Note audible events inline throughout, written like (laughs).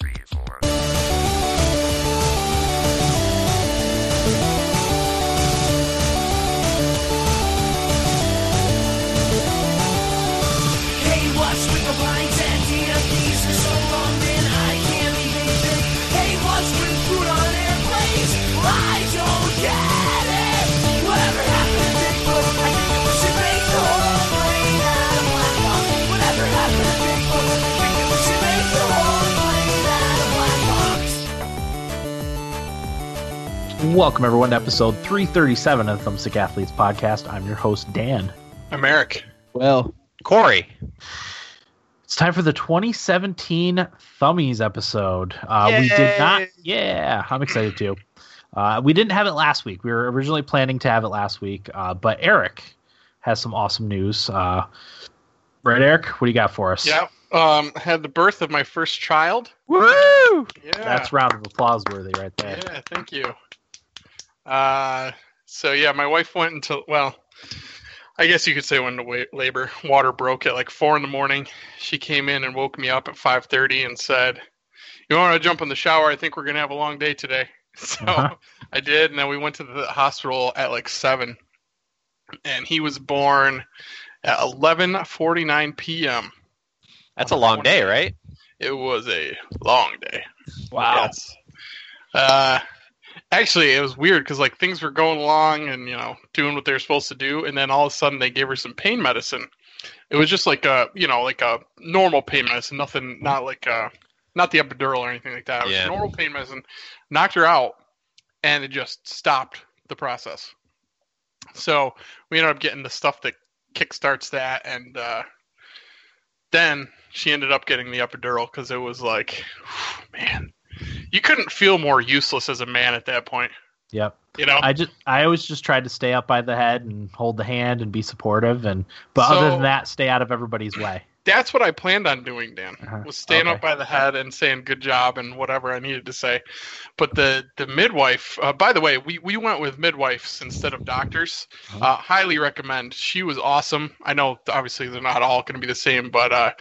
three, Welcome, everyone, to episode 337 of the Thumbstick Athletes podcast. I'm your host, Dan. I'm Eric. Well, Corey. It's time for the 2017 Thummies episode. Uh, we did not, yeah, I'm excited too. Uh, we didn't have it last week. We were originally planning to have it last week, uh, but Eric has some awesome news. Uh, right, Eric? What do you got for us? Yeah. Um, had the birth of my first child. Woo! Yeah. That's round of applause worthy right there. Yeah, thank you. Uh, so yeah, my wife went into well, I guess you could say went into labor. Water broke at like four in the morning. She came in and woke me up at five thirty and said, "You want to jump in the shower? I think we're gonna have a long day today." (laughs) So Uh-huh. I did, and then we went to the hospital at like seven, and he was born at eleven forty nine p.m. That's a long day, right? It was a long day. Wow. Yes. Uh, actually, it was weird because like things were going along and you know doing what they were supposed to do, and then all of a sudden they gave her some pain medicine. It was just like a you know like a normal pain medicine, nothing, not like uh not the epidural or anything like that. It was Yeah. normal pain medicine. Knocked her out, and it just stopped the process. So we ended up getting the stuff that kickstarts that, and uh, then she ended up getting the epidural because it was like, (sighs) man, you couldn't feel more useless as a man at that point. Yep. You know, I just I always just tried to stay up by the head and hold the hand and be supportive and but So- other than that stay out of everybody's way. that's what I planned on doing, Dan. Uh-huh. Was staying Okay. up by the head and saying good job and whatever I needed to say. But the the midwife, uh, by the way, we we went with midwives instead of doctors. Uh-huh. Uh, highly recommend. She was awesome. I know obviously they're not all going to be the same, but uh,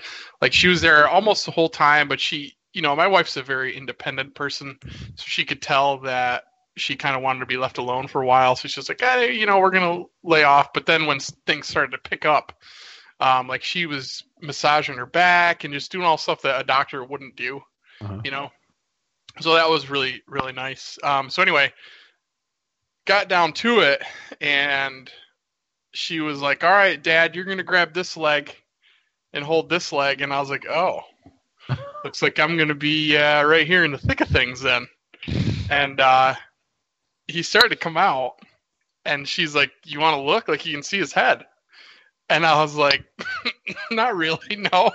like she was there almost the whole time. But she, you know, my wife's a very independent person, so she could tell that she kind of wanted to be left alone for a while. So she's like, hey, you know, we're gonna lay off. But then when things started to pick up, um, like she was massaging her back and just doing all stuff that a doctor wouldn't do, Uh-huh. you know. So that was really really nice. Um, so anyway, got down to it, and she was like, "All right, Dad, you're gonna grab this leg and hold this leg," and I was like, "Oh." (laughs) Looks like I'm gonna be uh, right here in the thick of things then, and uh, he started to come out, and she's like, "You want to look? Like you can see his head." And I was like, (laughs) "Not really, (laughs) no."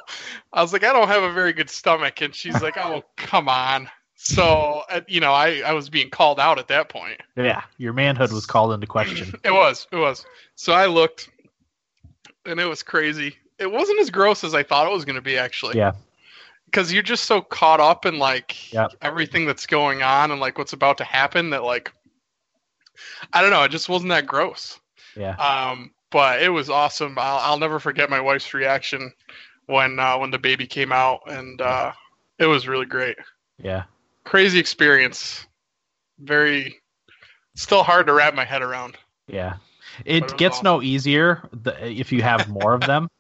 I was like, "I don't have a very good stomach," and she's like, "Oh, come on." So uh, you know, I I was being called out at that point. Yeah, your manhood was called into question. (clears throat) It was, it was. So I looked, and it was crazy. It wasn't as gross as I thought it was going to be, actually. Yeah. Because you're just so caught up in like Yep. everything that's going on and like what's about to happen that like I don't know. It just wasn't that gross. Yeah. Um, but it was awesome. I'll, I'll never forget my wife's reaction when uh, when the baby came out, and uh, it was really great. Yeah. Crazy experience. Very, still hard to wrap my head around. Yeah. It it gets awesome. no easier if you have more of them. (laughs)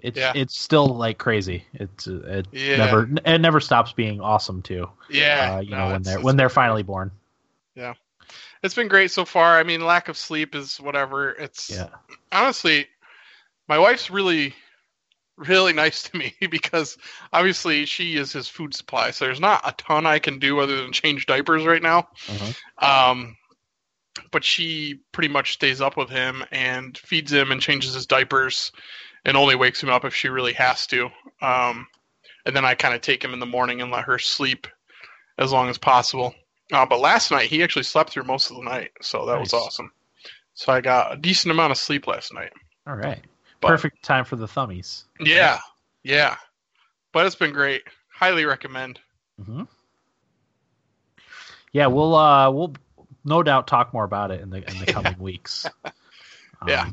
It's Yeah. it's still like crazy. It's it Yeah. never it never stops being awesome too. Yeah, uh, you no, know when they're when they're finally born. Yeah, It's been great so far. I mean, lack of sleep is whatever. It's Yeah. honestly, my wife's really, really (laughs) nice to me (laughs) because obviously she is his food supply. So there's not a ton I can do other than change diapers right now. Uh-huh. Um, but she pretty much stays up with him and feeds him and changes his diapers and only wakes him up if she really has to. Um, and then I kind of take him in the morning and let her sleep as long as possible. Uh, but last night he actually slept through most of the night, so that was awesome. So I got a decent amount of sleep last night. All right. But- Perfect time for the thummies. Yeah, yeah. But it's been great. Highly recommend. hmm Yeah, we'll uh we'll no doubt talk more about it in the in the (laughs) coming weeks. Yeah.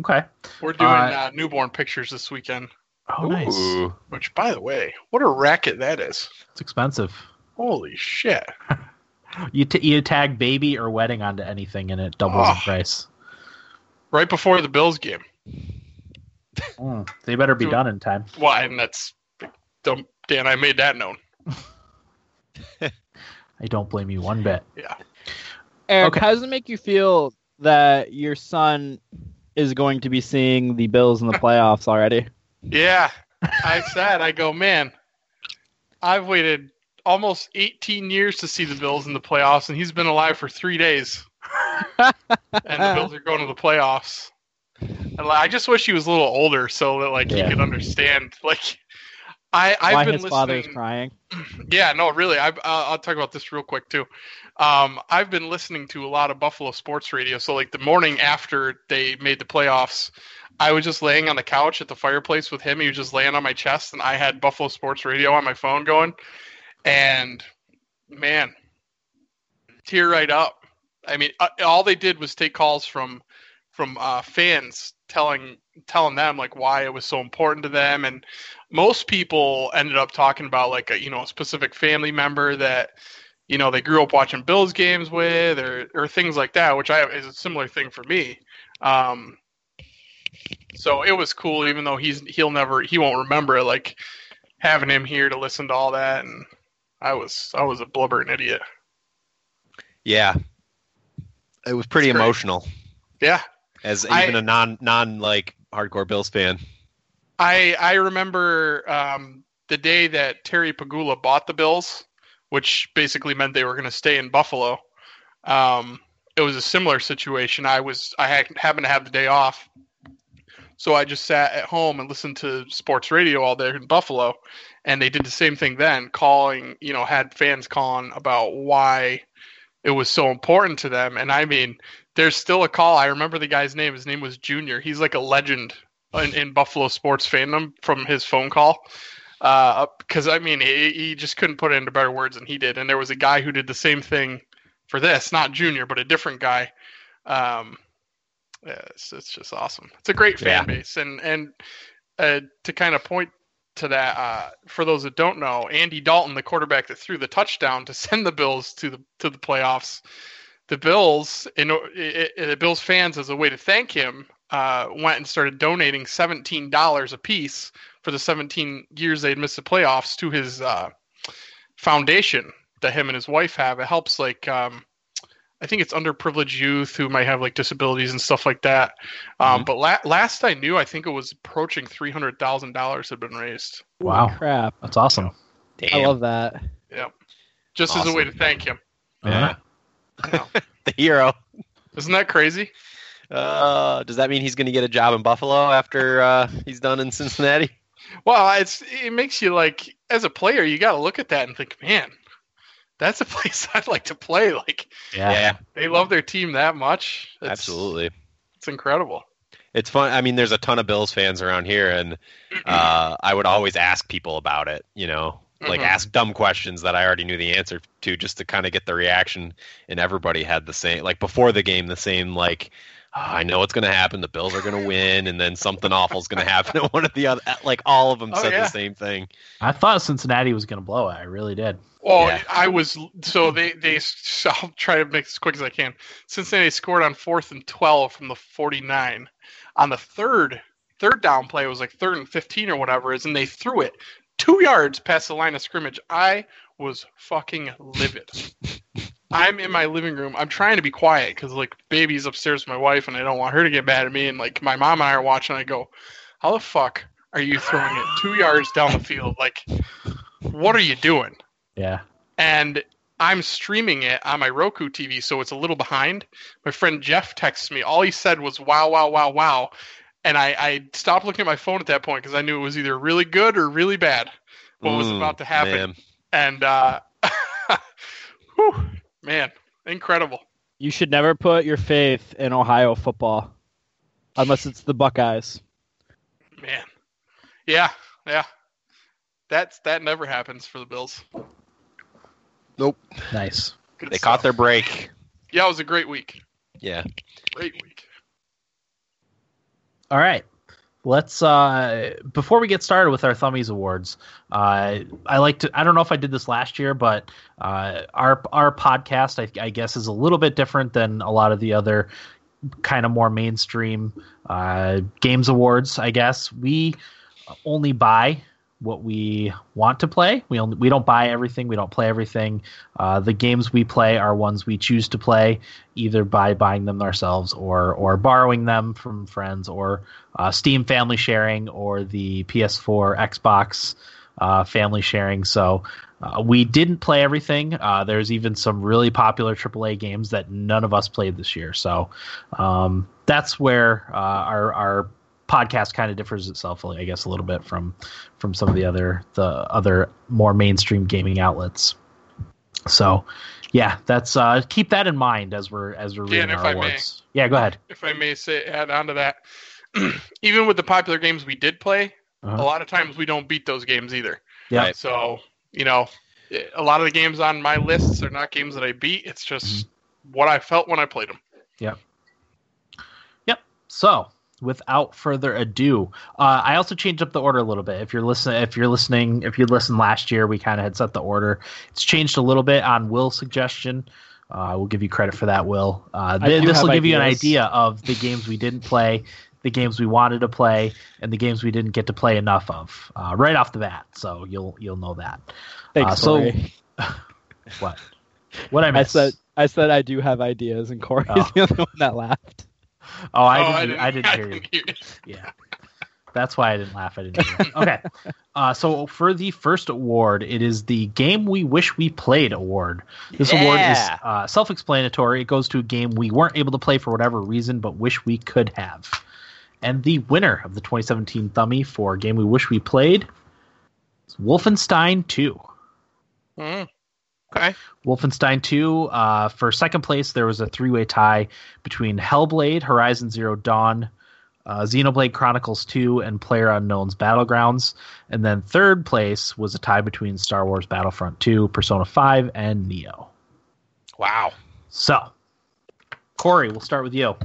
Okay. We're doing Uh, uh, newborn pictures this weekend. Oh, nice. Which, by the way, what a racket that is! It's expensive. Holy shit! (laughs) You t- you tag baby or wedding onto anything and it doubles in Oh. price. Right before the Bills game. Mm. So you better be Dude. done in time. Well, and that's don't Dan. I made that known. (laughs) I don't blame you one bit. Yeah. Eric, Okay. how does it make you feel that your son is going to be seeing the Bills in the playoffs already? Yeah, I said, I go, man. I've waited almost 18 years to see the Bills in the playoffs, and he's been alive for three days. (laughs) and the Bills are going to the playoffs. And I just wish he was a little older so that like Yeah. he could understand. Like, I I've Why been his listening. father is crying? Yeah, no, really. I've, uh, I'll talk about this real quick too. Um, I've been listening to a lot of Buffalo sports radio. So like the morning after they made the playoffs, I was just laying on the couch at the fireplace with him. He was just laying on my chest, and I had Buffalo sports radio on my phone going. And man, tear right up. I mean, uh, all they did was take calls from from uh, fans telling telling them like why it was so important to them and most people ended up talking about like a you know a specific family member that you know they grew up watching Bills games with or or things like that, which I is a similar thing for me. Um, so it was cool, even though he's he'll never he won't remember it. Like having him here to listen to all that, and I was I was a blubbering idiot. Yeah. It was pretty It's great. emotional Yeah, as even a non non like hardcore Bills fan. I I remember um, the day that Terry Pegula bought the Bills, which basically meant they were going to stay in Buffalo. Um, it was a similar situation. I was I happened to have the day off, so I just sat at home and listened to sports radio all day in Buffalo, and they did the same thing then, calling you know had fans calling about why it was so important to them. And I mean, there's still a call. I remember the guy's name. His name was Junior. He's like a legend in, in Buffalo sports fandom from his phone call. Because I mean, he, he just couldn't put it into better words than he did. And there was a guy who did the same thing for this, not Junior, but a different guy. Um, yeah, it's, it's just awesome. It's a great fan Yeah. base, and and uh, to kind of point to that, uh, for those that don't know, Andy Dalton, the quarterback that threw the touchdown to (laughs) send the Bills to the to the playoffs, the Bills, in, i i the Bills fans, as a way to thank him, uh, went and started donating seventeen dollars a piece for the seventeen years they'd missed the playoffs to his uh, foundation that him and his wife have. It helps like um, I think it's underprivileged youth who might have like disabilities and stuff like that. Um, But la- last I knew, I think it was approaching three hundred thousand dollars had been raised. Wow. Crap. That's awesome. Damn. I love that. Yep, Just as a way to thank him. Yeah. You (laughs) the hero. Isn't that crazy? Uh, does that mean he's going to get a job in Buffalo after uh, he's done in Cincinnati? Well, it's it makes you like as a player, you got to look at that and think, man, that's a (laughs) place I'd like to play. Like Yeah. they love their team that much. It's, absolutely. it's incredible. It's fun. I mean, there's a ton of Bills fans around here, and uh, I would always ask people about it. You know, like Mhm. ask dumb questions that I already knew the answer to, just to kind of get the reaction. And everybody had the same, like before the game, the same like. "Oh, I know what's going to happen. The Bills are going to win, and then something awful is going to happen. And one of the other, like all of them Oh, said yeah. the same thing. I thought Cincinnati was going to blow it. I really did. Well, Yeah. I was so they they. So I'll try to make this as quick as I can. Cincinnati scored on fourth and twelve from the forty nine. On the third third down play it was like third and fifteen or whatever it is, and they threw it two yards past the line of scrimmage. I was fucking livid. I'm in my living room. I'm trying to be quiet because like baby's upstairs with my wife, and I don't want her to get mad at me. And like my mom and I are watching. I go, "How the fuck are you throwing it two yards down the field? Like, what are you doing?" Yeah. and I'm streaming it on my Roku TV, so it's a little behind. My friend Jeff texts me. All he said was "Wow, wow, wow, wow," and I, I stopped looking at my phone at that point because I knew it was either really good or really bad. What was Mm, about to happen? man. And uh, (laughs) whew, man, incredible. You should never put your faith in Ohio football, unless it's the Buckeyes. Man, yeah, yeah. That's that never happens for the Bills. Nope. Nice. Good They stuff. caught their break. Yeah, it was a great week. Yeah. Great week. All right. Let's uh before we get started with our thummies awards uh i like to i don't know if i did this last year but uh our our podcast I, I guess is a little bit different than a lot of the other kind of more mainstream uh games awards i guess. We only buy what we want to play we only we don't buy everything we don't play everything uh the games we play are ones we choose to play either by buying them ourselves or or borrowing them from friends or uh, Steam family sharing or the PS4 Xbox uh, family sharing. So uh, we didn't play everything. Uh, there's even some really popular AAA games that none of us played this year. So um, that's where uh, our our podcast kind of differs itself, I guess, a little bit from from some of the other the other more mainstream gaming outlets. So yeah, that's uh, keep that in mind as we're as we're reading if our I may. awards. Yeah, go ahead. if I may say, add on to that, (clears throat) even with the popular games we did play, Uh-huh. a lot of times we don't beat those games either. Yeah. Right. So you know, a lot of the games on my lists are not games that I beat. It's just Mm-hmm. what I felt when I played them. Yeah. Yep. So, without further ado, uh, I also changed up the order a little bit. If you're listening, if you're listening, if you listened last year, we kind of had set the order. It's changed a little bit on Will's suggestion. Uh, we'll give you credit for that, Will. Uh, th- this will give you an idea of the games we didn't play, the games we wanted to play, and the games we didn't get to play enough of uh, right off the bat. So you'll you'll know that. Thanks, Uh, so- (laughs) What? What I I said I said I do have ideas, and Corey's Oh. (laughs) the only one that laughed. Oh, I oh, didn't. I didn't, hear you. hear (laughs) it. Yeah. That's why I didn't laugh. I didn't. Hear. Okay. (laughs) Uh, so for the first award, it is the Game We Wish We Played award. This award is uh, self-explanatory. It goes to a game we weren't able to play for whatever reason, but wish we could have. And the winner of the 2017 Thummy for Game We Wish We Played is Wolfenstein 2. Mm. Okay. Wolfenstein 2. Uh, for second place, there was a three way tie between Hellblade, Horizon Zero Dawn, uh, Xenoblade Chronicles 2, and Player Unknown's Battlegrounds. And then third place was a tie between Star Wars Battlefront 2, Persona 5, and NieR. Wow. So, Corey, we'll start with you.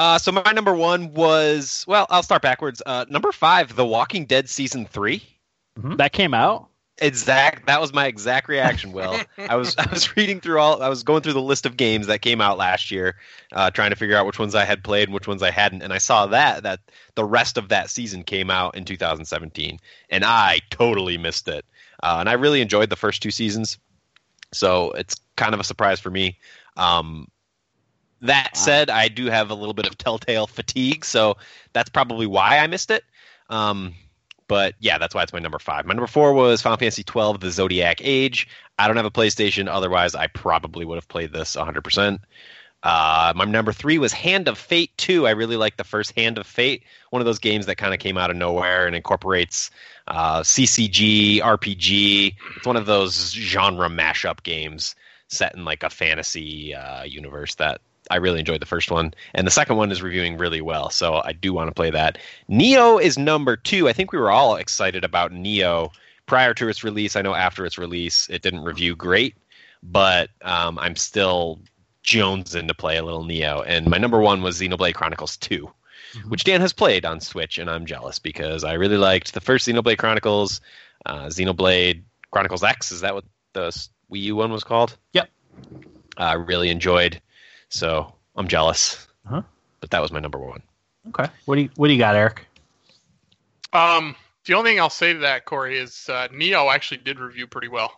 Uh, so my number one was well, I'll start backwards. Uh, number five, The Walking Dead season three. That came out. Exact. That was my exact reaction. Will I was I was reading through all. I was going through the list of games that came out last year, uh, trying to figure out which ones I had played and which ones I hadn't, and I saw that that the rest of that season came out in 2017, and I totally missed it. Uh, and I really enjoyed the first two seasons, so it's kind of a surprise for me. Um, that said, I do have a little bit of telltale fatigue, so that's probably why I missed it. Um, but yeah, that's why it's my number five. My number four was Final Fantasy twelve, The Zodiac Age. I don't have a PlayStation, otherwise I probably would have played this 100%. Uh, my number three was Hand of Fate 2. I really like the first Hand of Fate, one of those games that kind of came out of nowhere and incorporates uh, CCG, RPG. It's one of those genre mashup games set in like a fantasy uh, universe that I really enjoyed the first one. And the second one is reviewing really well, so I do want to play that. NieR is number two. I think we were all excited about NieR prior to its release. I know after its release, it didn't review great, but um, I'm still jonesing to play a little NieR. And my number one was Xenoblade Chronicles 2, which Dan has played on Switch, and I'm jealous because I really liked the first Xenoblade Chronicles, uh, Xenoblade Chronicles X. Is that what the Wii U one was called? Yep. I really enjoyed, so I'm jealous. Uh-huh. But that was my number one. Okay. What do you What do you got, Eric? Um, the only thing I'll say to that, Corey, is uh, NieR actually did review pretty well.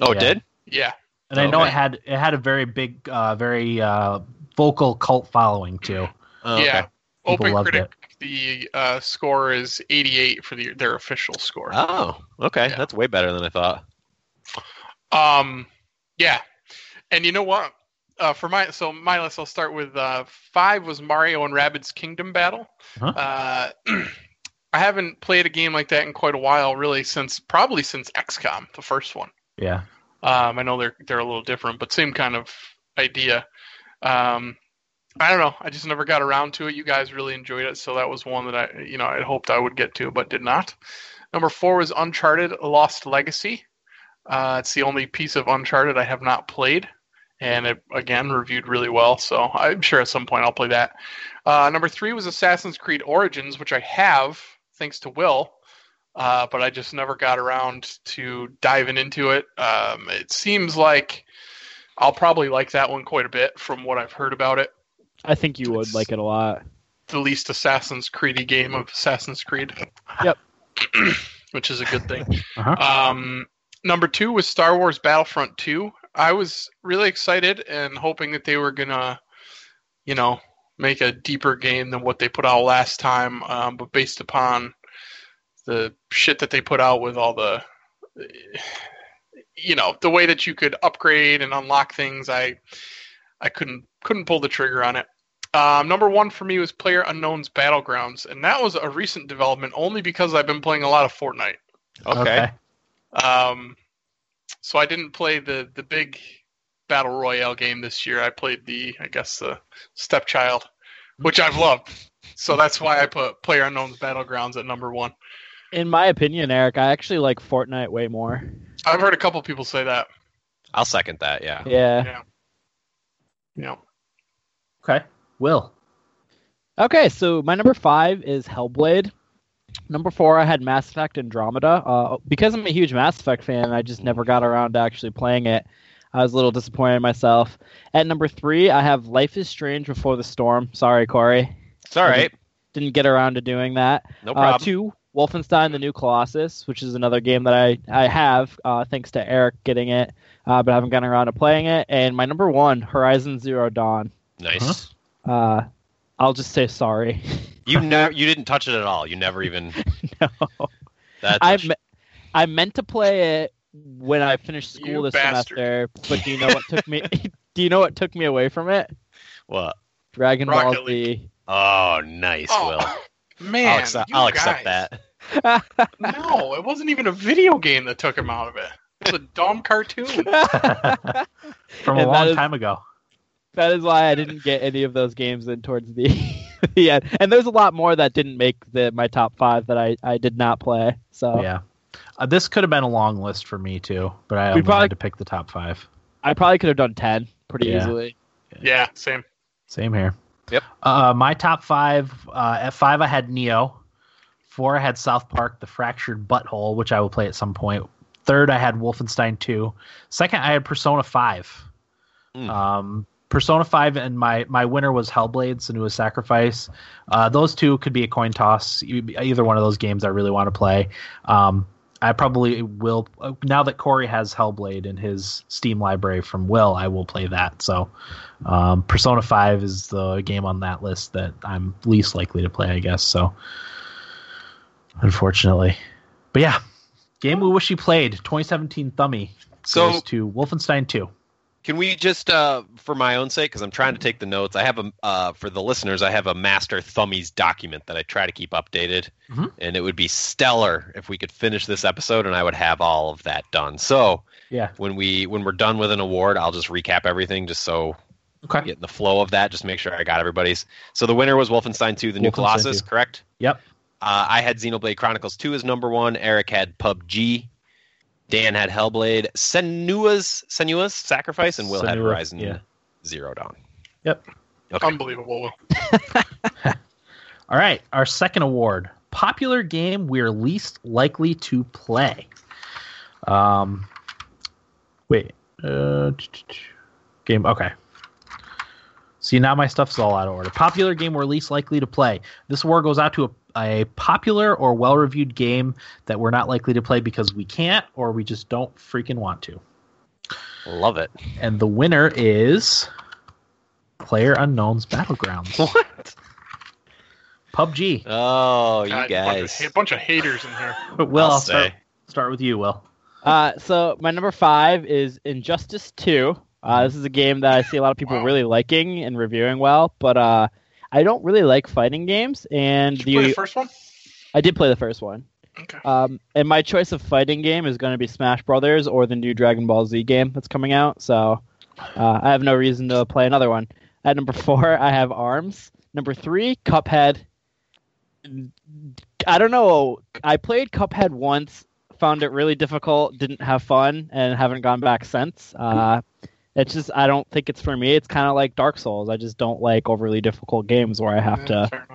Oh, it Yeah. did? Yeah. And I know Okay. it had it had a very big, uh, very uh, vocal cult following too. Oh, yeah. okay. People Open loved critic, the uh, score is 88 for the, their official score. Oh, okay. Yeah. That's way better than I thought. Um, yeah, and you know what? Uh, for my so my list, I'll start with uh, five was Mario and Rabbids Kingdom Battle. Huh? Uh, (clears throat) I haven't played a game like that in quite a while, really, since probably since XCOM, the first one. Yeah. Um, I know they're they're a little different, but same kind of idea. Um, I don't know. I just never got around to it. You guys really enjoyed it, so that was one that I you know I hoped I would get to, but did not. Number four was Uncharted: Lost Legacy. Uh, it's the only piece of Uncharted I have not played, and it again reviewed really well. So I'm sure at some point I'll play that. Uh, number three was Assassin's Creed Origins, which I have thanks to Will, uh, but I just never got around to diving into it. Um, it seems like I'll probably like that one quite a bit from what I've heard about it. I think you would It's- like it a lot. The least Assassin's Creedy game of Assassin's Creed. Yep. (clears throat) which is a good thing. Uh-huh. Um, number two was Star Wars Battlefront 2. I was really excited and hoping that they were gonna, you know, make a deeper game than what they put out last time. Um, but based upon the shit that they put out with all the, you know, the way that you could upgrade and unlock things, I, I couldn't couldn't pull the trigger on it. Um, number one for me was Player Unknown's Battlegrounds, and that was a recent development only because I've been playing a lot of Fortnite. Okay. Um, so I didn't play the the big battle royale game this year. I played the I guess the stepchild, which I've loved. So that's why I put Player Unknown's Battlegrounds at number one. In my opinion, Eric, I actually like Fortnite way more. I've heard a couple people say that. I'll second that. Yeah. Yeah. Yeah. Okay. Will. Okay, so my number five is Hellblade. Number four, I had Mass Effect Andromeda. Uh, because I'm a huge Mass Effect fan, I just never got around to actually playing it. I was a little disappointed in myself. At number three, I have Life is Strange Before the Storm. Sorry, Corey. It's all right. Didn't get around to doing that. No Uh, problem. two, Wolfenstein: The New Colossus, which is another game that I I have uh, thanks to Eric getting it, uh, but I haven't gotten around to playing it. And my number one, Horizon Zero Dawn. nice. Uh, I'll just say sorry. (laughs) You never. You didn't touch it at all. You never even. (laughs) no, That's. I a sh- me- I meant to play it when I finished school You this bastard. semester, but do you know what took me? (laughs) do you know what took me away from it? what? Dragon Ball Rocket Z. Oh, nice, oh, Will. Oh, man, I'll accept. you I'll accept guys. that. No, it wasn't even a video game that took him out of it. It was a dumb cartoon. From a And long is- time ago. That is why I didn't get any of those games in towards the (laughs) the end. And there's a lot more that didn't make the my top five that I, I did not play. So Yeah. Uh, this could have been a long list for me too, but I We only probably- had to pick the top five. I probably could have done ten pretty Yeah. easily. yeah, same. Same here. Yep. Uh, my top five. Uh, at five, I had NieR. Four, I had South Park: The Fractured But Whole, which I will play at some point. Third, I had Wolfenstein 2. Second, I had Persona 5. Mm. Um, Persona 5 and my my winner was Hellblade: Senua's Sacrifice. Uh, those two could be a coin toss. Either one of those games I really want to play. Um, I probably will uh, now that Corey has Hellblade in his Steam library from Will. I will play that. So, um, Persona Five is the game on that list that I'm least likely to play. I guess so. Unfortunately, but yeah, game we wish you played. 2017 Thummy So- goes to Wolfenstein 2. Can we just, uh, for my own sake, because I'm trying to take the notes, I have a, uh, for the listeners, I have a master Thummies document that I try to keep updated, Mhm. and it would be stellar if we could finish this episode, and I would have all of that done. So Yeah. when we when we're done with an award, I'll just recap everything, just so Okay. get in the flow of that. Just make sure I got everybody's. So the winner was Wolfenstein 2: The New Colossus, 2. correct? Yep. Uh, I had Xenoblade Chronicles 2 as number one. Eric had PUBG. Dan had Hellblade. Senua's Senua's Sacrifice, and Will had Horizon yeah. Zero Dawn. Yep. Okay. Unbelievable. Will. (laughs) All right, our second award: popular game we're least likely to play. Um, wait, uh, game. Okay. See, now my stuff's all out of order. Popular game we're least likely to play. This award goes out to a, a popular or well-reviewed game that we're not likely to play because we can't or we just don't freaking want to. Love it. And the winner is Player Unknown's Battlegrounds. (laughs) What? PUBG. Oh, you God, guys. A bunch, of, a bunch of haters in here. (laughs) Will, I'll I'll start, start with you, Will. Uh, so my number five is Injustice Two. Uh, this is a game that I see a lot of people Wow. really liking and reviewing well, but uh, I don't really like fighting games. And Did you play the the first one? I did play the first one. Okay. Um, and my choice of fighting game is going to be Smash Brothers or the new Dragon Ball Z game that's coming out. So uh, I have no reason to play another one. At number four, I have Arms. Number three, Cuphead. I don't know. I played Cuphead once, found it really difficult, didn't have fun, and haven't gone back since. Uh, It's just I don't think it's for me. It's kind of like Dark Souls. I just don't like overly difficult games where I have Yeah, to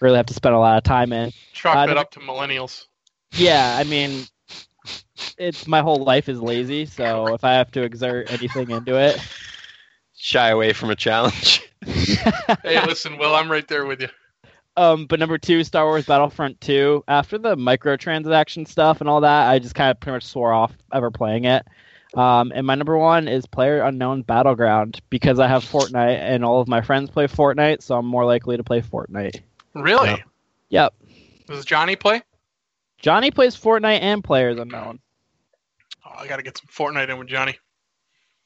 really have to spend a lot of time in. Chalk Uh, that up to millennials. Yeah, I mean, it's my whole life is lazy, so if I have to exert anything into it, Shy away from a challenge. (laughs) Hey, listen, Will, I'm right there with you. Um, but number two, Star Wars Battlefront 2. After the microtransaction stuff and all that, I just kind of pretty much swore off ever playing it. Um, and my number one is Player Unknown Battleground because I have Fortnite and all of my friends play Fortnite, so I'm more likely to play Fortnite. Really? Yep. Yep. Does Johnny play? Johnny plays Fortnite and Players Unknown. Oh, I got to get some Fortnite in with Johnny.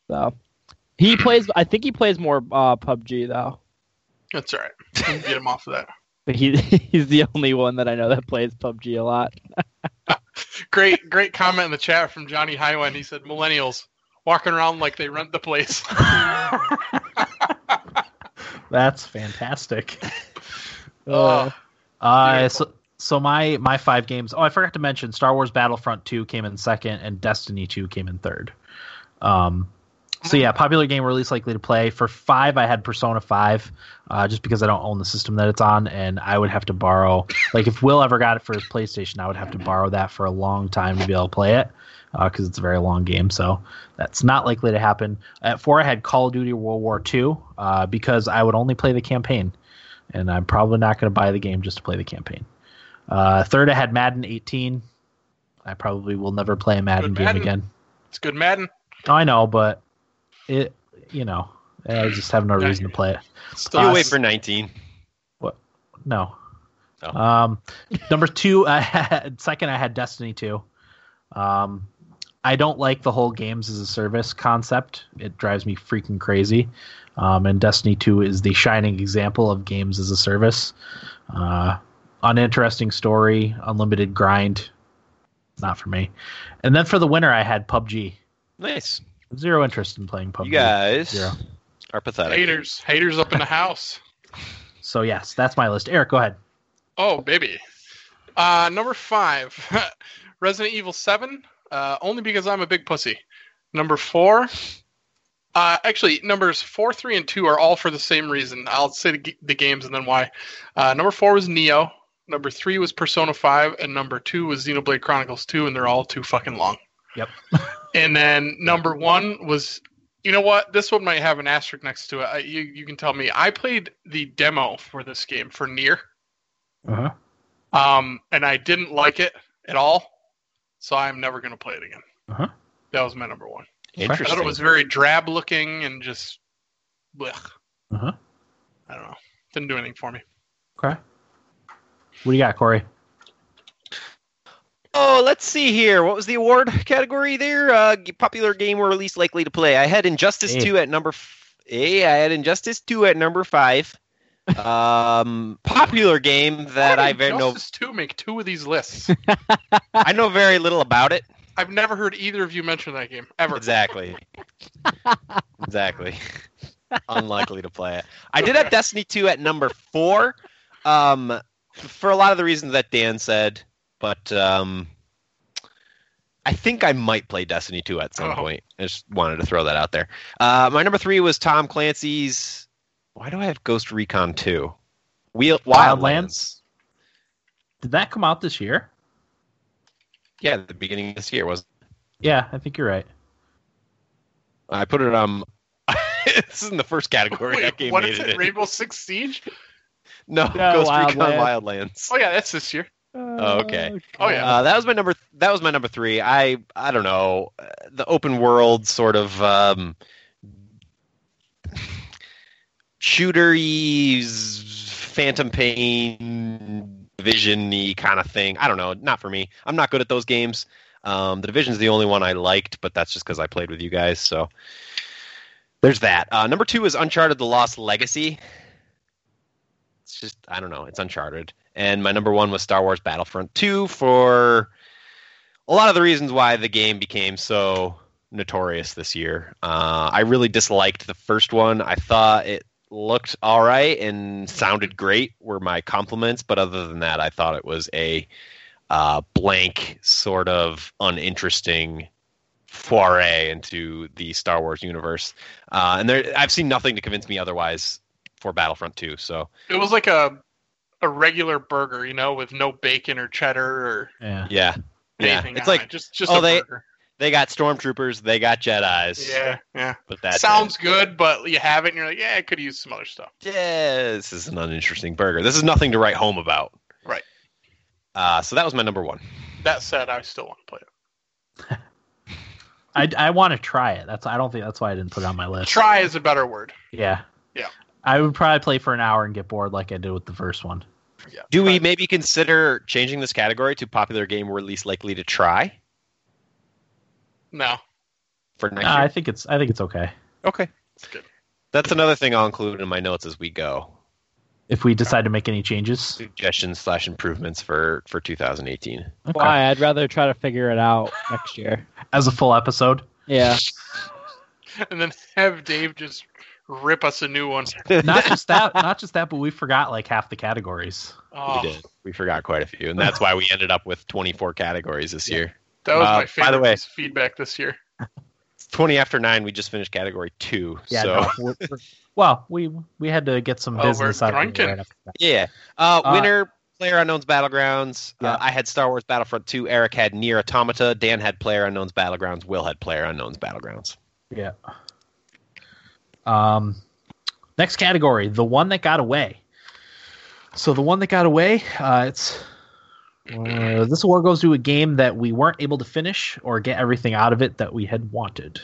So he plays. I think he plays more uh, PUBG though. That's all right. Get him off of that. (laughs) But he (laughs) he's the only one that I know that plays PUBG a lot. (laughs) (laughs) Great, great comment in the chat from Johnny Highwind. He said, "Millennials walking around like they rent the place." (laughs) That's fantastic. (laughs) Oh, Uh, so, so my my five games. Oh, I forgot to mention Star Wars Battlefront Two came in second, and Destiny Two came in third. Um, so yeah, popular game release likely to play. For five, I had Persona Five, uh, just because I don't own the system that it's on, and I would have to borrow. Like if Will ever got it for his PlayStation, I would have to borrow that for a long time to be able to play it, because it's a very long game. So that's not likely to happen. At four, I had Call of Duty World War Two, uh, because I would only play the campaign, and I'm probably not going to buy the game just to play the campaign. Uh, third, I had Madden 18. I probably will never play a Madden Good game again. it's good, Madden. Oh, I know, but it, you know, I just have no reason to play it. Still, you Uh, wait for 19. What? No. Oh. Um, number two, (laughs) I had second. I had Destiny two. Um, I don't like the whole games as a service concept. It drives me freaking crazy. Um, and Destiny two is the shining example of games as a service. Uh, uninteresting story, unlimited grind. Not for me. And then for the winner, I had PUBG. Nice. Zero interest in playing PUBG. You guys Zero. are pathetic. haters, haters up in the house. (laughs) So yes, that's my list. Eric, go ahead. Oh, baby. Uh, number five, (laughs) Resident Evil 7, uh, only because I'm a big pussy. Number four, uh, actually, numbers four, three, and two are all for the same reason. I'll say the, g- the games and then why. Uh, number four was NieR. Number three was Persona 5, and number two was Xenoblade Chronicles 2, and they're all too fucking long. Yep. (laughs) and then number one was, you know what? This one might have an asterisk next to it. I, you, you can tell me. I played the demo for this game for NieR. Uh-huh. um, and I didn't like it at all, so I'm never going to play it again. Uh-huh. That was my number one. Interesting. I thought it was very drab looking and just, blech. Uh-huh. I don't know, didn't do anything for me. Okay. What do you got, Corey? Oh, let's see here. What was the award category there? Uh, popular game or least likely to play. I had Injustice A. 2 at number f- A. I had Injustice 2 at number 5. (laughs) Um, popular game that I did very know Justice Two make two of these lists. (laughs) I know very little about it. I've never heard either of you mention that game ever. Exactly. exactly. (laughs) Unlikely to play it. I did have Destiny 2 at number 4. Um, for a lot of the reasons that Dan said, but um, I think I might play Destiny 2 at some Oh. point. I just wanted to throw that out there. Uh, my number 3 was Tom Clancy's Why do I have Ghost Recon 2? Wheel Wildlands? Did that come out this year? Yeah, the beginning of this year was Yeah, I think you're right. I put it on (laughs) this is in the first category. Wait, that game what it it? Rainbow Six Siege? No, No, Ghost Recon Wildlands. Wildlands. Oh yeah, that's this year. Oh, okay. Oh, yeah. Uh, that was my number. That was my number three. I I don't know uh, the open world sort of um, shootery, phantom pain, visiony kind of thing. I don't know. Not for me. I'm not good at those games. Um, the division's the only one I liked, but that's just because I played with you guys. So there's that. Uh, number two is Uncharted: The Lost Legacy. It's just I don't know. It's Uncharted, and my number one was Star Wars Battlefront Two for a lot of the reasons why the game became so notorious this year. Uh, I really disliked the first one. I thought it looked all right and sounded great. Were my compliments, but other than that, I thought it was a uh, blank, sort of uninteresting foray into the Star Wars universe. Uh, and there, I've seen nothing to convince me otherwise for Battlefront 2. So It was like a a regular burger, you know, with no bacon or cheddar or Yeah. yeah, yeah, it's like it. just just oh, a they- burger. they got stormtroopers, they got Jedi's. Yeah, yeah. but that Sounds good, but you have it, and you're like, yeah, I could use some other stuff. yeah, this is an uninteresting burger. This is nothing to write home about. Right. Uh, so that was my number one. That said, I still want to play it. (laughs) I, I want to try it. That's I don't think that's why I didn't put it on my list. Try is a better word. Yeah. Yeah. I would probably play for an hour and get bored like I did with the first one. Yeah. Do we try. maybe consider changing this category to popular game we're least likely to try No, for next Nah, year? I think it's I think it's okay. Okay. it's good. That's another thing I'll include in my notes as we go. If we decide to make any changes. Suggestions slash improvements for for 2018. Okay. Why? I'd rather try to figure it out next year. As a full episode. Yeah. (laughs) And then have Dave just rip us a new one. (laughs) Not just that not just that, but we forgot like half the categories. Oh, We did. We forgot quite a few, and that's why we ended up with 24 categories this year. that was Uh, my by favorite the way- piece feedback this year. (laughs) 20 after nine. We just finished category two. Yeah, so no, we're- we're- well, we we had to get some Oh, business out of the right yeah. Uh, Uh, winner. Player Unknown's Battlegrounds. Yeah. Uh, I had Star Wars Battlefront 2. Eric had NieR Automata. Dan had Player Unknown's Battlegrounds. Will had Player Unknown's Battlegrounds. Yeah. Um, next category, the one that got away. So the one that got away, uh, it's uh, this award goes to a game that we weren't able to finish or get everything out of it that we had wanted.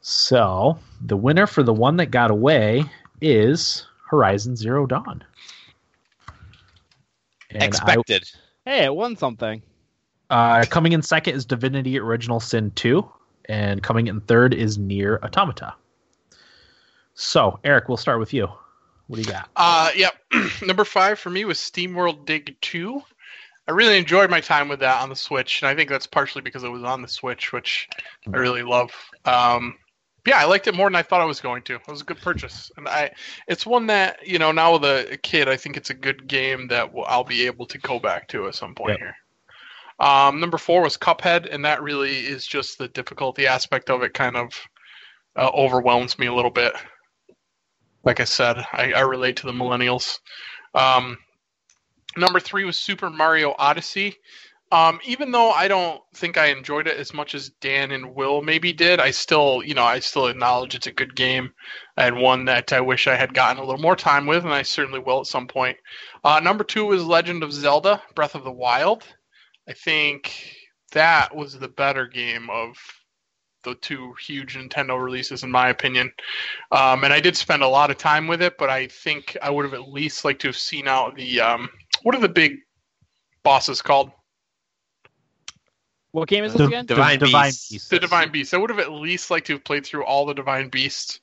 So the winner for the one that got away is Horizon Zero Dawn. And I- Expected. Hey, it won something. uh, coming in second is Divinity Original Sin 2, and coming in third is NieR Automata. So, Eric, we'll start with you. What do you got? Uh, yep. (clears throat) Number five for me was SteamWorld Dig 2. I really enjoyed my time with that on the Switch, and I think that's partially because it was on the Switch, which I really love. Um, yeah, I liked it more than I thought I was going to. It was a good purchase, and I it's one that you know now with a, a kid, I think it's a good game that will, I'll be able to go back to at some point Yep. here. Um, number four was Cuphead, and that really is just the difficulty aspect of it kind of uh, overwhelms me a little bit. Like I said, I, I relate to the millennials. Um, number three was Super Mario Odyssey. Um, even though I don't think I enjoyed it as much as Dan and Will maybe did, I still, you know, I still acknowledge it's a good game and one that I wish I had gotten a little more time with, and I certainly will at some point. Uh, number two was Legend of Zelda: Breath of the Wild. I think that was the better game of the two huge Nintendo releases, in my opinion. Um, and I did spend a lot of time with it, but I think I would have at least liked to have seen out the um, what are the big bosses called? What game is this The- again? the Divine Divine Beasts. Beasts. The Divine Beasts. I would have at least liked to have played through all the Divine Beasts.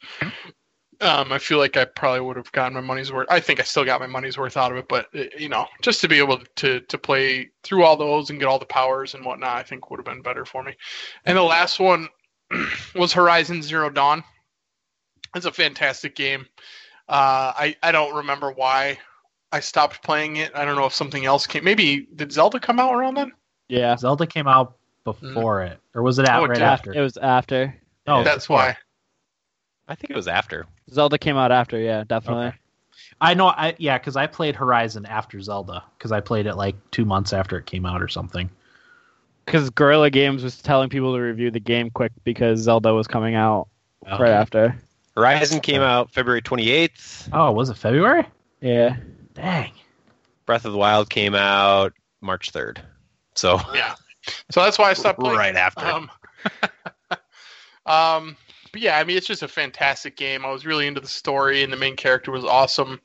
Um, I feel like I probably would have gotten my money's worth. I think I still got my money's worth out of it, but uh, you know, just to be able to to play through all those and get all the powers and whatnot, I think would have been better for me. And the last one (clears throat) was Horizon Zero Dawn. It's a fantastic game. Uh, I I don't remember why I stopped playing it. I don't know if something else came. Maybe did Zelda come out around then? Yeah. Zelda came out before it, or was it out Oh, it right did. after? It was after. no, That's before. why. I think it was after. Zelda came out after, yeah, definitely. Okay. I know. I yeah, because I played Horizon after Zelda because I played it like two months after it came out or something. Because Guerrilla Games was telling people to review the game quick because Zelda was coming out right after. Horizon came out February 28th. Oh, was it February? Yeah. Dang. Breath of the Wild came out March 3rd. So Yeah. So that's why I stopped playing. right after. Um, (laughs) um, but yeah, I mean, it's just a fantastic game. I was really into the story, and the main character was awesome.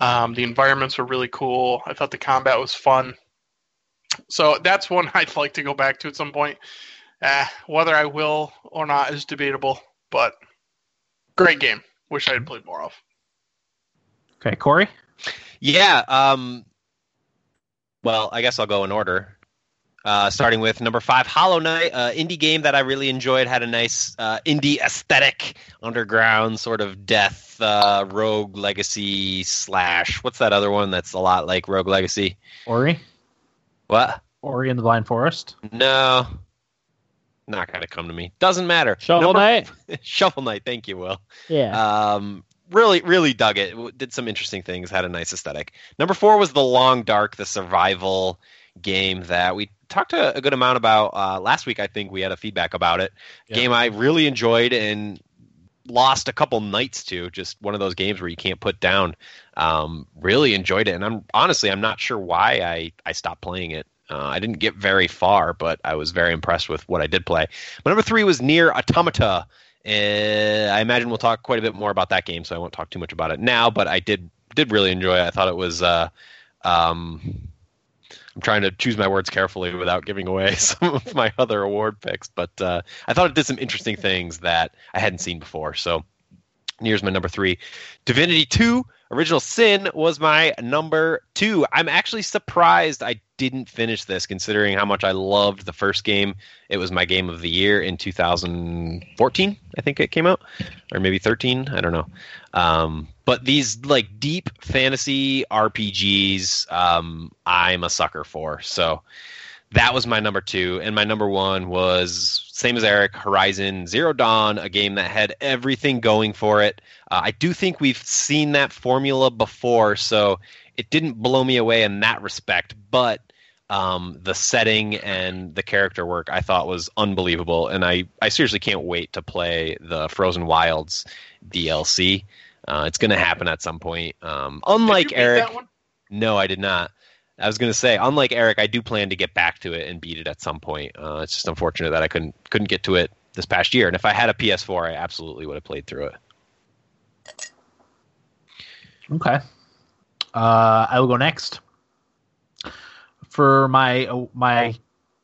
Um, the environments were really cool. I thought the combat was fun. So that's one (laughs) I'd like to go back to at some point. Uh, whether I will or not is debatable, but great game. Wish I had played more of. Okay, Corey. Yeah. Um, well, I guess I'll go in order. Uh, starting with number five, Hollow Knight, uh, indie game that I really enjoyed. Had a nice uh, indie aesthetic, underground sort of death, uh, rogue legacy slash. What's that other one that's a lot like Rogue Legacy? Ori. What? Ori and the Blind Forest. No. Not gonna come to me. Doesn't matter. Shovel Number- Knight. (laughs) Shovel Knight. Thank you, Will. Yeah. Um, really, really dug it. Did some interesting things. Had a nice aesthetic. Number four was the Long Dark, the survival game that we talked a, a good amount about uh, last week. I think we had a feedback about it. Yeah. Game I really enjoyed and lost a couple nights to. Just one of those games where you can't put down. Um, really enjoyed it, and I'm honestly I'm not sure why I I stopped playing it. Uh, I didn't get very far, but I was very impressed with what I did play. But number three was NieR Automata. Uh, I imagine we'll talk quite a bit more about that game, so I won't talk too much about it now. But I did did really enjoy it. I thought it was. Uh, um, I'm trying to choose my words carefully without giving away (laughs) some of my other award picks, but uh, I thought it did some interesting things that I hadn't seen before. So, here's my number three. Divinity 2, Original Sin was my number two. I'm actually surprised I didn't finish this, considering how much I loved the first game. It was my game of the year in 2014, I think it came out, or maybe 13. I don't know. Um, but these like deep fantasy RPGs, um, I'm a sucker for. So that was my number two, and my number one was same as Eric, Horizon Zero Dawn, a game that had everything going for it. Uh, I do think we've seen that formula before, so it didn't blow me away in that respect. But um, the setting and the character work I thought was unbelievable, and I, I seriously can't wait to play the Frozen Wilds DLC. Uh, it's going to happen at some point. Um, unlike Did you Eric, that one? no, I did not. I was going to say, unlike Eric, I do plan to get back to it and beat it at some point. Uh, it's just unfortunate that I couldn't couldn't get to it this past year. And if I had a PS4, I absolutely would have played through it. Okay. Uh, I will go next. For my my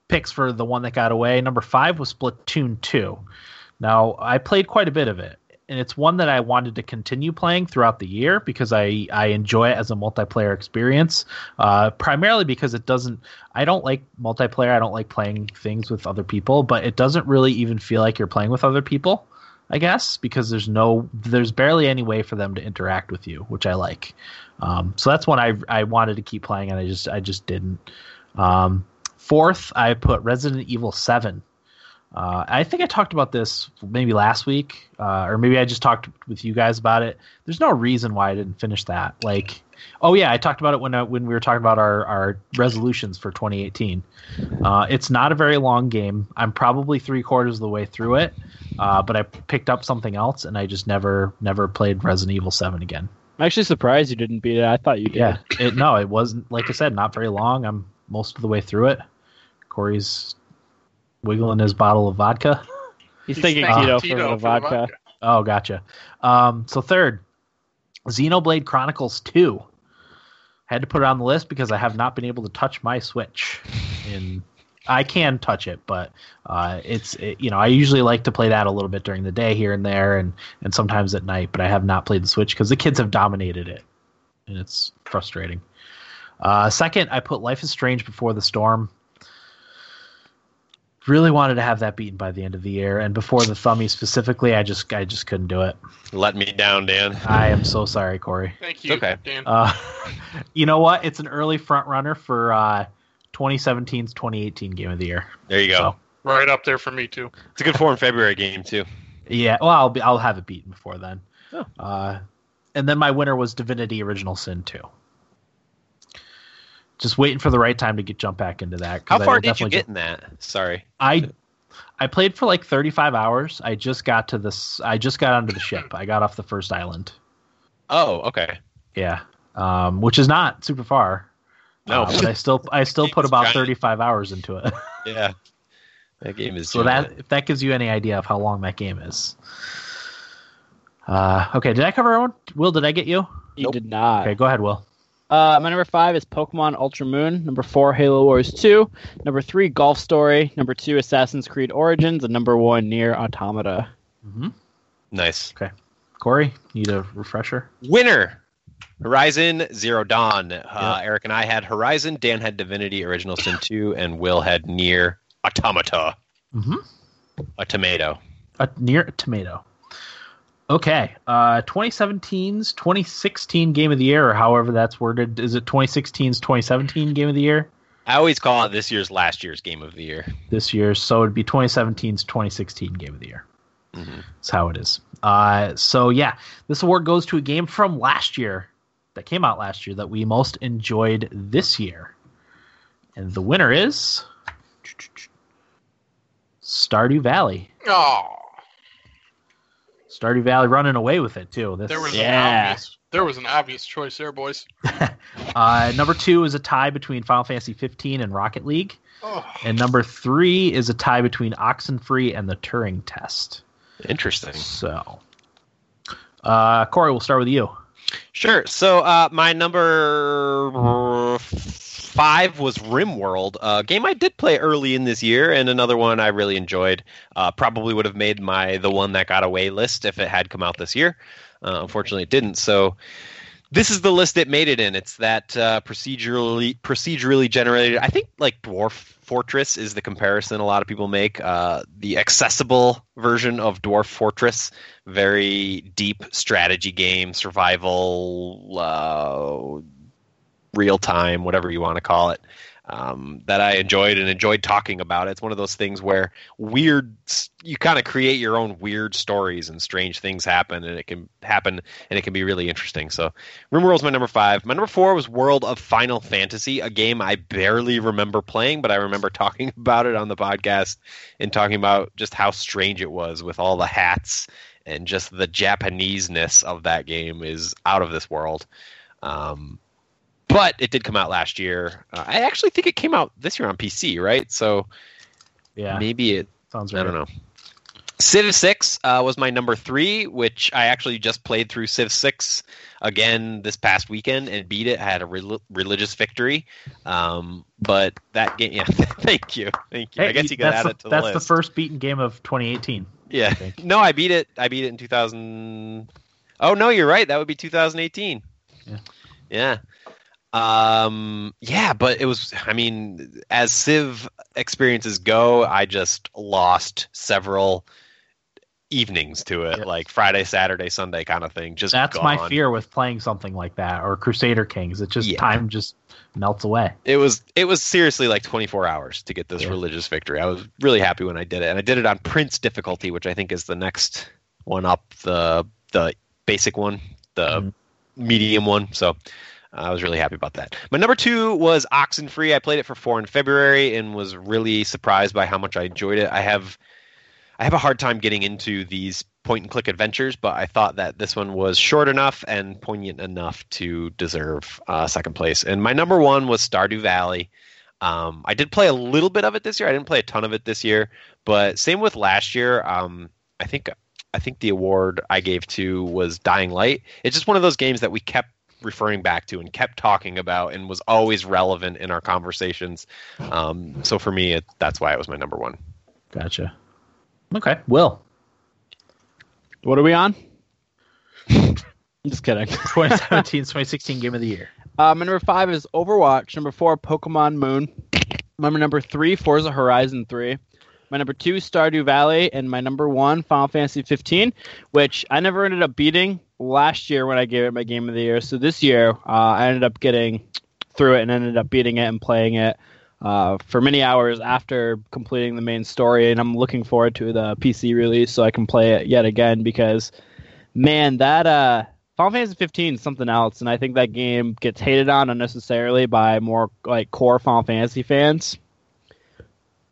picks for the one that got away, number five was Splatoon two. Now I played quite a bit of it, and it's one that I wanted to continue playing throughout the year because I I enjoy it as a multiplayer experience. Uh, primarily because it doesn't. I don't like multiplayer. I don't like playing things with other people, but it doesn't really even feel like you're playing with other people. I guess because there's no there's barely any way for them to interact with you, which I like. Um, so that's one I I wanted to keep playing and I just I just didn't. Um, fourth, I put Resident Evil Seven. Uh, I think I talked about this maybe last week, uh, or maybe I just talked with you guys about it. There's no reason why I didn't finish that. Like, oh yeah, I talked about it when uh, when we were talking about our our resolutions for 2018. Uh, it's not a very long game. I'm probably three quarters of the way through it, uh, but I picked up something else and I just never never played Resident Evil Seven again. I'm actually surprised you didn't beat it. I thought you did. Yeah, it, no, it wasn't. Like I said, not very long. I'm most of the way through it. Corey's wiggling his bottle of vodka. (laughs) He's, He's thinking thanking Tito, Tito for the for the vodka. vodka. Oh, gotcha. Um, so third, Xenoblade Chronicles Two. Had to put it on the list because I have not been able to touch my Switch. In I can touch it, but uh, it's it, you know I usually like to play that a little bit during the day here and there, and and sometimes at night. But I have not played the Switch because the kids have dominated it, and it's frustrating. Uh, second, I put Life is Strange Before the Storm. Really wanted to have that beaten by the end of the year, and before the Thummy specifically, I just I just couldn't do it. Let me down, Dan. I am so sorry, Corey. Thank you, okay. Dan. Uh, (laughs) you know what? It's an early front runner for uh, 2017's 2018 Game of the Year. There you go. So- right up there for me too. It's a good four in February game too. Yeah, well, I'll be I'll have it beaten before then. Oh. Uh, and then my winner was Divinity Original Sin 2. Just waiting for the right time to get jump back into that. 'cause How I far did you definitely get in that? Sorry. I I played for like 35 hours. I just got to this. I just got onto the ship. I got off the first island. Oh, okay. Yeah, um, which is not super far. No. Uh, but I still I (laughs) still put about 35 hours into it. (laughs) Yeah. That game is so giant. that if that gives you any idea of how long that game is. Uh, okay, did I cover everyone? Will, did I get you? You Nope. did not. Okay, go ahead, Will. Uh, my number five is Pokemon Ultra Moon. Number four, Halo Wars 2. Number three, Golf Story. Number two, Assassin's Creed Origins. And number one, NieR Automata. Mm-hmm. nice. Okay. Corey, need a refresher? Winner. Horizon Zero Dawn. Uh, Eric and I had Horizon. Dan had Divinity Original Sin 2, and Will had NieR Automata. Mm-hmm. A tomato. A near a tomato. Okay, uh, 2017's 2016 Game of the Year, or however that's worded. Is it 2016's 2017 Game of the Year? I always call it this year's last year's game of the year. this year, so it'd be 2017's 2016 Game of the Year. Mhm. That's how it is. Uh, so yeah, this award goes to a game from last year that came out last year that we most enjoyed this year, and the winner is Stardew Valley. Oh, Stardew Valley running away with it too. This there was an Yeah. obvious. There was an obvious choice there, boys. (laughs) uh, number two is a tie between Final Fantasy 15 and Rocket League, Oh, and number three is a tie between Oxenfree and the Turing Test. Interesting. So, uh, Corey, we'll start with you. Sure. So uh, my number five was RimWorld, a game I did play early in this year, and another one I really enjoyed. Uh, probably would have made my the one that got away list if it had come out this year. Uh, unfortunately, it didn't. So this is the list it made it in. It's that uh, procedurally procedurally generated. I think like Dwarf Fortress is the comparison a lot of people make. Uh, the accessible version of Dwarf Fortress, very deep strategy game, survival, uh, real time, whatever you want to call it. Um, that I enjoyed and enjoyed talking about. It's one of those things where weird, you kind of create your own weird stories and strange things happen, and it can happen, and it can be really interesting. So, RimWorld's my number five. My number four was World of Final Fantasy, a game I barely remember playing, but I remember (laughs) talking about it on the podcast and talking about just how strange it was with all the hats and just the Japaneseness of that game is out of this world. Um, but it did come out last year. Uh, I actually think it came out this year on PC, right? So Yeah, maybe it sounds right. I don't know. Civ 6 uh, was my number three, which I actually just played through Civ 6 again this past weekend and beat it. I had a rel- religious victory. Um, but that game, yeah, (laughs) thank you. Thank you. I guess you could that's add the, it to the that's list. the first beaten game of 2018. Yeah. I. No, I beat it. I beat it in 2000. Oh no, you're right. That would be 2018. Yeah. Yeah. Um. Yeah, but it was. I mean, as Civ experiences go, I just lost several evenings to it, Yeah. like Friday, Saturday, Sunday kind of thing. Just That's my gone. fear with playing something like that or Crusader Kings. It just Yeah. time just melts away. It was it was seriously like 24 hours to get this Yeah. religious victory. I was really happy when I did it, and I did it on Prince difficulty, which I think is the next one up, the the basic one, the Mhm. medium one. So I was really happy about that. My number two was Oxenfree. I played it for four in February and was really surprised by how much I enjoyed it. I have I have a hard time getting into these point and click adventures, but I thought that this one was short enough and poignant enough to deserve uh, second place. And my number one was Stardew Valley. Um, I did play a little bit of it this year. I didn't play a ton of it this year, but same with last year. Um, I think I think the award I gave to was Dying Light. It's just one of those games that we kept referring back to and kept talking about and was always relevant in our conversations. Um, so for me, it, that's why it was my number one. Gotcha. Okay, Will. What are we on? (laughs) Just kidding. (laughs) 2017 2016 Game of the Year. Uh, my number five is Overwatch. Number four, Pokemon Moon. My number three, Forza Horizon 3. My number two, Stardew Valley. And my number one, Final Fantasy 15, which I never ended up beating last year when I gave it my Game of the Year. So this year, uh, I ended up getting through it and ended up beating it and playing it uh, for many hours after completing the main story. And I'm looking forward to the PC release so I can play it yet again because, man, that. Uh, Final Fantasy 15 is something else, and I think that game gets hated on unnecessarily by more like core Final Fantasy fans.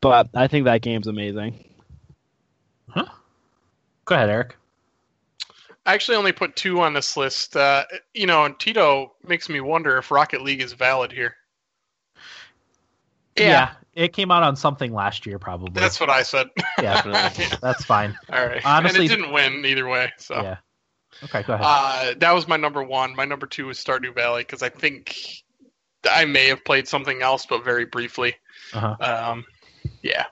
But I think that game's amazing. Huh? Go ahead, Eric. I actually only put two on this list. Uh, you know, and Tito makes me wonder if Rocket League is valid here. Yeah. It came out on something last year, probably. That's what I said. yeah, (laughs) Definitely. that's fine. (laughs) All right. Honestly- and it didn't win either way. So Yeah. Okay, go ahead. uh, that was my number one. My number two was Stardew Valley because I think I may have played something else, but very briefly. Uh-huh. Um, yeah,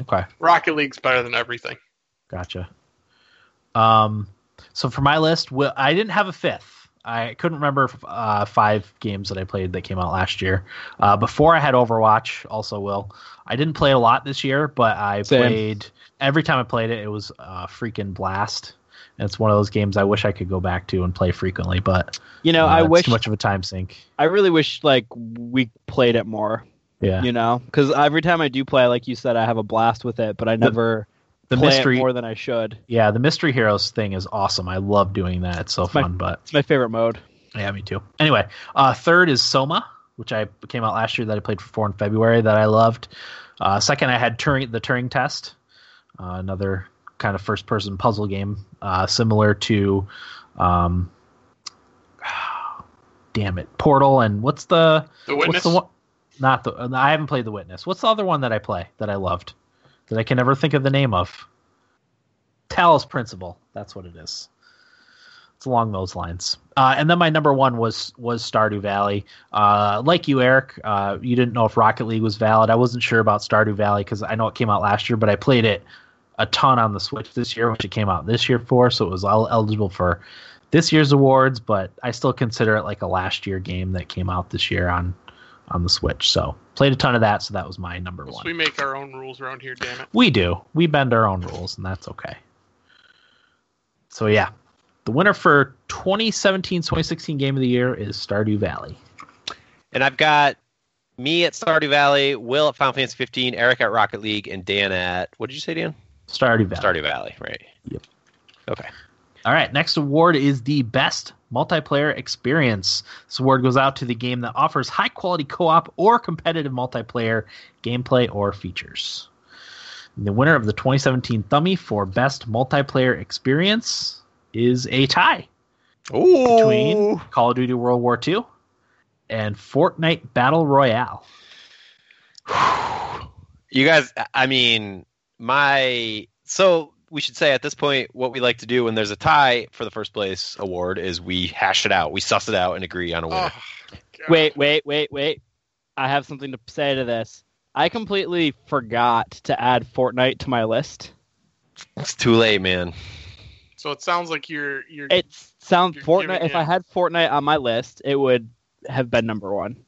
Okay, Rocket League's better than everything. gotcha. Um, so for my list, I didn't have a fifth. I couldn't remember uh, five games that I played that came out last year. Uh, before I had Overwatch, also Will. I didn't play a lot this year, but I Same. played every time I played it. It was a freaking blast. And it's one of those games I wish I could go back to and play frequently, but You know, uh, I it's wish too much of a time sink. I really wish like we played it more. Yeah. You know, because every time I do play, like you said, I have a blast with it, but I never The play mystery it more than I should. Yeah, the Mystery Heroes thing is awesome. I love doing that. It's so my- fun, but It's my favorite mode. yeah, me too. Anyway, uh, third is Soma, which I came out last year that I played for four in February that I loved. Uh, second, I had Turing, the Turing Test, uh, another kind of first person puzzle game uh, similar to, um, (sighs) damn it, Portal and what's the The what's Witness. the one? Not the I haven't played the Witness. What's the other one that I play that I loved that I can never think of the name of? Talos Principle. That's what it is. It's along those lines. Uh, and then my number one was was Stardew Valley. Uh, like you, Eric, uh, you didn't know if Rocket League was valid. I wasn't sure about Stardew Valley because I know it came out last year, but I played it a ton on the Switch this year, which it came out this year for, so it was el- eligible for this year's awards. But I still consider it like a last year game that came out this year on on the Switch. So played a ton of that, so that was my number Plus, one. we make our own rules around here. Damn it. We do. We bend our own rules, and that's okay. So yeah, the winner for 2017-2016 Game of the Year is Stardew Valley. And I've got me at Stardew Valley, Will at Final Fantasy 15, Eric at Rocket League, and Dan at what did you say, Dan? Stardew Valley. Stardew Valley, right? Yep. Okay. All right, next award is the best multiplayer experience. This award goes out to the game that offers high quality co-op or competitive multiplayer gameplay or features. And the winner of the 2017 Thummy for best multiplayer experience is a tie. Ooh. between Call of Duty World War II and Fortnite Battle Royale. You guys, I mean, my so we should say at this point what we like to do when there's a tie for the first place award is we hash it out, we suss it out, and agree on a winner. Oh, Wait, wait, wait, wait. I have something to say to this. I completely forgot to add Fortnite to my list. It's too late, man. So it sounds like you're you're. It sounds You're Fortnite. giving If I had Fortnite on my list, it would have been number one.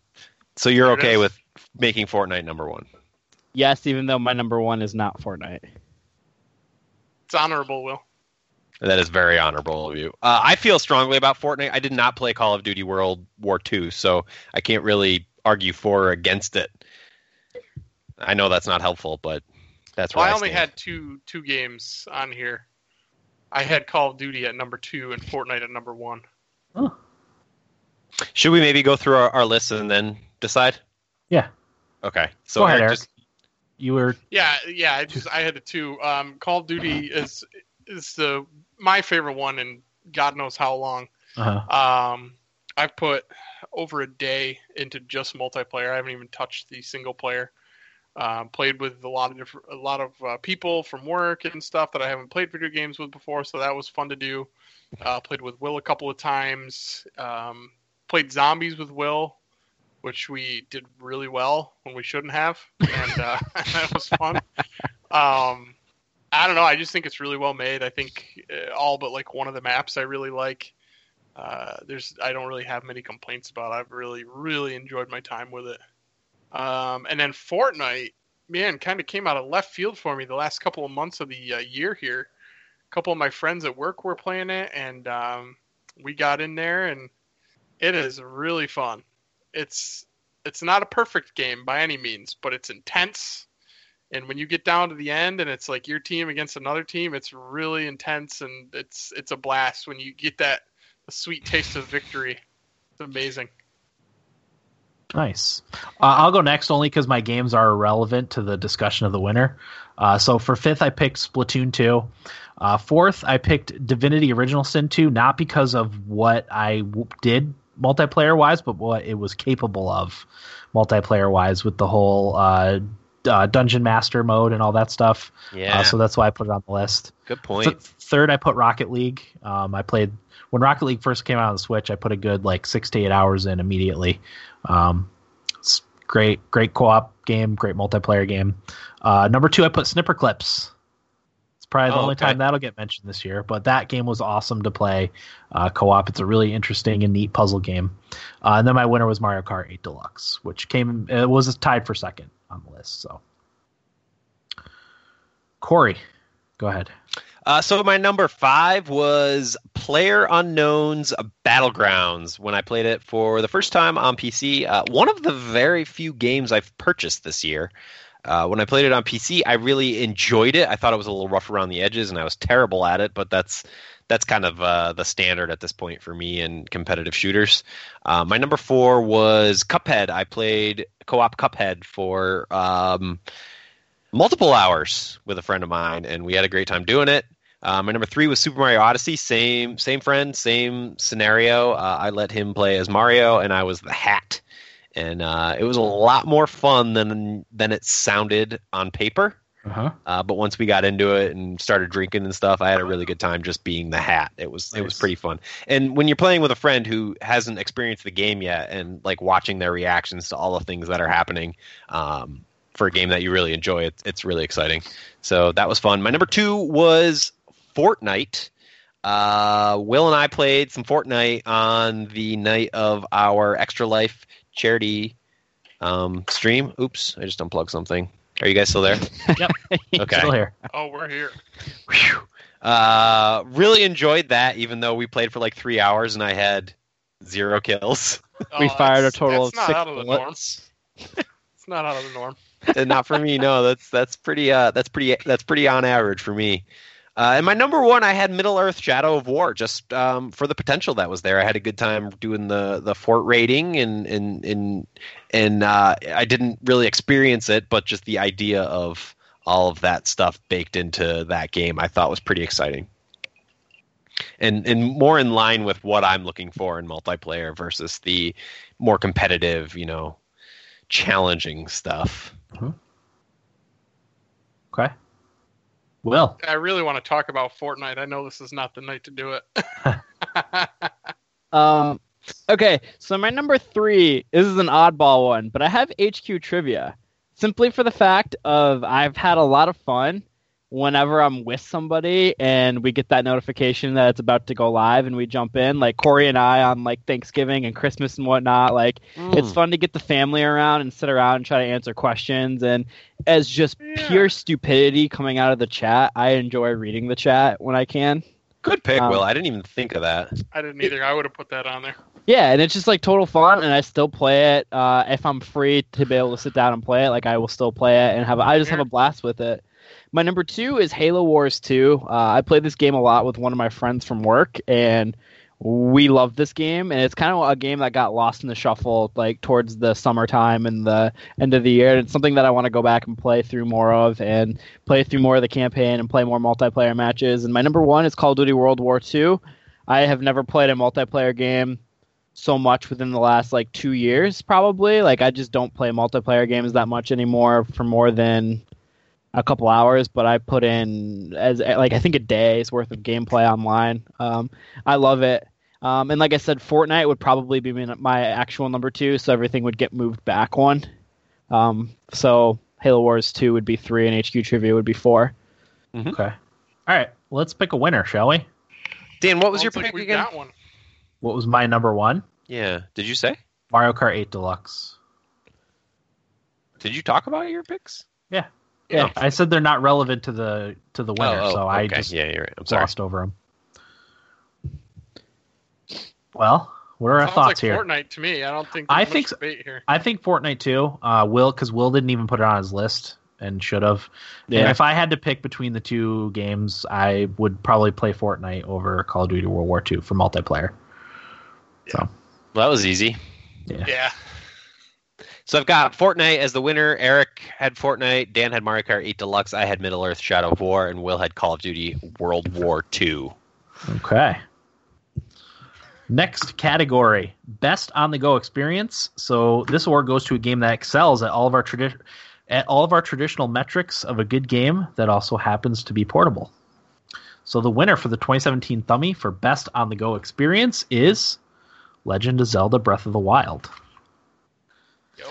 So you're There okay with making Fortnite number one? Yes, even though my number one is not Fortnite. It's honorable, Will. That is very honorable of you. Uh, I feel strongly about Fortnite. I did not play Call of Duty World War II, so I can't really argue for or against it. I know that's not helpful, but that's Well, I I only stand. had two two games on here. I had Call of Duty at number two and Fortnite at number one. Should we maybe go through our, our list and then decide? Yeah. Okay. So Go ahead, Eric, Eric. just- You were Yeah, yeah. I just I had the two. Um, Call of Duty is is the my favorite one, and God knows how long. uh, Um, I've put over a day into just multiplayer. I haven't even touched the single player. Um, played with a lot of different, a lot of uh, people from work and stuff that I haven't played video games with before, so that was fun to do. Uh, played with Will a couple of times. Um, played zombies with Will, which we did really well when we shouldn't have, and uh, (laughs) that was fun. Um, I don't know. I just think it's really well made. I think uh, all but like one of the maps I really like. Uh, there's I don't really have many complaints about. It. I've really really enjoyed my time with it. Um, and then Fortnite, man, kind of came out of left field for me the last couple of months of the uh, year here. A couple of my friends at work were playing it, and um, we got in there, and it is really fun. It's it's not a perfect game by any means, but it's intense. And when you get down to the end, and it's like your team against another team, it's really intense, and it's it's a blast when you get that sweet taste of victory. It's amazing. nice. Uh, I'll go next only because my games are irrelevant to the discussion of the winner. Uh, so for fifth, I picked Splatoon 2. Uh, fourth, I picked Divinity Original Sin 2, not because of what I w- did multiplayer wise, but what it was capable of multiplayer wise with the whole uh, uh, Dungeon Master mode and all that stuff. yeah, Uh, so that's why I put it on the list. good point. Th- third, I put Rocket League. Um, I played when Rocket League first came out on the Switch. I put a good like six to eight hours in immediately. Um, it's great, great co-op game, great multiplayer game. Uh, number two, I put Snipperclips. It's probably the Oh, only okay. time that'll get mentioned this year, but that game was awesome to play uh, co-op. It's a really interesting and neat puzzle game. Uh, and then my winner was Mario Kart 8 Deluxe, which came it was tied for second on the list. So, Corey, go ahead. Uh, so my number five was PlayerUnknown's Battlegrounds when I played it for the first time on PC. Uh, one of the very few games I've purchased this year. Uh, when I played it on PC, I really enjoyed it. I thought it was a little rough around the edges, and I was terrible at it. But that's that's kind of uh, the standard at this point for me in competitive shooters. Uh, my number four was Cuphead. I played co-op Cuphead for um, multiple hours with a friend of mine, and we had a great time doing it. Uh, my number three was Super Mario Odyssey. Same same friend, same scenario. Uh, I let him play as Mario, and I was the Hat, and uh, it was a lot more fun than than it sounded on paper. Uh-huh. Uh, but once we got into it and started drinking and stuff, I had a really good time just being the hat. It was it was pretty fun. And when you're playing with a friend who hasn't experienced the game yet, and like watching their reactions to all the things that are happening um, for a game that you really enjoy, it's it's really exciting. So that was fun. My number two was Fortnite. Uh, Will and I played some Fortnite on the night of our Extra Life charity um, stream. Oops, I just unplugged something. Are you guys still there? (laughs) Yep. (laughs) Okay. Still here. Oh, we're here. Whew. Uh, really enjoyed that, even though we played for like three hours and I had zero kills. (laughs) We Oh, fired a that's- total that's of not six out of the norm. bullets. It's not out of the norm. and not for me. No, that's that's pretty. Uh, that's pretty. That's pretty on average for me. Uh, and my number one, I had Middle Earth: Shadow of War, just um, for the potential that was there. I had a good time doing the the fort raiding, and and and and uh, I didn't really experience it, but just the idea of all of that stuff baked into that game, I thought was pretty exciting. And and more in line with what I'm looking for in multiplayer versus the more competitive, you know, challenging stuff. Okay. Will. I really want to talk about Fortnite. I know this is not the night to do it. (laughs) Um, okay, so my number three this is an oddball one, but I have HQ trivia simply for the fact of I've had a lot of fun whenever I'm with somebody and we get that notification that it's about to go live and we jump in, like Corey and I on like Thanksgiving and Christmas and whatnot. Like it's fun to get the family around and sit around and try to answer questions. And as just Yeah. pure stupidity coming out of the chat, I enjoy reading the chat when I can. Good pick, Um, Will. I didn't even think of that. I didn't either. I would have put that on there. Yeah, and it's just like total fun, and I still play it. Uh, if I'm free to be able to sit down and play it, like I will still play it and have. I just have a blast with it. My number two is Halo Wars Two. Uh, I played this game a lot with one of my friends from work, and we love this game. And it's kind of a game that got lost in the shuffle, like towards the summertime and the end of the year. And it's something that I want to go back and play through more of, and play through more of the campaign and play more multiplayer matches. And my number one is Call of Duty World War Two. I have never played a multiplayer game so much within the last like two years probably like i just don't play multiplayer games that much anymore for more than a couple hours but i put in as like i think a day's worth of gameplay online um, i love it um, and like i said fortnite would probably be my my actual number two so everything would get moved back one um, so halo wars 2 would be three and hq trivia would be four Okay. All right. Let's pick a winner, shall we? Dan, what was your pick again? got one. What was my number one? Yeah. Did you say? Mario Kart 8 Deluxe. Did you talk about your picks? Yeah. Yeah. I said they're not relevant to the to the winner, oh, oh, so I just yeah, you're right. I'm sorry. glossed over them. Well, what are our thoughts like here? Fortnite to me. I don't think. I think much debate here. I think Fortnite too. Uh, Will, because Will didn't even put it on his list and should have. And Yeah. if I had to pick between the two games, I would probably play Fortnite over Call of Duty World War II for multiplayer. Well, that was easy. Yeah. So I've got Fortnite as the winner. Eric had Fortnite. Dan had Mario Kart 8 Deluxe. I had Middle Earth: Shadow of War, and Will had Call of Duty World War II. Okay. Next category: best on-the-go experience. So this award goes to a game that excels at all of our tradi- at all of our traditional metrics of a good game that also happens to be portable. So the winner for the 2017 Thummy for best on-the-go experience is Legend of Zelda: Breath of the Wild.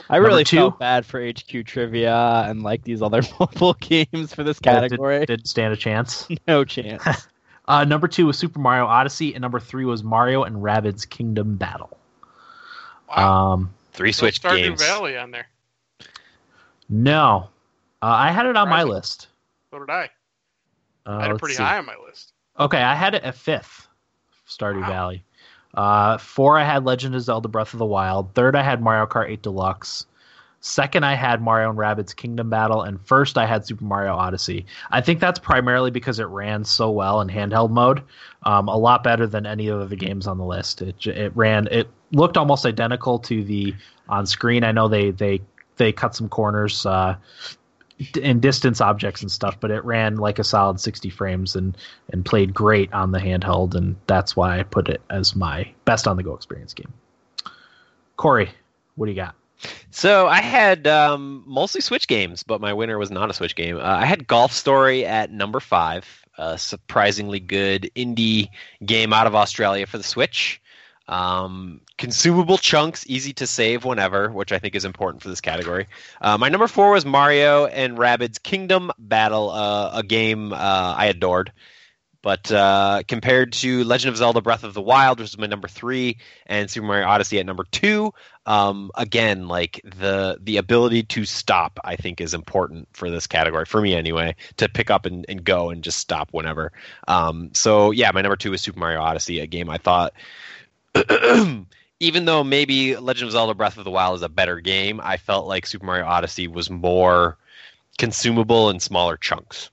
I really two. felt bad for hq trivia and like these other (laughs) mobile games for this category Did, did stand a chance. (laughs) no chance (laughs) Uh, number two was Super Mario Odyssey, and number three was Mario and Rabbids Kingdom Battle. Wow. Um, Three No Switch Stardew games. Valley on there. no, uh, I had it on my list. So did I. Uh, I had it pretty see. high on my list. Okay, I had it at fifth, Stardew Wow. Valley. Uh, four, I had Legend of Zelda: Breath of the Wild. Third, I had Mario Kart 8 Deluxe. Second, I had Mario and Rabbids Kingdom Battle, and first, I had Super Mario Odyssey. I think that's primarily because it ran so well in handheld mode, um, a lot better than any of the games on the list. It it ran, it looked almost identical to the on screen. I know they they they cut some corners uh, d- in distance objects and stuff, but it ran like a solid 60 frames and and played great on the handheld, and that's why I put it as my best on the go experience game. Corey, what do you got? So I had um, mostly Switch games, but my winner was not a Switch game. Uh, I had Golf Story at number five, a surprisingly good indie game out of Australia for the Switch. Um, consumable chunks, easy to save whenever, which I think is important for this category. Uh, my number four was Mario and Rabbids Kingdom Battle, uh, a game uh, I adored. But uh, compared to Legend of Zelda: Breath of the Wild, which is my number three, and Super Mario Odyssey at number two, um, again, like the the ability to stop, I think, is important for this category for me anyway. To pick up and, and go and just stop whenever. Um, so yeah, my number two is Super Mario Odyssey, a game I thought. (clears throat) Even though maybe Legend of Zelda: Breath of the Wild is a better game, I felt like Super Mario Odyssey was more consumable in smaller chunks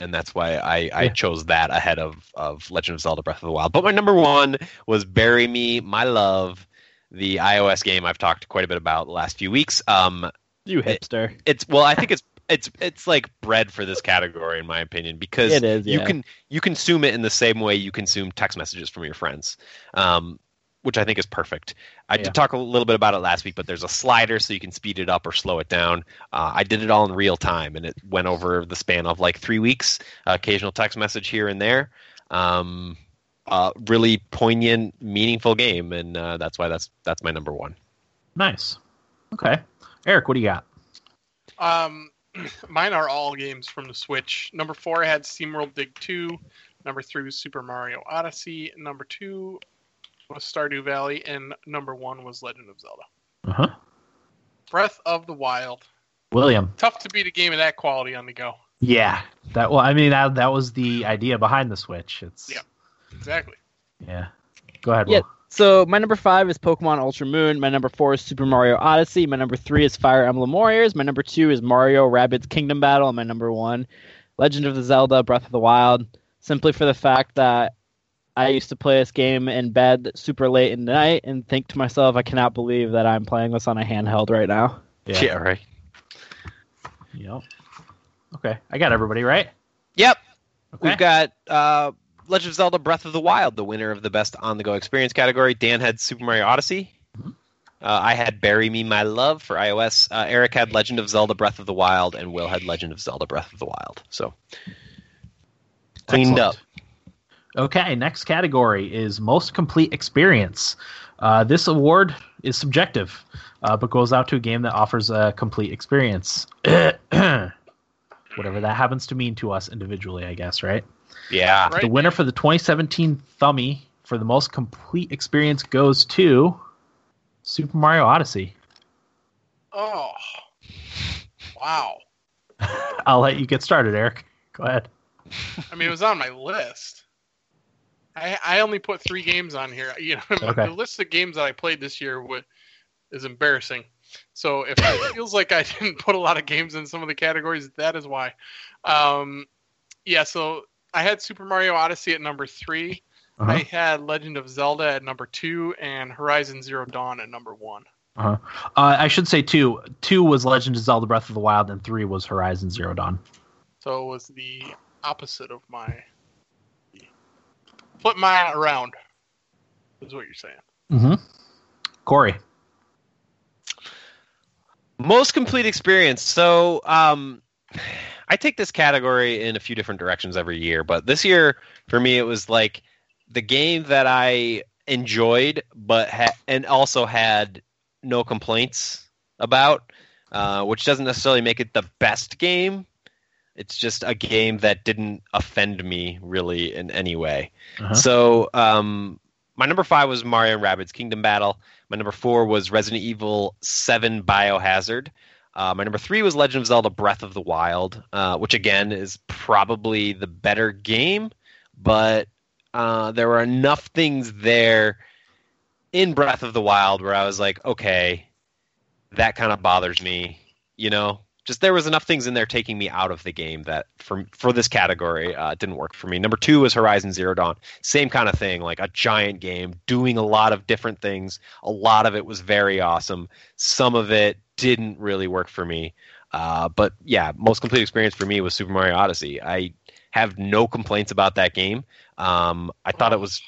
and that's why I, I Yeah. chose that ahead of, of Legend of Zelda: Breath of the Wild. But my number one was "Bury Me, My Love," the iOS game I've talked quite a bit about the last few weeks. Um, You hipster. it's well, I think it's it's it's like bread for this category in my opinion because It is, you can you consume it in the same way you consume text messages from your friends. Um, which I think is perfect. I Yeah. did talk a little bit about it last week, but there's a slider so you can speed it up or slow it down. Uh, I did it all in real time, and it went over the span of like three weeks. Uh, occasional text message here and there. Um, uh, really poignant, meaningful game, and uh, that's why that's that's my number one. Nice. Okay, Eric, what do you got? Um, (clears throat) mine are all games from the Switch. Number four, I had SteamWorld Dig 2. Number three was Super Mario Odyssey. Number two was Stardew Valley. And number one was Legend of Zelda. Uh huh. Breath of the Wild. William. Tough to beat a game of that quality on the go. Yeah, that. Well, I mean that that was the idea behind the Switch. It's Yeah. Exactly. yeah. Go ahead. Yeah. Will. So my number five is Pokemon Ultra Moon. My number four is Super Mario Odyssey. My number three is Fire Emblem Warriors. My number two is Mario Rabbids Kingdom Battle. And my number one, Legend of the Zelda Breath of the Wild. Simply for the fact that I used to play this game in bed super late in the night and think to myself, I cannot believe that I'm playing this on a handheld right now. Yeah. right. Yep. Okay, I got everybody right. Yep. Okay. We've got uh, Legend of Zelda: Breath of the Wild, the winner of the best on-the-go experience category. Dan had Super Mario Odyssey. Mhm. Uh, I had "Bury Me, My Love" for iOS. Uh, Eric had Legend of Zelda: Breath of the Wild, and Will had Legend of Zelda: Breath of the Wild. So cleaned Excellent. up. Okay, next category is most complete experience. Uh, this award is subjective, uh, but goes out to a game that offers a complete experience. (clears throat) Whatever that happens to mean to us individually, I guess, right? Yeah. Right. The winner for the 2017 Thummy for the most complete experience goes to Super Mario Odyssey. Oh. Wow. (laughs) I'll let you get started, Eric. Go ahead. I mean, it was on my list. I I only put three games on here. You know, (laughs) Okay. the list of games that I played this year is embarrassing. So if it (laughs) feels like I didn't put a lot of games in some of the categories, that is why. Um, yeah. So I had Super Mario Odyssey at number 3 Uh-huh. I had Legend of Zelda at number two, and Horizon Zero Dawn at number one. Uh, I should say two. Two was Legend of Zelda: Breath of the Wild, and three was Horizon Zero Dawn. So it was the opposite of my. Flip mine around. Is what you're saying. Mm-hmm. Corey. Most complete experience. So, um, I take this category in a few different directions every year, but this year for me it was like the game that I enjoyed, but ha- and also had no complaints about, uh, which doesn't necessarily make it the best game. It's just a game that didn't offend me really in any way. Uh-huh. So um, my number five was Mario and Rabbids Kingdom Battle. My number four was Resident Evil Seven Biohazard. Uh, my number three was Legend of Zelda: Breath of the Wild, uh, which again is probably the better game, but uh, there were enough things there in Breath of the Wild where I was like, okay, that kind of bothers me. You know, just there was enough things in there taking me out of the game that for for this category uh, didn't work for me. Number two was Horizon Zero Dawn, same kind of thing, like a giant game doing a lot of different things. A lot of it was very awesome. Some of it didn't really work for me. Uh, but yeah, most complete experience for me was Super Mario Odyssey. I have no complaints about that game. Um, I thought it was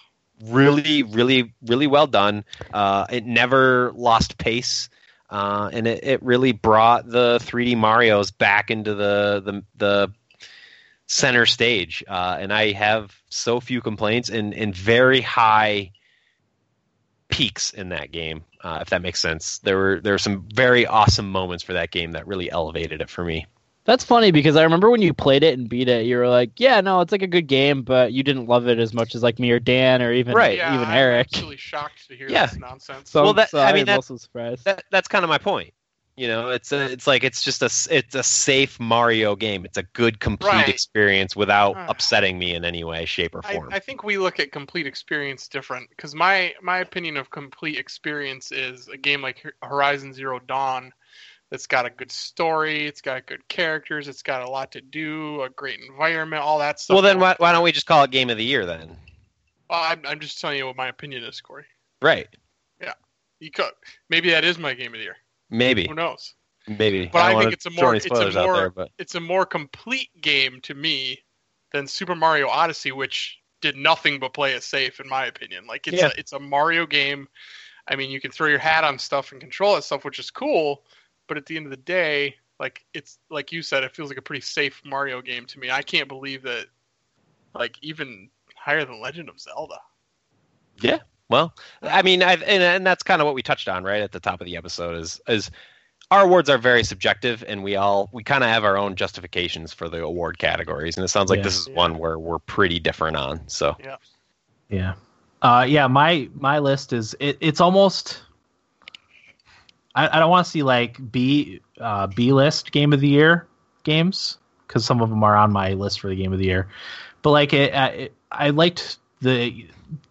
really, really, really well done. Uh, it never lost pace. Uh, and it, it really brought the 3D Mario's back into the the, the center stage. Uh, and I have so few complaints and, and very high peaks in that game, uh, if that makes sense. There were there were some very awesome moments for that game that really elevated it for me. That's funny because I remember when you played it and beat it, you were like, "Yeah, no, it's like a good game," but you didn't love it as much as like me or Dan or even Right. Yeah, even I'm Eric. actually shocked to hear Yeah. this nonsense. So, Well, that- so I mean, I'm that- also surprised. That that's kind of my point. You know, it's a, it's like it's just a s- it's a safe Mario game. It's a good complete Right. experience without Ah. upsetting me in any way, shape, or I, form. I think we look at complete experience different because my my opinion of complete experience is a game like Horizon Zero Dawn that's got a good story, it's got good characters, it's got a lot to do, a great environment, all that stuff. well, then why, why don't we just call it Game of the Year then? Well, I'm, I'm just telling you what my opinion is, Corey. Right? Yeah. You could, maybe that is my game of the year. Maybe, Who knows? maybe. But don't I think it's a more it's a more there, but it's a more complete game to me than Super Mario Odyssey, which did nothing but play it safe, in my opinion. Like it's Yeah. a, it's a Mario game. I mean, you can throw your hat on stuff and control that stuff, which is cool. But at the end of the day, like it's like you said, it feels like a pretty safe Mario game to me. I can't believe that, like even higher than Legend of Zelda. Yeah. Well, I mean, I've, and, and that's kind of what we touched on right at the top of the episode is is our awards are very subjective, and we all we kind of have our own justifications for the award categories, and it sounds like Yeah. this is Yeah. one where we're pretty different on. So Yeah. Uh, yeah, my my list is it, it's almost I, I don't want to see like B uh, B list game of the year games because some of them are on my list for the game of the year, but like it, I, it, I liked the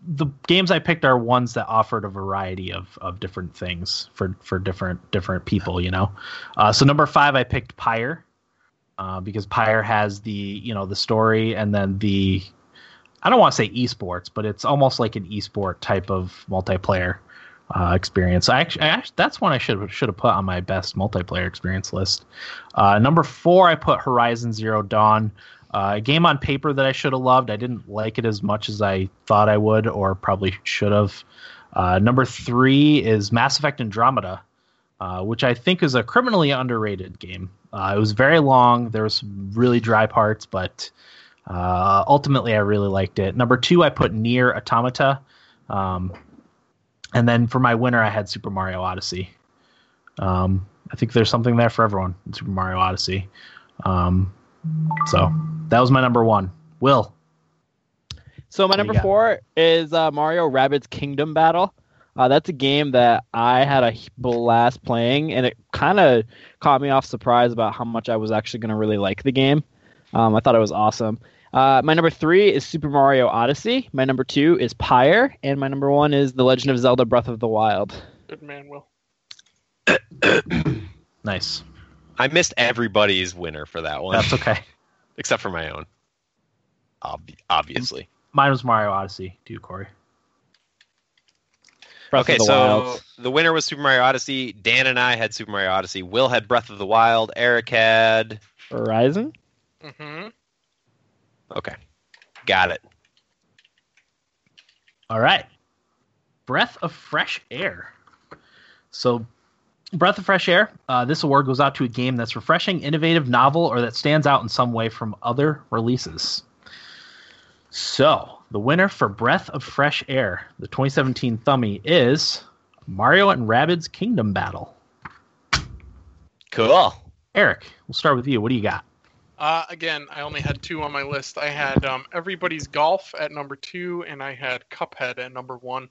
the games I picked are ones that offered a variety of, of different things for, for different different people, you know. Uh, so number five, I picked Pyre uh, because Pyre has the you know the story and then the I don't want to say esports, but it's almost like an esport type of multiplayer uh, experience. I actually, I actually, that's one I should should have put on my best multiplayer experience list. Uh, number four, I put Horizon Zero Dawn, uh, a game on paper that I should have loved. I didn't like it as much as I thought I would, or probably should have. Uh, number three is Mass Effect Andromeda, uh, which I think is a criminally underrated game. Uh, it was very long. There was some really dry parts, but ultimately, I really liked it. Number two, I put NieR Automata. Um, and then for my winner, I had Super Mario Odyssey. Um, I think there's something there for everyone in Super Mario Odyssey. Um, so that was my number one. Will. So my number four is uh, Mario Rabbids Kingdom Battle. Uh, that's a game that I had a blast playing, and it kind of caught me off surprise about how much I was actually going to really like the game. Um, I thought it was awesome. Uh, my number three is Super Mario Odyssey. My number two is Pyre, and my number one is The Legend of Zelda: Breath of the Wild. Good man, Will. (coughs) Nice. I missed everybody's winner for that one, That's okay. (laughs) except for my own. Ob- obviously. Mine was Mario Odyssey, too, Corey. Breath okay, the so Wild. the winner was Super Mario Odyssey. Dan and I had Super Mario Odyssey. Will had Breath of the Wild. Eric had. Horizon. hmm Okay, got it. All right. Breath of Fresh Air. So, Breath of Fresh Air, uh, this award goes out to a game that's refreshing, innovative, novel, or that stands out in some way from other releases. So, the winner for Breath of Fresh Air, the 2017 Thummy, is Mario and Rabbids Kingdom Battle. Cool. Eric, we'll start with you. What do you got? Uh, again, I only had two on my list. I had um, Everybody's Golf at number two, and I had Cuphead at number one.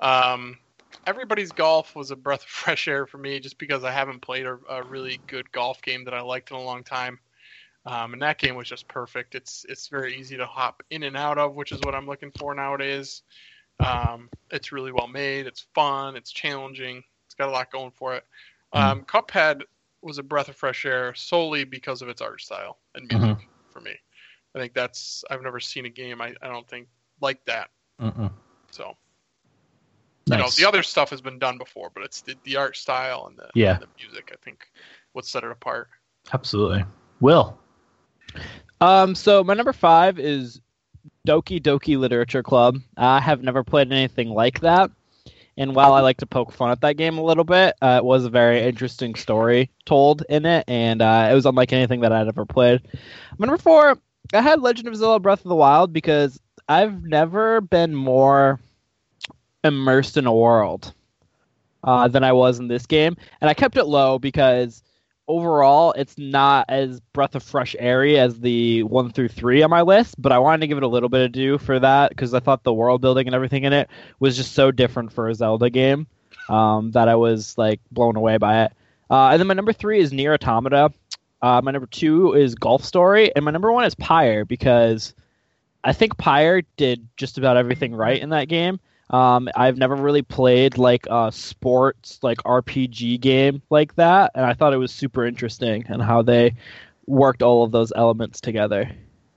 Um, everybody's golf was a breath of (laughs) fresh air for me, just because I haven't played a, a really good golf game that I liked in a long time. Um, and that game was just perfect. It's it's very easy to hop in and out of, which is what I'm looking for nowadays. Um, it's really well made. It's fun. It's challenging. It's got a lot going for it. Um, Cuphead was a breath of fresh air solely because of its art style and music for me. I think that's I've never seen a game I, I don't think like that. Mm-mm. So you know the other stuff has been done before, but it's the, the art style and the Yeah. and the music I think what set it apart. Absolutely. Will. Um, so my number five is Doki Doki Literature Club. I have never played anything like that, and while I like to poke fun at that game a little bit, uh, it was a very interesting story told in it, and uh, it was unlike anything that I'd ever played. Number four, I had Legend of Zelda: Breath of the Wild because I've never been more immersed in a world uh, than I was in this game, and I kept it low because overall it's not as breath of fresh airy as the one through three on my list but i wanted to give it a little bit of due for that because i thought the world building and everything in it was just so different for a zelda game um, that i was like blown away by it. Uh, and then my number three is NieR Automata. Uh, my number two is golf story and my number one is pyre because i think pyre did just about everything right in that game um, I've never really played like a sports like RPG game like that, and I thought it was super interesting and how they worked all of those elements together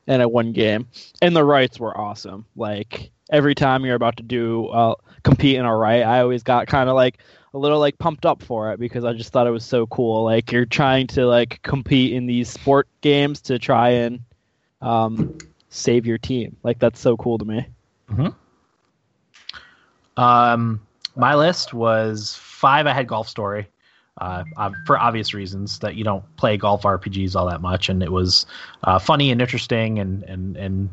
in a one game. And the rights were awesome. Like every time you're about to do uh, compete in a right, I always got kind of like a little like pumped up for it because I just thought it was so cool. Like you're trying to like compete in these sport games to try and um, save your team. Like that's so cool to me. Um, my list was five. I had Golf Story, uh, for obvious reasons that you don't play golf RPGs all that much, and it was uh, funny and interesting and and and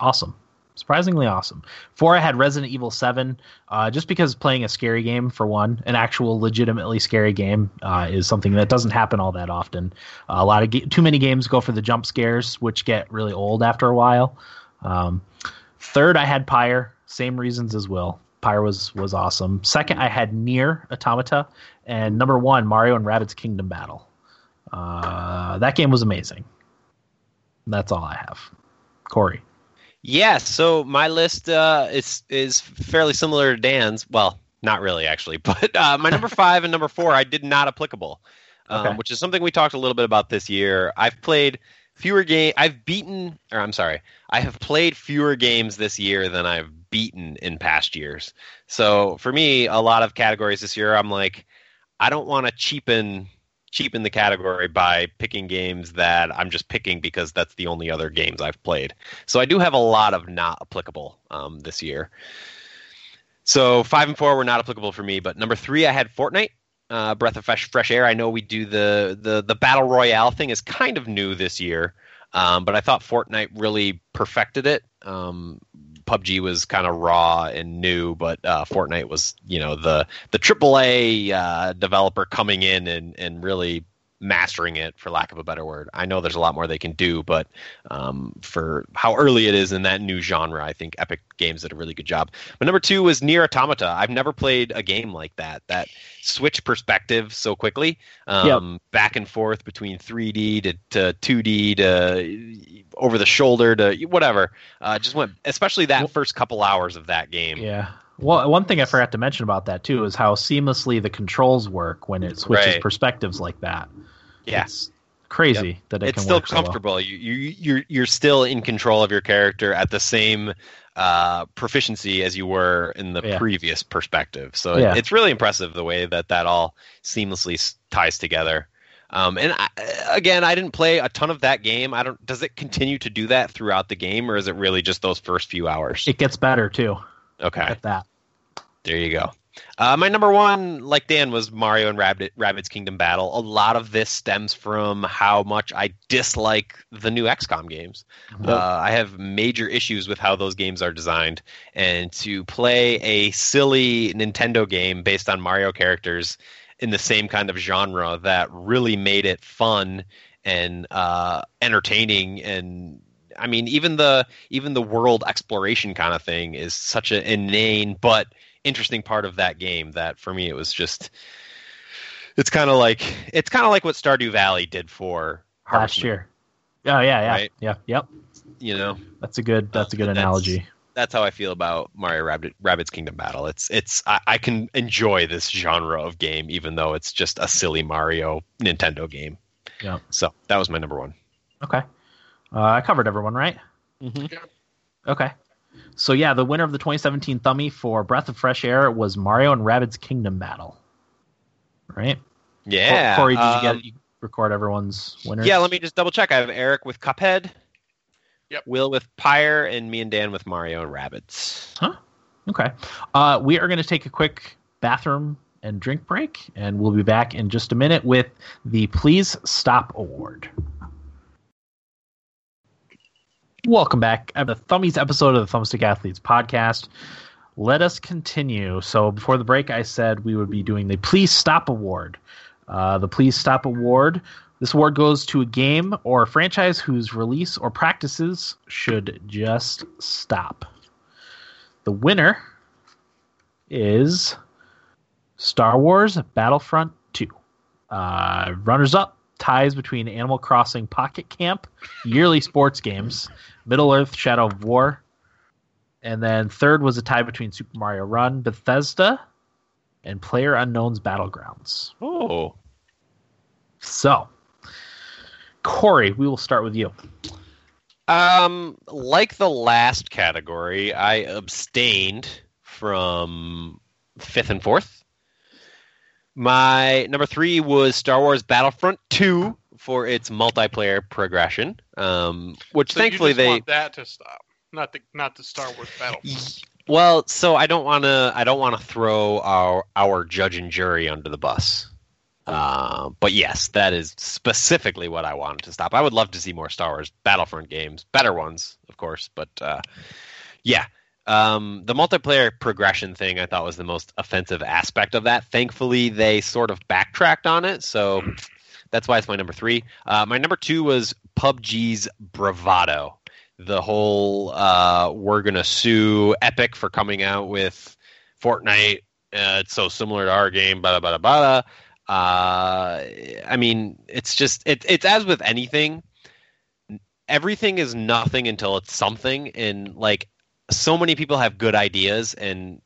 awesome, surprisingly awesome. Four, I had Resident Evil Seven, uh, just because playing a scary game for one, an actual legitimately scary game, uh, is something that doesn't happen all that often. Uh, a lot of too many games go for the jump scares, which get really old after a while. Um, Third, I had Pyre. Same reasons as Will. Pyre was was awesome. Second, I had NieR Automata, and number one, Mario and Rabbids Kingdom Battle. Uh, that game was amazing. That's all I have. Corey. Yeah, so my list uh, is is fairly similar to Dan's. Well, not really actually, (laughs) but uh, my number (laughs) five and number four I did not applicable, um, Okay. which is something we talked a little bit about this year. I've played fewer game. I've beaten, or I'm sorry, I have played fewer games this year than I've beaten in past years. So for me, a lot of categories this year, I'm like, I don't want to cheapen cheapen the category by picking games that I'm just picking because that's the only other games I've played. So I do have a lot of not applicable um, this year. So five and four were not applicable for me, but number three I had Fortnite. Uh, Breath of fresh, fresh air. I know we do the, the the battle royale thing is kind of new this year, um, but I thought Fortnite really perfected it. Um, PUBG was kind of raw and new, but uh, Fortnite was you know the the AAA uh, developer coming in and and really mastering it for lack of a better word. I know there's a lot more they can do, but um, for how early it is in that new genre, I think Epic Games did a really good job. But number two was NieR Automata. I've never played a game like that. That switch perspective so quickly, um, back and forth between 3D to, to 2D to over the shoulder to whatever. Uh, just went, especially that first couple hours of that game. Yeah. Well, one thing I forgot to mention about that too is how seamlessly the controls work when it switches Right. perspectives like that. Yeah. It's crazy that it it's can still work so well. comfortable. You, you you're you're still in control of your character at the same uh, proficiency as you were in the Yeah. previous perspective. So it- it's really impressive the way that that all seamlessly ties together. Um, and I, again, I didn't play a ton of that game. I don't. Does it continue to do that throughout the game, or is it really just those first few hours? It gets better too Okay, at that. there you go. Uh, my number one, like Dan, was Mario and Rabbit, Rabbids Kingdom Battle. A lot of this stems from how much I dislike the new XCOM games. Mhm. Uh, I have major issues with how those games are designed, and to play a silly Nintendo game based on Mario characters in the same kind of genre that really made it fun and uh, entertaining and I mean even the even the world exploration kind of thing is such an inane but interesting part of that game that for me it was just it's kind of like it's kind of like what Stardew Valley did for Harvest last year. Oh yeah, yeah, Right. yeah, yep. You know, That's a good. That's a good That's- analogy. that's how I feel about Mario Rabbit, Rabbids Kingdom Battle. It's it's I, I can enjoy this genre of game even though it's just a silly Mario Nintendo game. Yeah. So that was my number one. Okay. Uh, I covered everyone, right? Mhm. Okay. So yeah, the winner of the 2017 Thummy for Breath of Fresh Air was Mario and Rabbids Kingdom Battle. Right? Yeah. Corey, did you um, get you record everyone's winners? Yeah, let me just double check. I have Eric with Cuphead. Yep. Will with Pyre, and me and Dan with Mario and Rabbids. Huh. Okay. Uh, we are going to take a quick bathroom and drink break, and we'll be back in just a minute with the Please Stop Award. Welcome back at the Thummies episode of the Thumbstick Athletes podcast. Let us continue. So before the break, I said we would be doing the Please Stop Award. Uh, the Please Stop Award. This award goes to a game or a franchise whose release or practices should just stop. The winner is Star Wars Battlefront 2. Uh, runners up ties between Animal Crossing Pocket Camp, yearly sports games, Middle Earth Shadow of War, and then third was a tie between Super Mario Run, Bethesda, and PlayerUnknown's Battlegrounds. Oh. So, Corey, we will start with you. Um, like the last category, I abstained from fifth and fourth. My number three was Star Wars Battlefront 2 for its multiplayer progression, um, which So thankfully just they. want that to stop, not the not the Star Wars battle. Well, so I don't want to. I don't want to throw our our judge and jury under the bus. Uh, but yes, that is specifically what I wanted to stop. I would love to see more Star Wars Battlefront games, better ones, of course. But uh, yeah, um, the multiplayer progression thing I thought was the most offensive aspect of that. Thankfully, they sort of backtracked on it, so that's why it's my number three. Uh, my number two was PUBG's Bravado. The whole uh, we're gonna sue Epic for coming out with Fortnite. Uh, it's so similar to our game. Blah blah blah blah. Uh, I mean, it's just it, it's as with anything. Everything is nothing until it's something, and like so many people have good ideas, and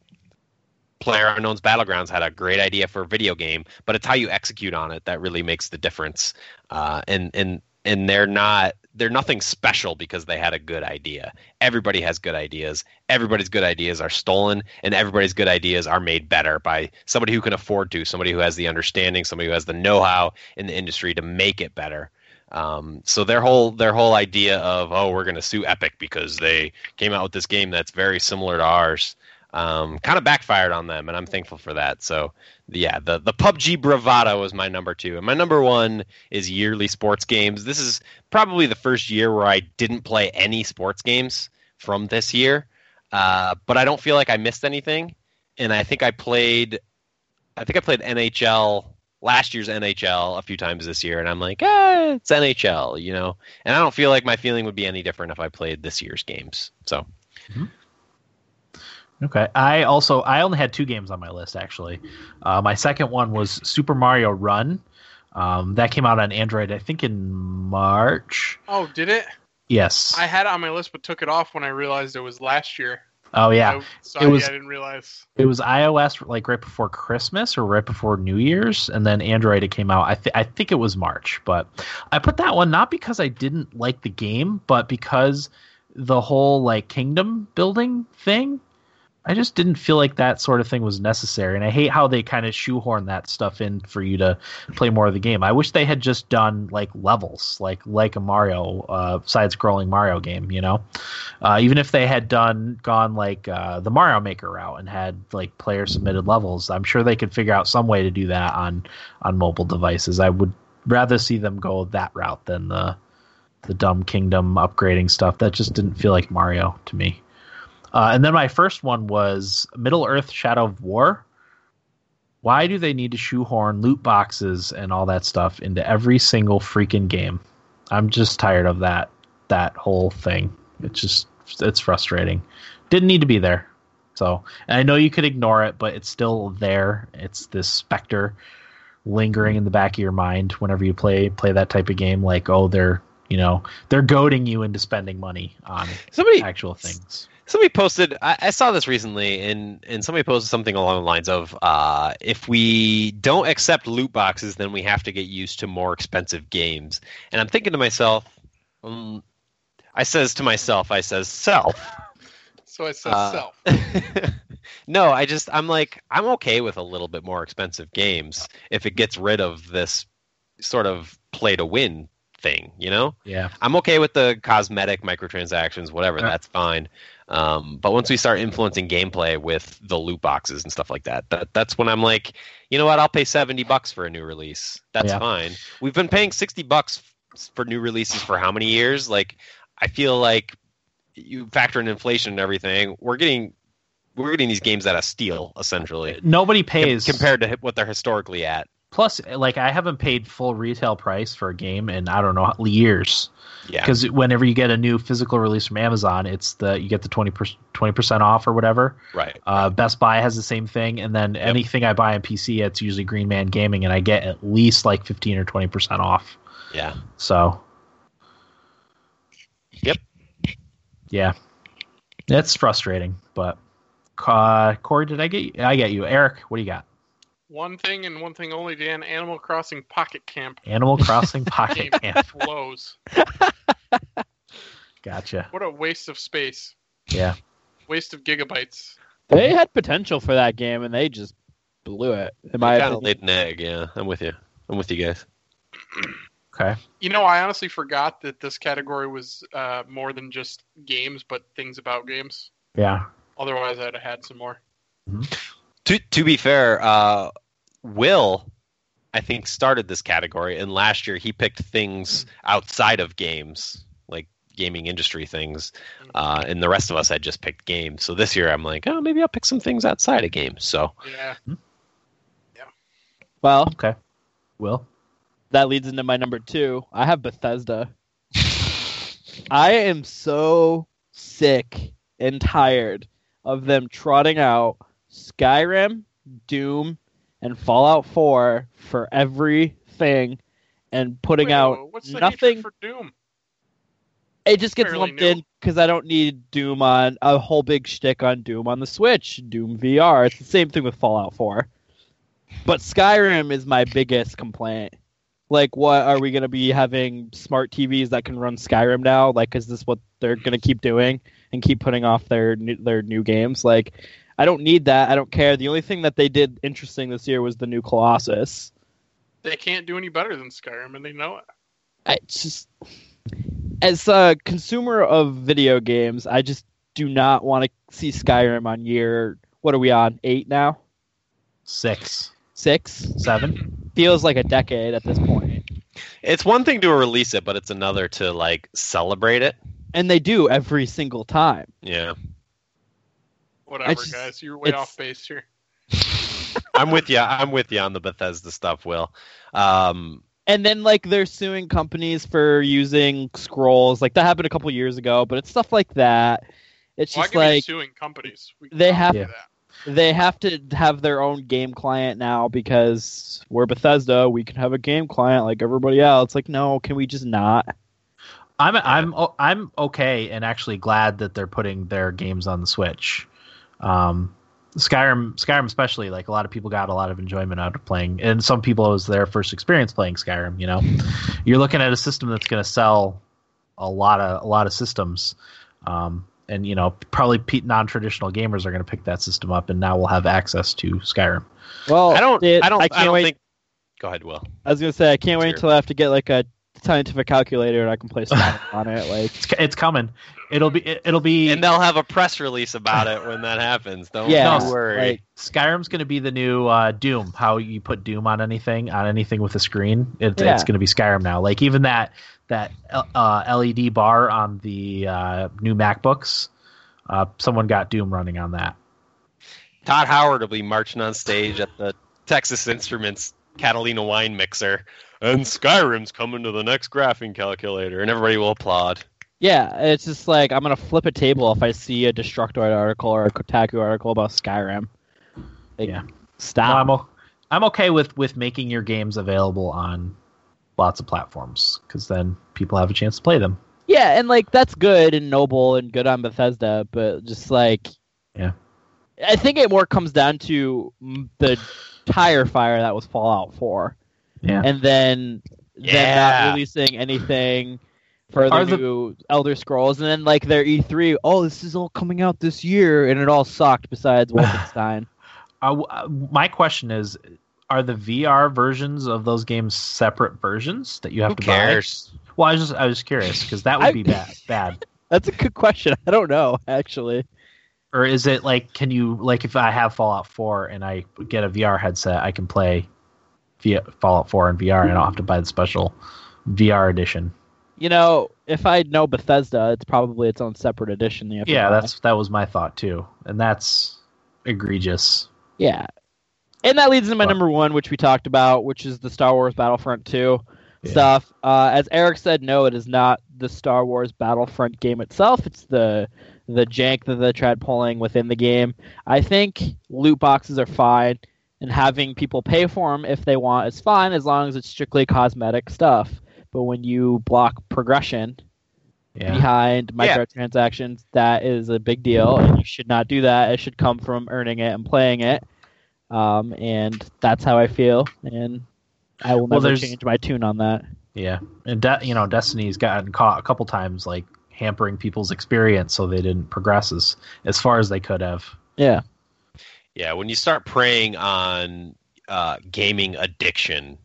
PlayerUnknown's Battlegrounds had a great idea for a video game, but it's how you execute on it that really makes the difference. Uh, and and and they're not they're nothing special because they had a good idea. Everybody has good ideas. Everybody's good ideas are stolen, and everybody's good ideas are made better by somebody who can afford to, somebody who has the understanding, somebody who has the know-how in the industry to make it better. Um, so their whole their whole idea of oh we're going to sue Epic because they came out with this game that's very similar to ours um, kind of backfired on them, and I'm thankful for that. So yeah, the the PUBG Bravado was my number two, and my number one is yearly sports games. This is probably the first year where I didn't play any sports games from this year, uh, but I don't feel like I missed anything, and I think I played, I think I played NHL last year's NHL a few times this year, and I'm like, eh, it's NHL, you know, and I don't feel like my feeling would be any different if I played this year's games. So Okay. I also I only had two games on my list actually. Uh, my second one was Super Mario Run. Um, that came out on Android, I think, in March. Oh, did it? Yes. I had it on my list, but took it off when I realized it was last year. oh yeah. I, sorry, It was- I didn't realize. It was iOS like right before Christmas or right before New Year's, and then Android it came out. I th- I think it was March, but I put that one not because I didn't like the game, but because the whole like kingdom building thing. I just didn't feel like that sort of thing was necessary, and I hate how they kind of shoehorn that stuff in for you to play more of the game. I wish they had just done like levels, like like a Mario uh, side-scrolling Mario game. You know, uh, even if they had done gone like uh, the Mario Maker route and had like player submitted levels, I'm sure they could figure out some way to do that on on mobile devices. I would rather see them go that route than the the dumb kingdom upgrading stuff. That just didn't feel like Mario to me. Uh, and then my first one was Middle Earth Shadow of War. Why do they need to shoehorn loot boxes and all that stuff into every single freaking game? I'm just tired of that that whole thing. It's just it's frustrating. Didn't need to be there. So, and I know you could ignore it, but it's still there. It's this specter lingering in the back of your mind whenever you play play that type of game. Like, oh, they're you know they're goading you into spending money on Somebody actual things. Somebody posted. I, I saw this recently, and and somebody posted something along the lines of, uh, "If we don't accept loot boxes, then we have to get used to more expensive games." And I'm thinking to myself, um, I says to myself, I says self. So I says Uh, self. (laughs) no, I just I'm like I'm okay with a little bit more expensive games if it gets rid of this sort of play to win thing, you know? Yeah, I'm okay with the cosmetic microtransactions, whatever. Yeah. That's fine. Um, but once we start influencing gameplay with the loot boxes and stuff like that, that that's when I'm like, you know what? I'll pay seventy bucks for a new release. That's Yeah. fine. We've been paying sixty bucks for new releases for how many years? Like, I feel like you factor in inflation and everything. We're getting we're getting these games at a steal essentially nobody com- pays compared to what they're historically at. Plus, like I haven't paid full retail price for a game in I don't know years. Yeah. Because whenever you get a new physical release from Amazon, it's the you get the 20 percent off or whatever. Right. Uh, Best Buy has the same thing, and then anything I buy on PC, it's usually Green Man Gaming, and I get at least like fifteen or twenty percent off. Yeah. So, Yep. yeah, it's frustrating. But uh, Corey, did I get you? I get you, Eric? What do you got? One thing and one thing only, Dan. Animal Crossing Pocket Camp Animal Crossing (laughs) Pocket Camp. flows. (laughs) Gotcha. What a waste of space. Yeah. Waste of gigabytes. They had potential for that game, and they just blew it. In my kind of laid an egg. Yeah. I'm with you. I'm with you guys. (clears throat) Okay. You know, I honestly forgot that this category was uh, more than just games, but things about games. Yeah. Otherwise, I'd have had some more. To to be fair, uh, Will, I think started this category, and last year he picked things outside of games, like gaming industry things, uh, and the rest of us had just picked games. So this year I'm like, oh, maybe I'll pick some things outside of games. So Yeah. well, Okay. Will. that leads into my number two. I have Bethesda. I am so sick and tired of them trotting out Skyrim, Doom, and Fallout 4 for everything and putting Wait, out nothing. for Doom? It just gets lumped new. in because I don't need Doom on a whole big shtick on Doom on the Switch, Doom VR. It's the same thing with Fallout 4. But Skyrim is my biggest complaint. Like, what are we going to be having smart TVs that can run Skyrim now? Like, is this what they're going to keep doing and keep putting off their new, their new games? Like, I don't need that. I don't care. The only thing that they did interesting this year was the new Colossus. They can't do any better than Skyrim, and they know it. I just as a consumer of video games, I just do not want to see Skyrim on year. What are we on? Eight now? Six. Six? Seven. Feels like a decade at this point. it's one thing to release it, but it's another to like celebrate it. And they do every single time. Yeah, Whatever, just- guys. You're way it's- off base here. (laughs) I'm with you. I'm with you on the Bethesda stuff, Will. Um, And then like they're suing companies for using scrolls. Like that happened a couple years ago, but it's stuff like that. It's Well, I just can be like suing companies. We they have- about that. they have to have their own game client now because we're Bethesda. We can have a game client like everybody else. Like, no, can we just not? I'm I'm I'm okay and actually glad that they're putting their games on the Switch. Um, Skyrim, Skyrim especially, like a lot of people got a lot of enjoyment out of playing, and some people it was their first experience playing Skyrim. You know, (laughs) you're looking at a system that's going to sell a lot of a lot of systems, um, and you know probably pe- non-traditional gamers are going to pick that system up, and now we'll have access to Skyrim. Well, I don't. it- I don't. I I, can't don't wait. think. Go ahead, Will. I was gonna say I can't wait Sure. until I have to get like a scientific calculator and I can play Skyrim (laughs) on it. Like, It's, it's coming. It'll be it, it'll be And they'll have a press release about it when that happens. Don't yeah, No, worry. like Skyrim's going to be the new uh, Doom. How you put Doom on anything, on anything with a screen, it, Yeah. it's going to be Skyrim now. Like even that that uh, LED bar on the uh, new MacBooks, uh, someone got Doom running on that. Todd Howard will be marching on stage at the Texas Instruments Catalina wine mixer, and Skyrim's coming to the next graphing calculator, and everybody will applaud. Yeah, it's just like I'm gonna flip a table if I see a Destructoid article or a Kotaku article about Skyrim. Like, Yeah. stop. Well, I'm, o- I'm okay with with making your games available on lots of platforms because then people have a chance to play them. Yeah, and like that's good and noble and good on Bethesda, but just like, Yeah. I think it more comes down to the tire fire that was Fallout 4, Yeah. and then them Yeah. not releasing anything for the Are the- Elder Scrolls, and then like their E3, oh, this is all coming out this year, and it all sucked besides (laughs) Wolfenstein. I w- uh, my question is, are the VR versions of those games separate versions that you have Who to cares? buy? Well, I was just I was curious because that would I- be bad. Bad. (laughs) That's a good question. I don't know actually. Or is it like can you like if I have Fallout 4 and I get a VR headset, I can play via Fallout 4 in VR and I don't have to buy the special VR edition. You know, if I know Bethesda, it's probably its own separate edition. Yeah, buy. that's that was my thought too. And that's egregious. Yeah. And that leads to my What? number one, which we talked about, which is the Star Wars Battlefront 2 Yeah. stuff. Uh, as Eric said, no, it is not the Star Wars Battlefront game itself. It's the the jank that they tried pulling within the game. I think loot boxes are fine, and having people pay for them if they want is fine, as long as it's strictly cosmetic stuff. But when you block progression Yeah. behind Yeah. microtransactions, that is a big deal, and you should not do that. It should come from earning it and playing it. Um, and that's how I feel, and I will never there's- change my tune on that. Yeah, and De- you know, Destiny's gotten caught a couple times, like hampering people's experience, so they didn't progress as as far as they could have. Yeah, Yeah, when you start preying on uh, gaming addiction,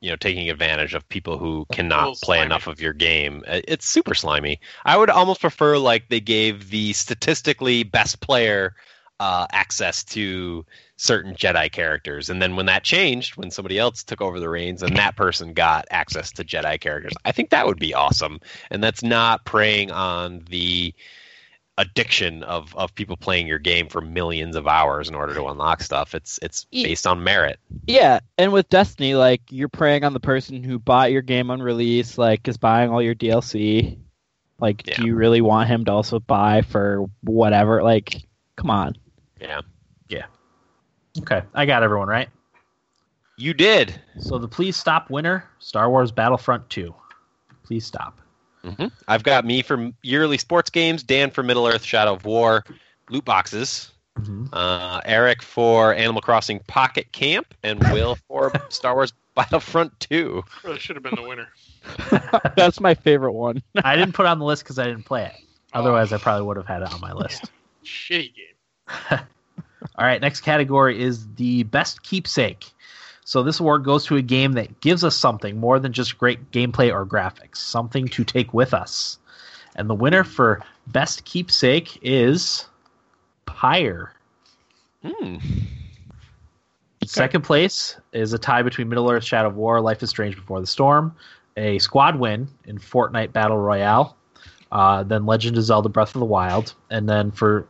you know, taking advantage of people who cannot play slimy. enough of your game, uh, it's super slimy. I would almost prefer like they gave the statistically best player uh, access to certain Jedi characters, and then when that changed, when somebody else took over the reins and that person got access to Jedi characters, I think that would be awesome. And that's not preying on the addiction of, of people playing your game for millions of hours in order to unlock stuff. It's it's based on merit. yeah. And with Destiny, like you're preying on the person who bought your game on release, like is buying all your DLC. Like, Yeah. do you really want him to also buy for whatever? Like, come on. Yeah. Yeah. Okay, I got everyone right. You did. So the please stop winner, Star Wars Battlefront Two. Please stop. hmm I've got me for yearly sports games, Dan for Middle Earth Shadow of War, loot boxes, Mhm. uh, Eric for Animal Crossing Pocket Camp, and Will (laughs) for Star Wars Battlefront 2. Really should have been the winner. (laughs) That's my favorite one. I didn't put it on the list because I didn't play it. Otherwise, I probably would have had it on my list. (laughs) Shitty game. (laughs) All right, next category is the best keepsake. So this award goes to a game that gives us something more than just great gameplay or graphics, something to take with us. And the winner for best keepsake is Pyre. Hmm. Second place is a tie between Middle Earth Shadow of War, Life is Strange Before the Storm, a squad win in Fortnite Battle Royale, uh, then Legend of Zelda Breath of the Wild, and then for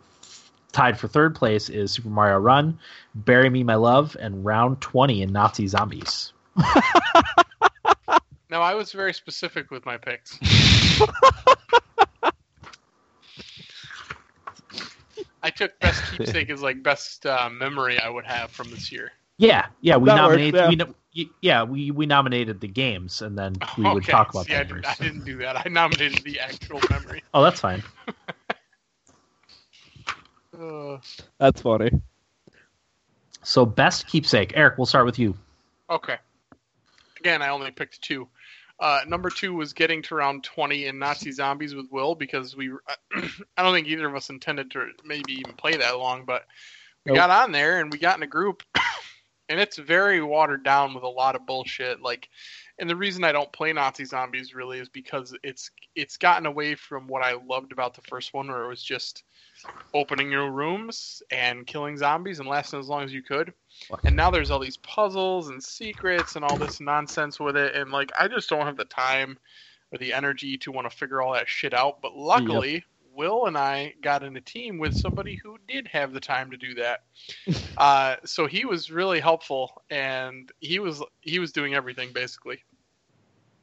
tied for third place is Super Mario Run, Bury Me My Love, and Round 20 in Nazi Zombies. (laughs) Now I was very specific with my picks. (laughs) I took best (laughs) keepsake as like best uh, memory I would have from this year. Yeah, yeah, we That works, nominated. yeah. We, yeah, we we nominated the games, and then we would talk about see, I, the did. I didn't do that. I nominated the actual memory. Oh, that's fine. Uh, That's funny. So best keepsake, Eric. We'll start with you. okay. Again, I only picked two. Uh, number two was getting to round 20 in Nazi Zombies with Will because we, (clears throat) I don't think either of us intended to maybe even play that long, but we Nope. got on there and we got in a group, (coughs) and it's very watered down with a lot of bullshit. Like, and the reason I don't play Nazi Zombies really is because it's it's gotten away from what I loved about the first one, where it was just opening your rooms and killing zombies and lasting as long as you could. And now there's all these puzzles and secrets and all this nonsense with it, and like I just don't have the time or the energy to want to figure all that shit out. But luckily, Will and I got in a team with somebody who did have the time to do that. (laughs) uh, so he was really helpful, and he was he was doing everything basically.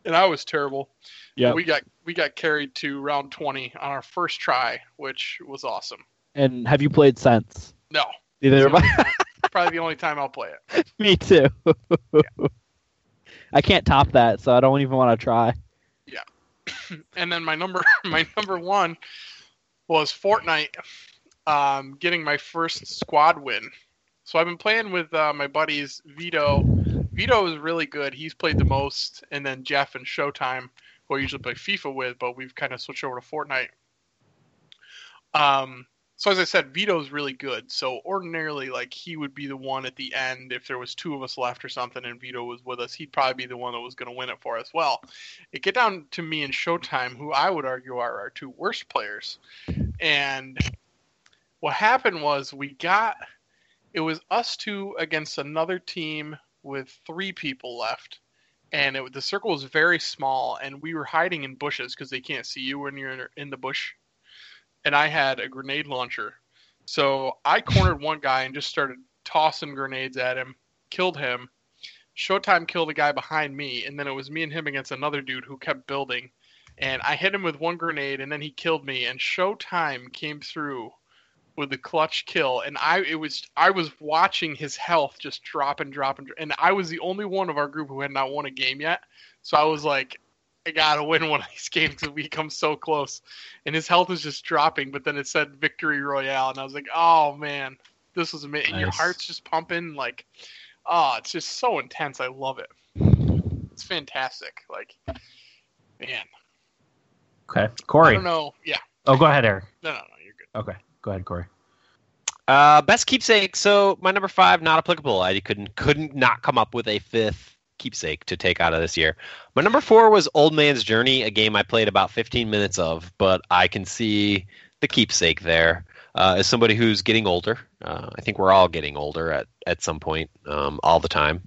and I was terrible. Yeah. We got we got carried to round twenty on our first try, which was awesome. And have you played since? No, Neither have time- probably the only time I'll play it. (laughs) Me too. I can't top that, so I don't even want to try. Yeah. (coughs) and then my number (laughs) my number one was Fortnite, um, getting my first squad win. So I've been playing with uh, my buddies Vito. Vito is really good. He's played the most, and then Jeff and Showtime, who I usually play FIFA with, but we've kind of switched over to Fortnite. Um, so as I said, Vito's really good. So ordinarily, like he would be the one at the end if there was two of us left or something, and Vito was with us. He'd probably be the one that was going to win it for us. Well, it get down to me and Showtime, who I would argue are our two worst players. And what happened was we got it was us two against another team with three people left. And it, the circle was very small, and we were hiding in bushes because they can't see you when you're in, in the bush. And I had a grenade launcher. So I cornered one guy and just started tossing grenades at him, killed him. Showtime killed a guy behind me, and then it was me and him against another dude who kept building. And I hit him with one grenade, and then he killed me. And Showtime came through with the clutch kill, and I it was I was watching his health just drop and drop and, and I was the only one of our group who had not won a game yet. So I was like, I gotta win one of these (laughs) games because we come so close. And his health was just dropping, but then it said victory royale, and I was like, oh man, this was amazing. And your heart's just pumping like, oh, it's just so intense. I love it. It's fantastic. Like, man, Okay, Corey. I Corey. don't know. Yeah, Oh, go ahead, Eric. no, no, no, you're good. Okay, go ahead, Corey. Uh, best keepsake. So my number five, not applicable. I couldn't couldn't not come up with a fifth keepsake to take out of this year. My number four was Old Man's Journey, a game I played about 15 minutes of, but I can see the keepsake there. Uh, as somebody who's getting older, uh, I think we're all getting older at at some point, um, all the time.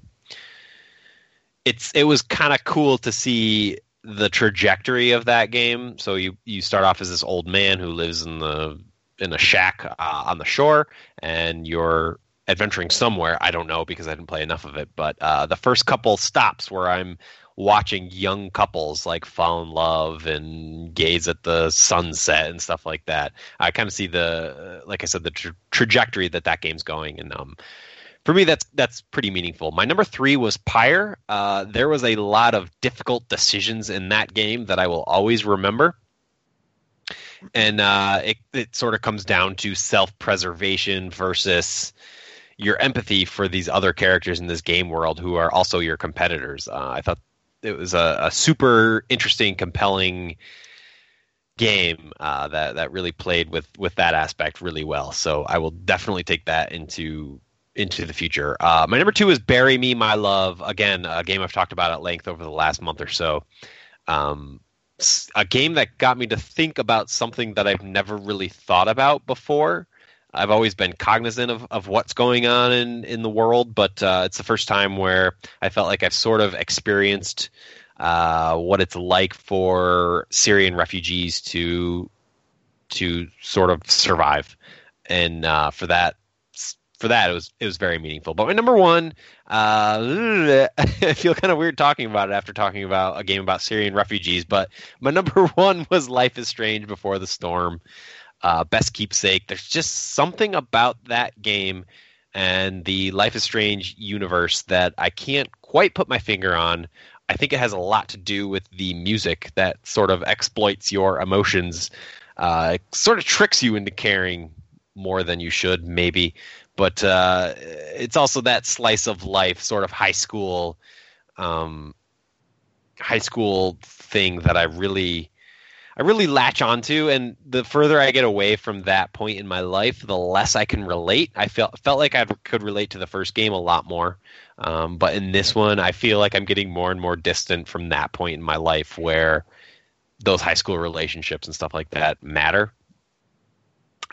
It's it was kind of cool to see the trajectory of that game. So you you start off as this old man who lives in the in a shack uh, on the shore, and you're adventuring somewhere. I don't know because I didn't play enough of it. But uh, the first couple stops where I'm watching young couples like fall in love and gaze at the sunset and stuff like that. I kind of see the, like I said, the tra- trajectory that that game's going, and um, for me, that's that's pretty meaningful. My number three was Pyre. Uh, there was a lot of difficult decisions in that game that I will always remember and uh, it it sort of comes down to self preservation versus your empathy for these other characters in this game world who are also your competitors. Uh, I thought it was a, a super interesting, compelling game uh, that that really played with with that aspect really well. So I will definitely take that into into the future. Uh, my number two is "Bury Me, My Love." Again, a game I've talked about at length over the last month or so. Um, a game that got me to think about something that I've never really thought about before. I've always been cognizant of, of what's going on in, in the world, but uh, it's the first time where I felt like I've sort of experienced uh, what it's like for Syrian refugees to to sort of survive, and uh, for that for that it was it was very meaningful. But my number one, uh, (laughs) I feel kind of weird talking about it after talking about a game about Syrian refugees. But my number (laughs) one was Life is Strange Before the Storm. Uh, best keepsake. There's just something about that game and the Life is Strange universe that I can't quite put my finger on. I think it has a lot to do with the music that sort of exploits your emotions, uh, sort of tricks you into caring more than you should, maybe. But uh, it's also that slice of life, sort of high school, um, high school thing that I really, I really latch onto. And the further I get away from that point in my life, the less I can relate. I felt felt like I could relate to the first game a lot more. Um, but in this one, I feel like I'm getting more and more distant from that point in my life where those high school relationships and stuff like that matter.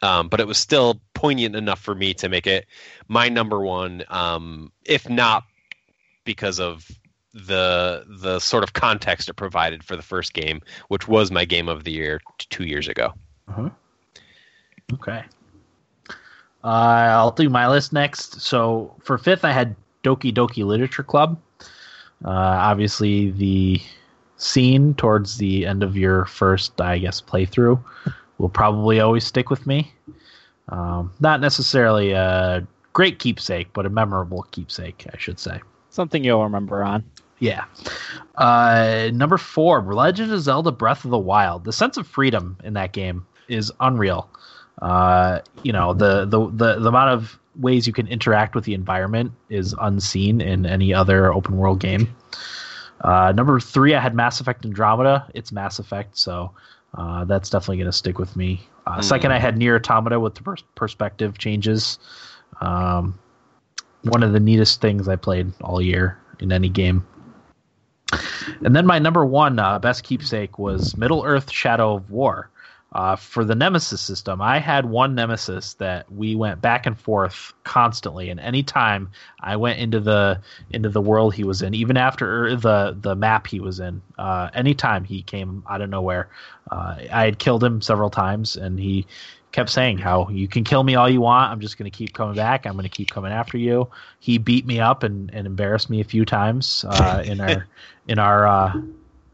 Um, but it was still poignant enough for me to make it my number one, um, if not because of the the sort of context it provided for the first game, which was my game of the year t- two years ago. Okay. Uh, I'll do my list next. So for fifth, I had Doki Doki Literature Club. Uh, obviously, the scene towards the end of your first, I guess, playthrough will probably always stick with me. Um, not necessarily a great keepsake, but a memorable keepsake, I should say. Something you'll remember on. Yeah. Uh, number four, Legend of Zelda: Breath of the Wild. The sense of freedom in that game is unreal. Uh, you know, the, the the the amount of ways you can interact with the environment is unseen in any other open world game. Uh, number three, I had Mass Effect Andromeda. It's Mass Effect, so uh, that's definitely going to stick with me. Uh, Second, I had NieR Automata with the pers- perspective changes. Um, one of the neatest things I played all year in any game. And then my number one uh, best keepsake was Middle Earth: Shadow of War. Uh, for the Nemesis system, I had one Nemesis that we went back and forth constantly, and anytime I went into the into the world he was in, even after the the map he was in, uh, anytime he came out of nowhere, uh, I had killed him several times, and he kept saying how you can kill me all you want. I'm just going to keep coming back. I'm going to keep coming after you. He beat me up and, and embarrassed me a few times uh, in our (laughs) in our, uh,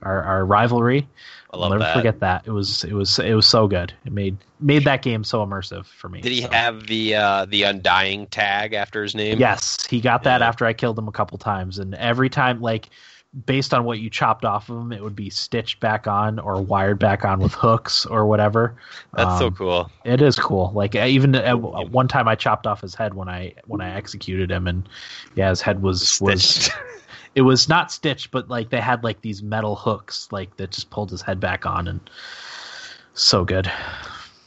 our our rivalry. I I'll never that. forget that. It was it was it was so good. It made made that game so immersive for me. Did he so. have the uh, the undying tag after his name? Yes, he got that Yeah. after I killed him a couple times, and every time, like, based on what you chopped off of him, it would be stitched back on or wired back on with hooks or whatever. That's so Um, cool. It is cool. Like I- even at w- one time, I chopped off his head when I when I executed him, and yeah, his head was was Stitched. (laughs) it was not stitched, but like they had like these metal hooks, like that just pulled his head back on, and so good.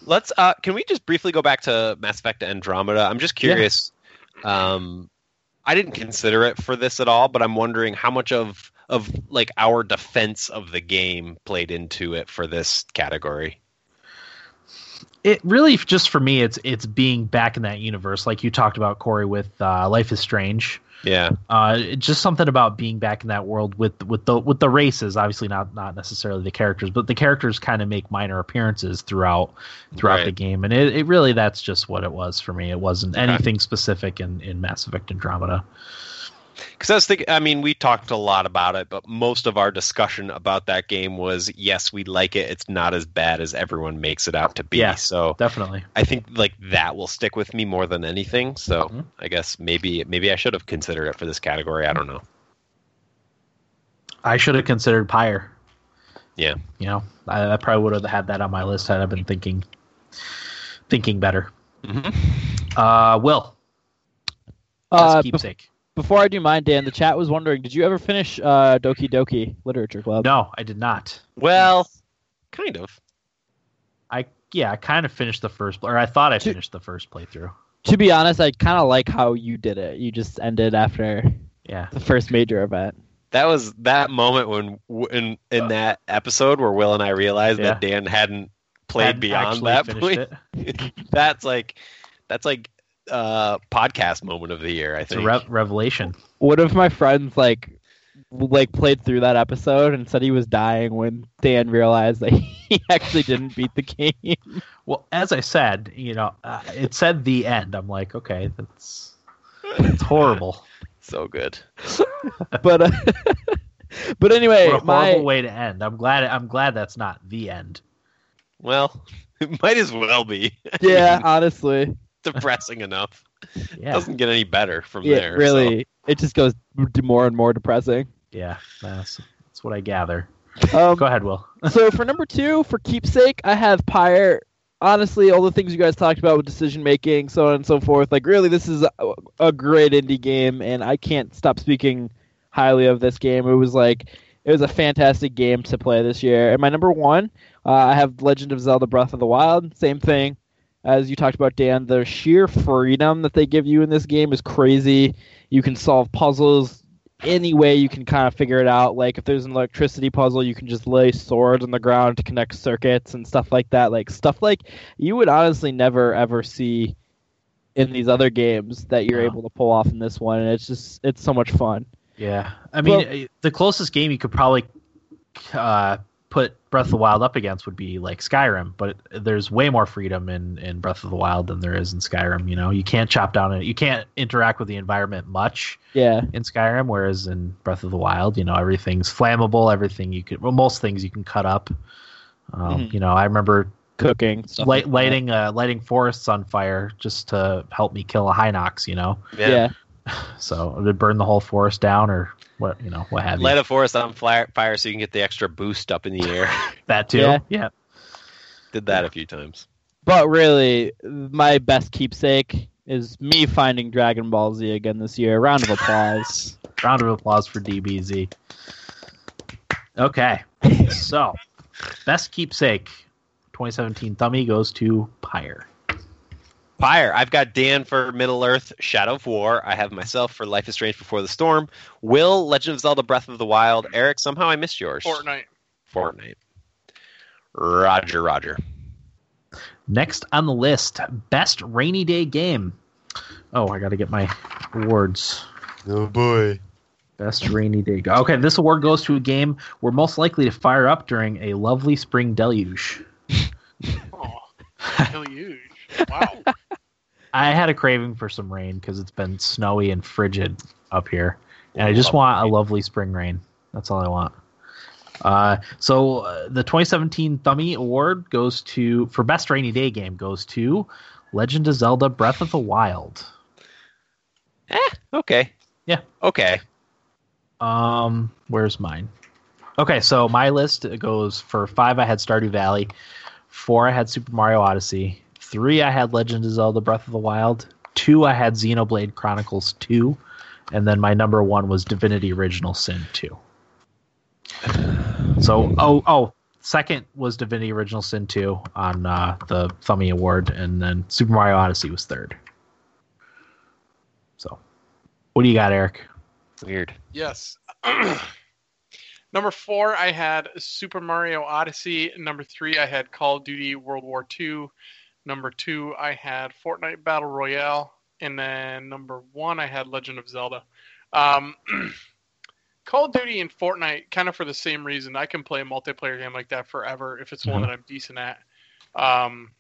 Let's. Uh, can we just briefly go back to Mass Effect Andromeda? I'm just curious. Um, I didn't consider it for this at all, but I'm wondering how much of of like our defense of the game played into it for this category. it really just for me it's it's being back in that universe like you talked about corey with uh, life is strange Yeah, uh, just something about being back in that world with with the with the races obviously not not necessarily the characters but the characters kind of make minor appearances throughout throughout Right. the game and it, it really that's just what it was for me it wasn't Okay. anything specific in in mass effect andromeda because I was thinking. I mean, we talked a lot about it, but most of our discussion about that game was yes, we like it. It's not as bad as everyone makes it out to be. Yeah. So definitely I think like that will stick with me more than anything. So Mhm. I guess maybe maybe I should have considered it for this category. I don't know. i should have considered pyre Yeah. you know I, I probably would have had that on my list had i been thinking thinking better Mhm. uh will Uh, Best bef- keepsake before I do mine, Dan, the chat was wondering, did you ever finish uh, Doki Doki Literature Club? no i did not Well, kind of. I yeah, I kind of finished the first, or I thought I To- finished the first playthrough. To be honest, I kind of like how you did it. You just ended after Yeah, the first major event. That was that moment when in in that episode where Will and I realized Yeah. that Dan hadn't played Hadn't beyond that point. (laughs) That's like that's like uh podcast moment of the year. I It's a think. re- revelation. One of my friends like like played through that episode and said he was dying when Dan realized that (laughs) he actually didn't beat the game. Well, as I said, you know, uh, it said the end. I'm like, okay, that's it's horrible. (laughs) so good. (laughs) but uh, but anyway, what a my horrible way to end. I'm glad. I'm glad that's not the end. Well, it might as well be. I yeah, mean, honestly, (laughs) depressing enough. Yeah, Doesn't get any better from yeah, there. really, it just goes more and more depressing. yeah, that's that's what I gather. Um, Go ahead, Will. (laughs) so for number two, for keepsake, I have Pyre. Honestly, all the things you guys talked about with decision making, so on and so forth. Like, really, this is a, a great indie game, and I can't stop speaking highly of this game. It was like it was a fantastic game to play this year. And my number one, uh, I have Legend of Zelda: Breath of the Wild. Same thing as you talked about, Dan. The sheer freedom that they give you in this game is crazy. You can solve puzzles any way you can kind of figure it out. Like if there's an electricity puzzle, you can just lay swords on the ground to connect circuits and stuff like that. Like stuff like you would honestly never ever see in these other games that you're able to pull off in this one, and it's just it's so much fun. Yeah, I mean, Well- uh, the closest game you could probably uh, put Breath of the Wild up against would be like Skyrim, but there's way more freedom in, in Breath of the Wild than there is in Skyrim. You know, you can't chop down it. You can't interact with the environment much Yeah. in Skyrim, whereas in Breath of the Wild, you know, everything's flammable. Everything you could, well, most things you can cut up. Um, Mhm. You know, I remember Cooking. Light, like lighting uh, lighting forests on fire just to help me kill a Hinox. You know, Yeah. (sighs) so to burn the whole forest down or what you know what have Light you. a forest on fire, fire so you can get the extra boost up in the air. (laughs) That too. Yeah. yeah. Did that a few times. But really, my best keepsake is me finding Dragon Ball Z again this year. Round of applause. (laughs) Round of applause for DBZ. Okay, (laughs) so best keepsake 2017 Thummy goes to Pyre. Pyre. I've got Dan for Middle Earth, Shadow of War. I have myself for Life is Strange Before the Storm. Will, Legend of Zelda Breath of the Wild. Eric, somehow I missed yours. Fortnite. Fortnite. Roger, Roger. Next on the list, best rainy day game. Oh, I got to get my awards. Oh boy. Best rainy day. Go- okay, this award goes to a game we're most likely to fire up during a lovely spring deluge. Oh, (laughs) huge. Wow. (laughs) I had a craving for some rain because it's been snowy and frigid up here, and I just want a lovely spring rain. That's all I want. Uh, so uh, the 2017 Thummy Award goes to for best rainy day game goes to Legend of Zelda: Breath of the Wild. Eh, okay. Yeah. Okay. Um, where's mine? Okay, so my list goes for five. I had Stardew Valley. Four, I had Super Mario Odyssey. Three, I had Legend of Zelda: Breath of the Wild. Two, I had Xenoblade Chronicles Two, and then my number one was Divinity: Original Sin Two. So, oh, oh, second was Divinity: Original Sin Two on uh, the Thummy Award, and then Super Mario Odyssey was third. So, what do you got, Eric? Weird. Yes. (clears throat) Number four, I had Super Mario Odyssey. Number three, I had Call of Duty World War II. Number two, I had Fortnite Battle Royale. And then number one, I had Legend of Zelda. Um, (clears throat) Call of Duty and Fortnite, kind of for the same reason. I can play a multiplayer game like that forever if it's one Mhm. that I'm decent at. Um,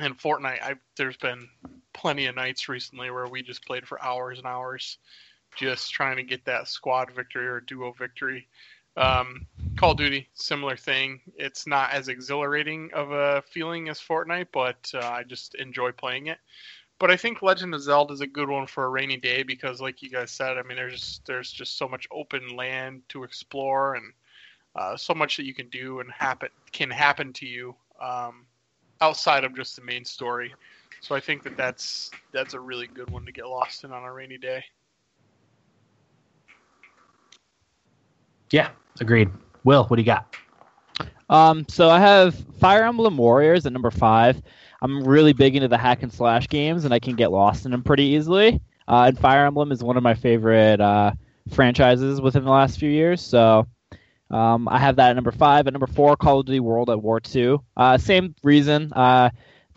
and Fortnite, I, there's been plenty of nights recently where we just played for hours and hours just trying to get that squad victory or duo victory. Um, Call of Duty, similar thing. It's not as exhilarating of a feeling as Fortnite, but uh, I just enjoy playing it. But I think Legend of Zelda is a good one for a rainy day because, like you guys said, I mean, there's there's just so much open land to explore and uh, so much that you can do and happen can happen to you um, outside of just the main story. So I think that that's that's a really good one to get lost in on a rainy day. Yeah, agreed. Will, what do you got? Um, so I have Fire Emblem Warriors at number five. I'm really big into the hack and slash games, and I can get lost in them pretty easily. Uh, and Fire Emblem is one of my favorite uh, franchises within the last few years. So um, I have that at number five. At number four, Call of Duty World at War Two. Uh, same reason.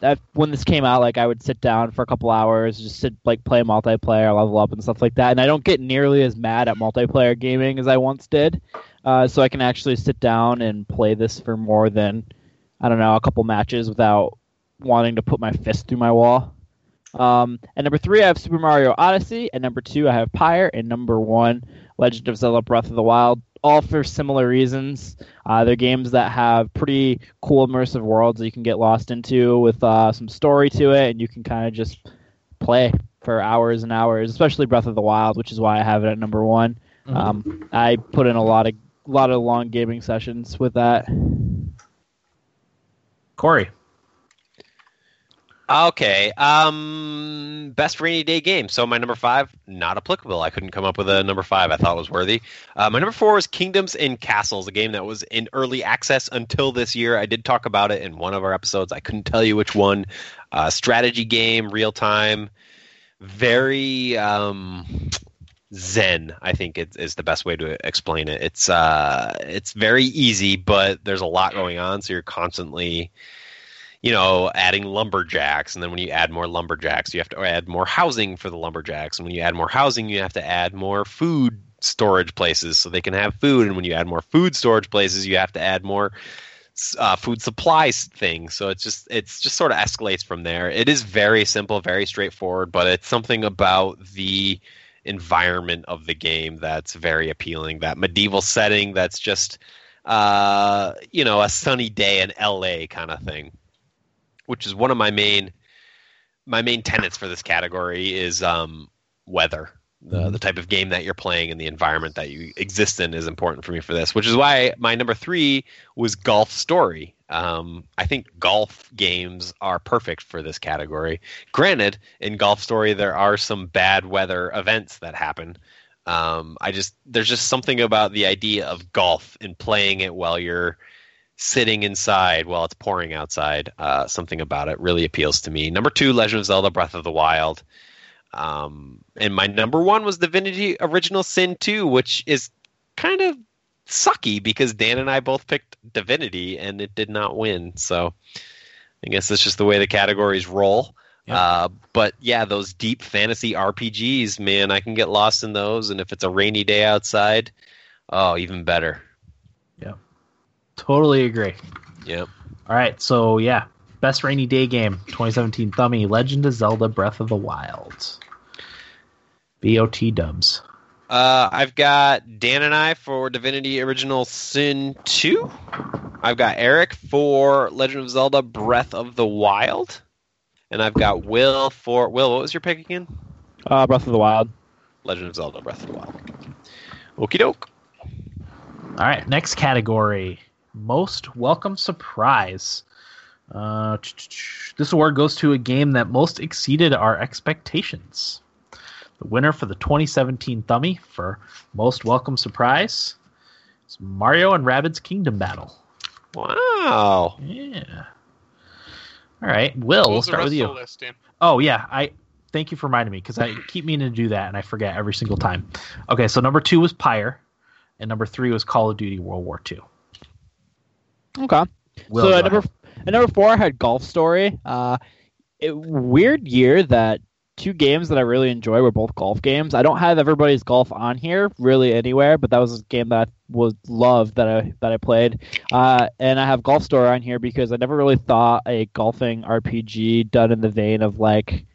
That when this came out, like I would sit down for a couple hours, just sit like play multiplayer, level up, and stuff like that. And I don't get nearly as mad at multiplayer gaming as I once did. Uh, so I can actually sit down and play this for more than I don't know a couple matches without wanting to put my fist through my wall. Um, and number three, I have Super Mario Odyssey. And number two, I have Pyre. And number one, Legend of Zelda: Breath of the Wild. All for similar reasons. Uh, they're games that have pretty cool immersive worlds that you can get lost into with uh, some story to it, and you can kind of just play for hours and hours. Especially Breath of the Wild, which is why I have it at number one. Um, I put in a lot of a lot of long gaming sessions with that. Corey. Okay. Um, best rainy day game. So my number five, not applicable. I couldn't come up with a number five. I thought was worthy. Uh, my number four was Kingdoms and Castles, a game that was in early access until this year. I did talk about it in one of our episodes. I couldn't tell you which one. Uh, strategy game, real time, very um, zen. I think it is the best way to explain it. It's uh, it's very easy, but there's a lot going on, so you're constantly you know, adding lumberjacks, and then when you add more lumberjacks, you have to add more housing for the lumberjacks, and when you add more housing, you have to add more food storage places so they can have food. And when you add more food storage places, you have to add more uh, food supplies things. So it's just it's just sort of escalates from there. It is very simple, very straightforward, but it's something about the environment of the game that's very appealing. That medieval setting that's just uh, you know a sunny day in L.A. kind of thing, which is one of my main my main tenets for this category is um, weather. The, the type of game that you're playing and the environment that you exist in is important for me for this, which is why my number three was Golf Story. Um, I think golf games are perfect for this category. Granted, in Golf Story, there are some bad weather events that happen. Um, I just there's just something about the idea of golf and playing it while you're sitting inside while it's pouring outside. Uh, something about it really appeals to me. Number two, Legend of Zelda: Breath of the Wild. Um, and my number one was Divinity Original Sin 2, which is kind of sucky because Dan and I both picked Divinity and it did not win. So I guess that's just the way the categories roll. Yep. Uh, but yeah, those deep fantasy RPGs, man, I can get lost in those. And if it's a rainy day outside, oh, even better. Totally agree. Yep. All right, so yeah, best rainy day game 2017 Thummy Legend of Zelda Breath of the Wild. BOT dubs. Uh, I've got Dan and I for Divinity Original Sin 2. I've got Eric for Legend of Zelda Breath of the Wild. And I've got Will for. Will, what was your pick again? Uh, Breath of the Wild. Legend of Zelda Breath of the Wild. Okie doke. All right, next category most welcome surprise. Uh, this award goes to a game that most exceeded our expectations. The winner for the 2017 Thummy for most welcome surprise is Mario and Rabbids Kingdom Battle. Wow. Yeah. All right, Will, we'll start with you. list, Oh yeah, I thank you for reminding me because I keep meaning to do that and I forget every single time. Okay, so number two was Pyre, and number three was Call of Duty World War II. Okay. Will, so at number at number four, I had Golf Story. Uh, it, weird year that two games that I really enjoy were both golf games. I don't have everybody's golf on here really anywhere, but that was a game that I was loved that I that I played. Uh, and I have Golf Story on here because I never really thought a golfing RPG done in the vein of like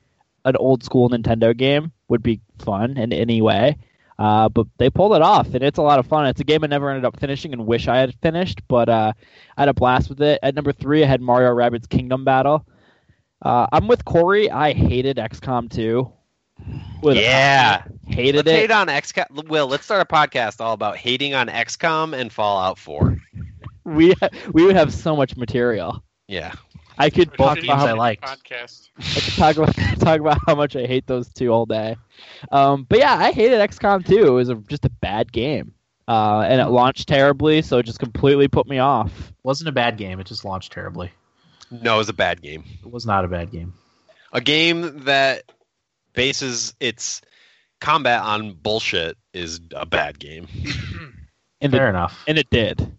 an old school Nintendo game would be fun in any way. Uh, but they pulled it off, and it's a lot of fun. It's a game I never ended up finishing and wish I had finished, but uh, I had a blast with it. At number three, I had Mario Rabbids Kingdom Battle. Uh, I'm with Corey. I hated XCOM 2. With Yeah. hated Let's it. hate on XCOM. Will, let's start a podcast all about hating on XCOM and Fallout 4. We we would have so much material. Yeah. I could talk games about I how, liked. Podcast. I could talk about (laughs) talk about how much I hate those two all day. Um, but yeah, I hated XCOM 2. It was a, just a bad game, uh, and it launched terribly, so it just completely put me off. wasn't a bad game. It just launched terribly. No, it was a bad game. It was not a bad game. A game that bases its combat on bullshit is a bad game. (laughs) And the Fair enough. and it did.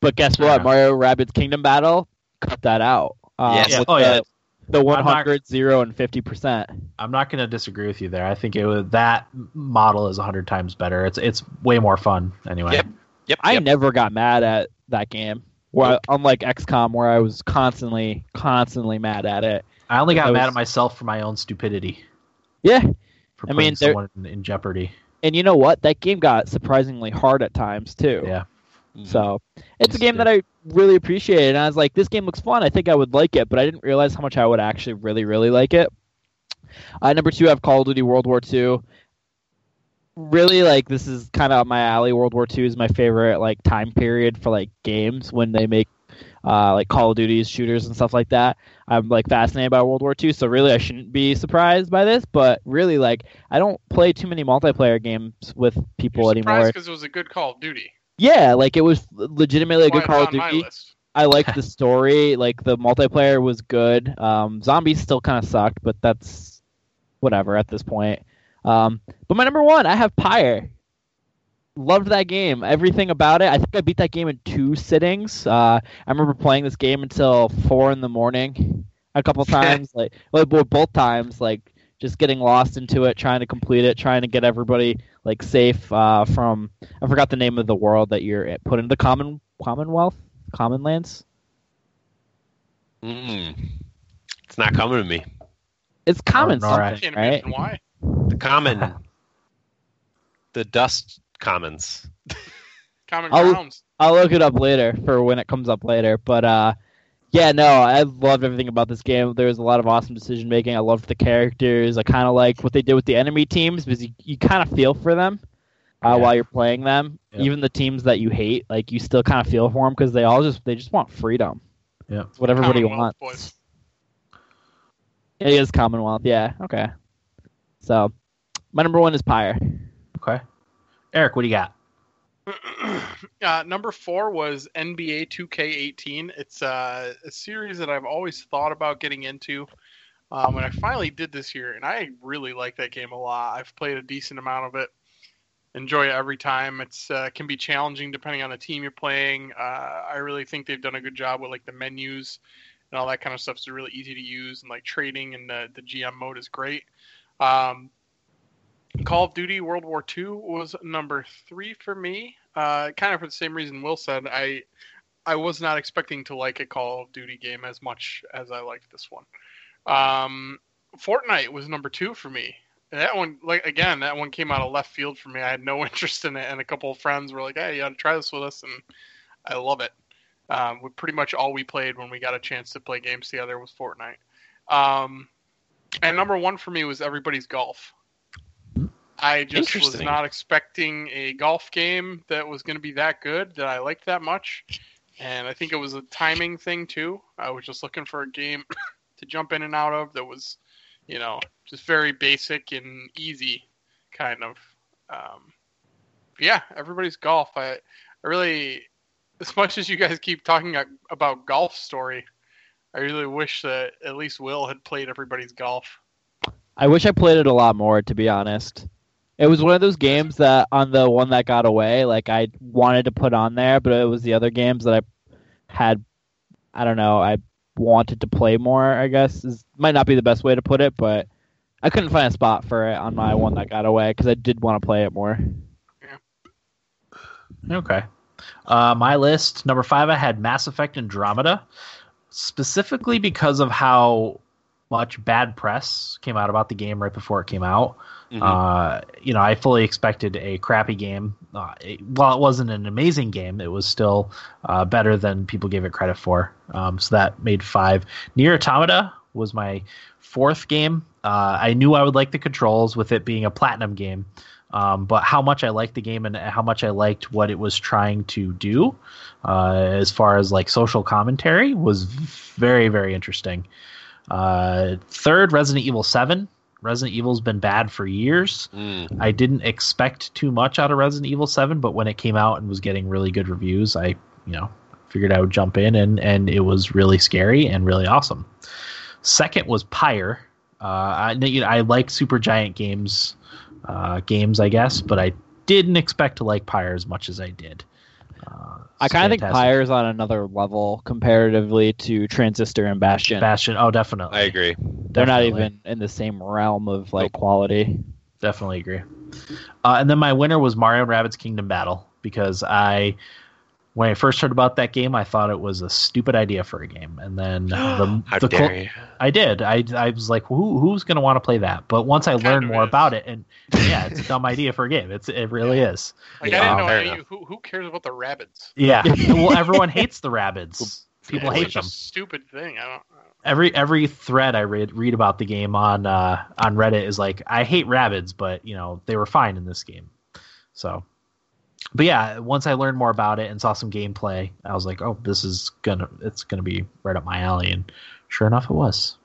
But guess what? Mario Rabbids Kingdom Battle cut that out. Uh, Yes. with Oh, the, yeah. the not- 100, 0, and 50%. I'm not going to disagree with you there. I think it was that model is hundred times better. It's it's way more fun anyway. Yep. Yep. I yep. never got mad at that game. Where Nope. I, unlike XCOM, where I was constantly, constantly mad at it. I only got I mad at myself for my own stupidity Yeah, for I putting mean, there- someone in, in jeopardy. and you know what? That game got surprisingly hard at times too. Yeah. So it's a game that I really appreciated, and I was like, this game looks fun. I think I would like it, but I didn't realize how much I would actually really, really like it. Uh, number two, I have Call of Duty World War II. Really, like this is kind of my alley. World War II is my favorite like time period for like games when they make uh, like Call of Duties, shooters, and stuff like that. I'm like fascinated by World War II, so really I shouldn't be surprised by this. But really, like I don't play too many multiplayer games with people anymore. because it was a good Call of Duty. Yeah, like it was legitimately a good Call of Duty. I liked the (laughs) story. Like the multiplayer was good. Um, zombies still kind of sucked, but that's whatever at this point. Um, but my number one, I have Pyre. Loved that game. Everything about it. I think I beat that game in two sittings. Uh, I remember playing this game until four in the morning. A couple (laughs) times, like well, both times, like just getting lost into it, trying to complete it, trying to get everybody like safe uh, from. I forgot the name of the world that you're at, put into the common Commonwealth, Common Lands. Mm. It's not coming to me. It's common no, right. something, Can't right? why. The common, (laughs) the dust commons. Common I'll- grounds. I'll look it up later for when it comes up later. But uh, yeah, no, I loved everything about this game. There was a lot of awesome decision making. I loved the characters. I kind of like what they did with the enemy teams because you, you kind of feel for them uh, Yeah. while you're playing them. Yep. Even the teams that you hate, like you still kind of feel for them because they all just they just want freedom. Yeah, It's what everybody Commonwealth wants. boys. It is Commonwealth. Yeah. Okay. So my number one is Pyre. Okay. Eric, what do you got? Uh, number four was NBA 2K18. It's uh, a series that I've always thought about getting into. Um, and I finally did this year, and I really like that game a lot. I've played a decent amount of it. Enjoy it every time. It's uh, can be challenging depending on the team you're playing. Uh, I really think they've done a good job with like the menus and all that kind of stuff. It's really easy to use, and like trading and the the GM mode is great. Um, Call of Duty World War II was number three for me. Uh, kind of for the same reason Will said. I I was not expecting to like a Call of Duty game as much as I liked this one. Um, Fortnite was number two for me. And that one, like again, that one came out of left field for me. I had no (laughs) interest in it, and a couple of friends were like, "Hey, you got to try this with us," and I love it. Um, we pretty much all we played when we got a chance to play games together was Fortnite. Um, and number one for me was Everybody's Golf. I just was not expecting a golf game that was going to be that good that I liked that much, and I think it was a timing thing too. I was just looking for a game (coughs) to jump in and out of that was, you know, just very basic and easy, kind of. Um, yeah, everybody's golf. I, I really, as much as you guys keep talking about golf story, I really wish that at least Will had played everybody's golf. I wish I played it a lot more, to be honest. It was one of those games that on the one that got away, like I wanted to put on there, but it was the other games that I had. I don't know. I wanted to play more. I guess is might not be the best way to put it, but I couldn't find a spot for it on my one that got away because I did want to play it more. Okay. Uh, my list number five, I had Mass Effect Andromeda, specifically because of how much bad press came out about the game right before it came out. Mhm. Uh, you know, I fully expected a crappy game. Uh, it, while it wasn't an amazing game, it was still uh, better than people gave it credit for. Um, so that made five. NieR Automata was my fourth game. Uh, I knew I would like the controls with it being a platinum game. Um, but how much I liked the game and how much I liked what it was trying to do, uh, as far as like social commentary, was very very interesting. Uh, third, Resident Evil Seven. Resident Evil's been bad for years. Mm. I didn't expect too much out of Resident Evil 7, but when it came out and was getting really good reviews, I, you know, figured I would jump in and and it was really scary and really awesome. Second was Pyre. Uh, I you know, I like Supergiant games, uh, games I guess, but I didn't expect to like Pyre as much as I did. Uh, I kind of think fantastic. Pyre's on another level comparatively to Transistor and Bastion. Bastion. Oh, definitely. I agree. They're not even in the same realm of like Nope. quality. definitely agree. Uh, and then my winner was Mario and Rabbids Kingdom Battle because I, when I first heard about that game, I thought it was a stupid idea for a game, and then (gasps) the, How the dare clo- you? I did. I I was like, who who's going to want to play that? But once I learned more is. about it, and yeah, it's a (laughs) dumb idea for a game. It's it really is. Like Yeah, I didn't know fair any, who who cares about the Rabbids. Yeah. (laughs) well, everyone hates the Rabbids. People it's hate such them. a stupid thing. I don't. Every every thread I read read about the game on uh, on Reddit is like, I hate Rabbids, but you know they were fine in this game. So, but yeah, once I learned more about it and saw some gameplay, I was like, oh, this is gonna it's gonna be right up my alley, and sure enough, it was.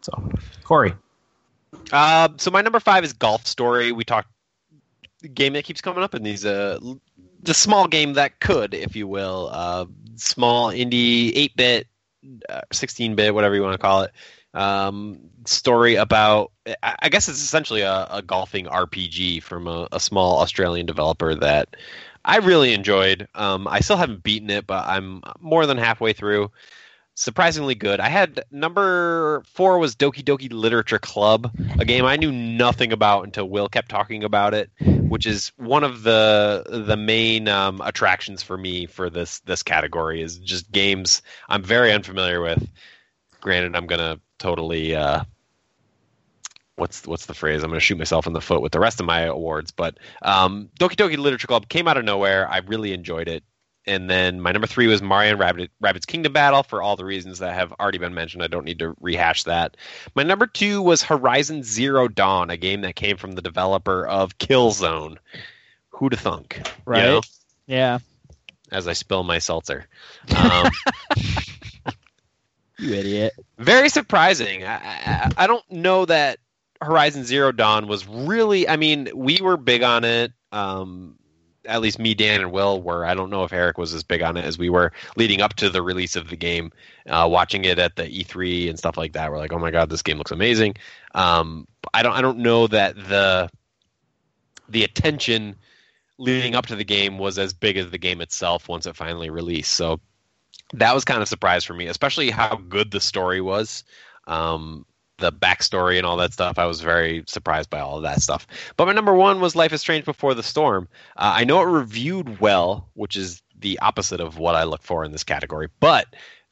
So, Corey, Uh, so my number five is Golf Story. We talked game that keeps coming up in these uh the small game that could, if you will, uh, small indie eight bit, sixteen bit, whatever you want to call it. Um, story about I guess it's essentially a, a golfing RPG from a, a small Australian developer that I really enjoyed. Um, I still haven't beaten it, but I'm more than halfway through. surprisingly good. I had number four was Doki Doki Literature Club, a game I knew nothing about until Will kept talking about it, which is one of the the main um, attractions for me for this this category is just games I'm very unfamiliar with. Granted, I'm gonna totally uh, what's what's the phrase? I'm gonna shoot myself in the foot with the rest of my awards, but um, Doki Doki Literature Club came out of nowhere. I really enjoyed it and then my number three was Mario and Rabbit, Rabbids Kingdom Battle for all the reasons that have already been mentioned. I don't need to rehash that. My number two was Horizon Zero Dawn, a game that came from the developer of Killzone. Who'd have thunk? you Right. know, Yeah. as I spill my seltzer. Um, (laughs) (laughs) You idiot. very surprising. I, I, I don't know that Horizon Zero Dawn was really. I mean, we were big on it. Um, at least me, Dan, and Will were. I don't know if Eric was as big on it as we were leading up to the release of the game. Uh, watching it at the E3 and stuff like that, we're like, "Oh my god, this game looks amazing." Um, I don't. I don't know that the the attention leading up to the game was as big as the game itself once it finally released. So that was kind of a surprise for me, especially how good the story was. Um, the backstory and all that stuff. I was very surprised by all of that stuff. But my number one was Life is Strange Before the Storm. Uh, I know it reviewed well, which is the opposite of what I look for in this category. But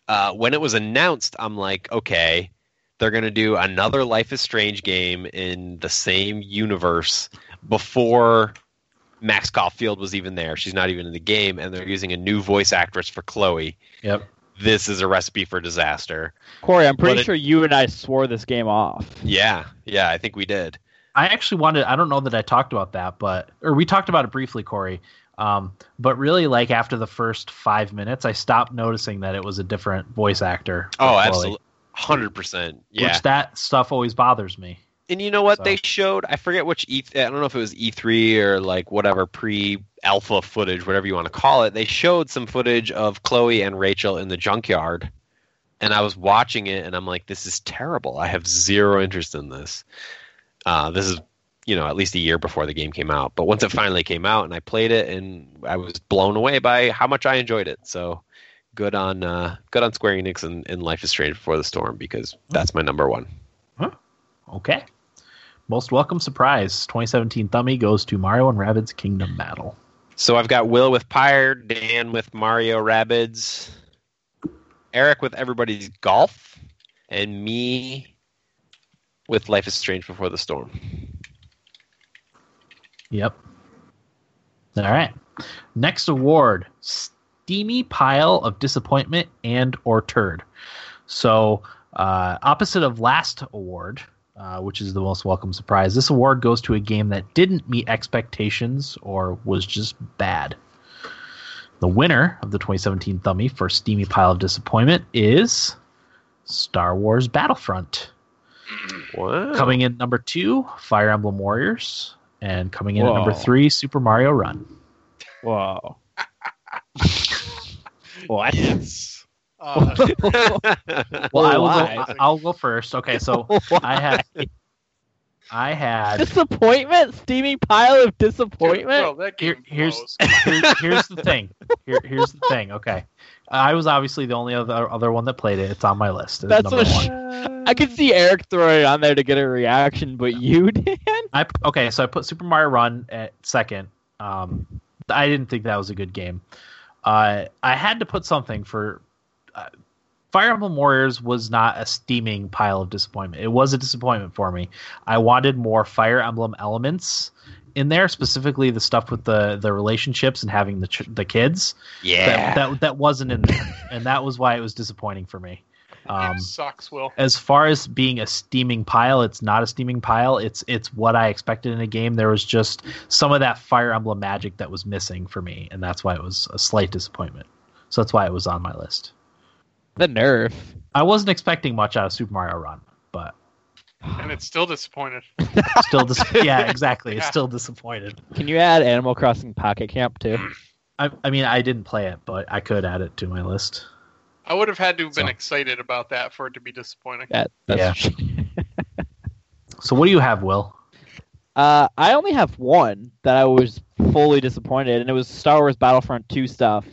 uh, when it was announced, I'm like, okay, they're going to do another Life is Strange game in the same universe before Max Caulfield was even there. She's not even in the game, and they're using a new voice actress for Chloe. Yep. This is a recipe for disaster. Corey, I'm pretty But it- sure you and I swore this game off. Yeah, yeah, I think we did. I actually wanted. I don't know that I talked about that, but or we talked about it briefly, Corey. Um, but really, like after the first five minutes, I stopped noticing that it was a different voice actor. Oh, absolutely, hundred percent. Yeah, Which that stuff always bothers me. and you know what so- they showed? I forget which E. I don't know if it was E three or like whatever pre-alpha footage, whatever you want to call it. They showed some footage of Chloe and Rachel in the junkyard, and I was watching it, and I'm like, this is terrible. I have zero interest in this. Uh, this is you know at least a year before the game came out, but once it finally came out and I played it, and I was blown away by how much I enjoyed it. So. Good on uh, good on Square Enix and, and Life is Strange Before the Storm because that's my number one. Okay. Most welcome surprise. 2017 Thummy goes to Mario and Rabbids Kingdom Battle. So I've got Will with Pyre, Dan with Mario Rabbids, Eric with Everybody's Golf, and me with Life is Strange Before the Storm. Yep. All right. Next award: steamy pile of disappointment and or turd. So, uh, opposite of last award, uh, which is the most welcome surprise, this award goes to a game that didn't meet expectations or was just bad. The winner of the 2017 Thummy for steamy pile of disappointment is Star Wars Battlefront. Wow. Coming in number two, Fire Emblem Warriors, and coming in at number three, Super Mario Run. Whoa. (laughs) what? Yes. Uh, (laughs) Well, I will go. I'll go first. Okay, so (laughs) I had, I had. disappointment? steaming pile of bro, disappointment? that Here, here's (laughs) here, here's the thing. Here, here's the thing. Okay, I was obviously the only other other one that played it. It's on my list. It's That's what one. I could see Eric throwing it on there to get a reaction, but you, Dan? I okay, so I put Super Mario Run at second. Um, I didn't think that was a good game. Uh, I had to put something for uh, Fire Emblem Warriors was not a steaming pile of disappointment. It was a disappointment for me. I wanted more Fire Emblem elements in there, specifically the stuff with the the relationships and having the ch- the kids. yeah. That, that that wasn't in there, and that was why it was disappointing for me. Game Um, sucks, Will. as far as being a steaming pile, it's not a steaming pile. It's it's what I expected in a game. There was just some of that Fire Emblem magic that was missing for me, and that's why it was a slight disappointment. So that's why it was on my list. The nerf. I wasn't expecting much out of Super Mario Run, but And it's still disappointed. still, dis- (laughs) yeah, exactly. It's still disappointed. Can you add Animal Crossing Pocket Camp too? I, I mean, I didn't play it, but I could add it to my list. I would have had to have been excited about that for it to be disappointing. That, that's (laughs) So what do you have, Will? Uh, I only have one that I was fully disappointed, and it was Star Wars Battlefront 2 stuff.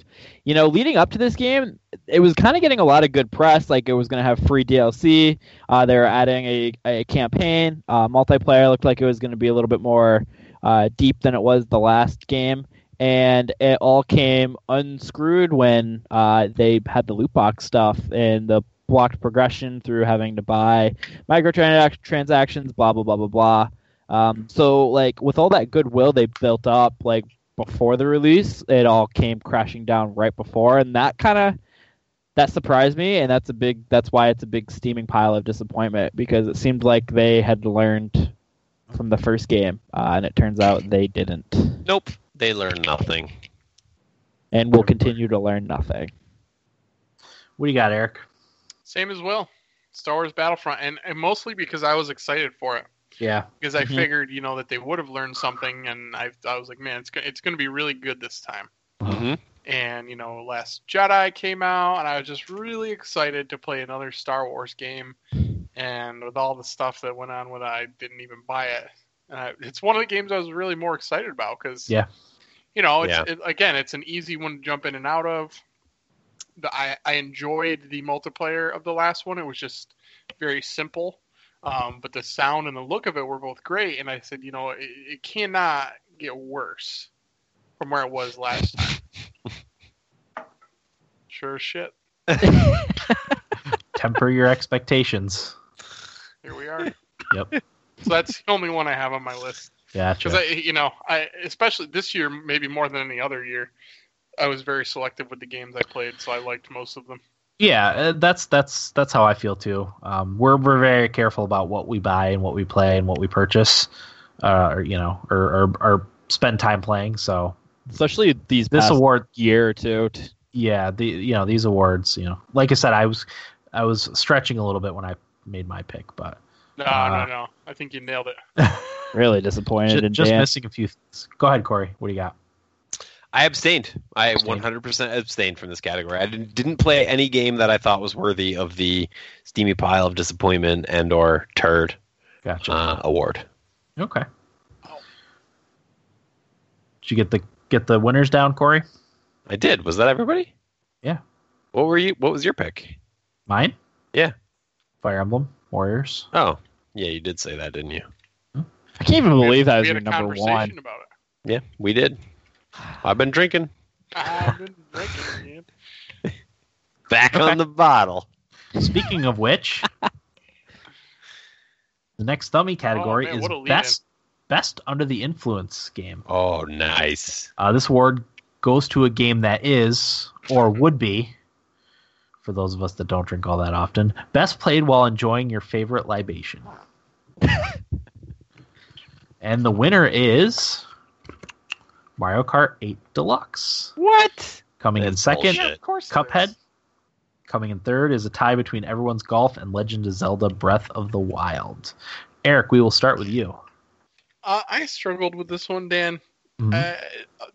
You know, leading up to this game, it was kind of getting a lot of good press. Like it was going to have free DLC. Uh, they were adding a, a campaign. Uh, multiplayer looked like it was going to be a little bit more uh, deep than it was the last game. And it all came unscrewed when uh, they had the loot box stuff and the blocked progression through having to buy microtransactions, blah, blah, blah, blah, blah. Um, so, like, with all that goodwill they built up, like, before the release, it all came crashing down right before, and that kind of that surprised me, and that's a big. That's why it's a big steaming pile of disappointment because it seemed like they had learned from the first game, uh, and it turns out they didn't, Nope, they learned nothing. and will continue to learn nothing. What do you got, Eric? Same as well. Star Wars Battlefront, and, and mostly because I was excited for it. Yeah. Because I Mhm. figured, you know, that they would have learned something, and I, I was like, man, it's it's going to be really good this time. hmm And you know, Last Jedi came out, and I was just really excited to play another Star Wars game. And with all the stuff that went on with it, I didn't even buy it. And it's one of the games I was really more excited about because, Yeah. you know, it's, Yeah. it, again, it's an easy one to jump in and out of. The, I I enjoyed the multiplayer of the last one. It was just very simple. Um, but the sound and the look of it were both great, and I said, you know, it, it cannot get worse from where it was last time. (laughs) Sure as shit. (laughs) Temper your expectations. Here we are. Yep. So that's the only one I have on my list. Gotcha. Because I, you know, I especially this year, maybe more than any other year, I was very selective with the games I played, so I liked most of them. Yeah, uh, that's that's that's how I feel too. Um, we're we're very careful about what we buy and what we play and what we purchase, uh, or you know, or, or or spend time playing. So Especially these this past award, year or two. t- yeah, the you know these awards, you know, like I said, I was I was stretching a little bit when I made my pick, but No, Uh, no, no. I think you nailed it. (laughs) Really disappointed just, just missing a few. Things. Go ahead, Corey. What do you got? I abstained. I Abstained. 100% abstained from this category. I didn't, didn't play any game that I thought was worthy of the steamy pile of disappointment and or turd Gotcha. uh, award. okay. Did you get the get the winners down, Corey? I did. Was that everybody? Yeah. What were you? What was your pick? Mine. Yeah. Fire Emblem Warriors. Oh, yeah, you did say that, didn't you? I can't even believe that was we your a number one. about it. Yeah, we did. (sighs) I've been drinking. I've been drinking, man. (laughs) Back Okay. on the bottle. Speaking of which, (laughs) the next dummy category Oh, man, is what a lead-in. best best under the influence game. Oh, nice. Uh, this award goes to a game that is or would be, for those of us that don't drink all that often, best played while enjoying your favorite libation. (laughs) and the winner is Mario Kart 8 Deluxe. What? Coming in second, bullshit. of course. Cuphead. is. Coming in third is a tie between Everyone's Golf and Legend of Zelda Breath of the Wild. Eric, we will start with you. Uh, I struggled with this one, Dan. Mhm. Uh,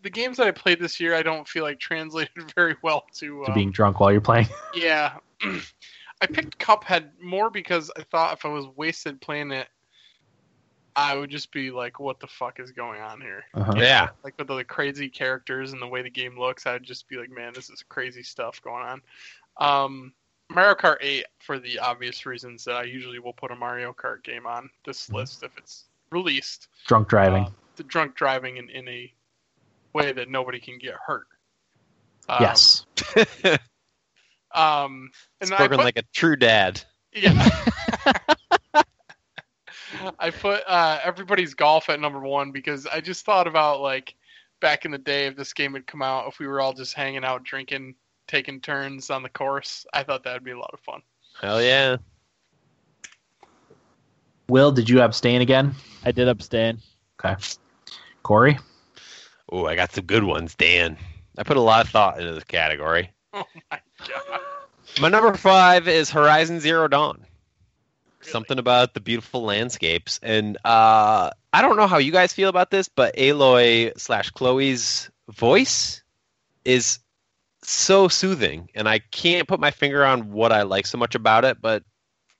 the games that I played this year, I don't feel like translated (laughs) very well to. to um, being drunk while you're playing. (laughs) Yeah. (clears throat) I picked Cuphead more because I thought if I was wasted playing it, I would just be like, what the fuck is going on here? Uh-huh. Yeah. Like with the crazy characters and the way the game looks, I'd just be like, man, this is crazy stuff going on. Um, Mario Kart 8, for the obvious reasons that I usually will put a Mario Kart game on this list if it's released. Drunk driving. Uh, the drunk driving in, in a way that nobody can get hurt. Um, yes. (laughs) Um, and I Spoken put, like a true dad. Yeah. (laughs) (laughs) I put uh, everybody's golf at number one because I just thought about like back in the day if this game had come out, if we were all just hanging out, drinking, taking turns on the course. I thought that'd be a lot of fun. Hell yeah. Will, did you abstain again? I did abstain. Okay. Corey? Oh, I got some good ones, Dan. I put a lot of thought into this category. (laughs) Oh my god! My number five is Horizon Zero Dawn. Really? Something about the beautiful landscapes, and uh, I don't know how you guys feel about this, but Aloy slash Chloe's voice is so soothing, and I can't put my finger on what I like so much about it, but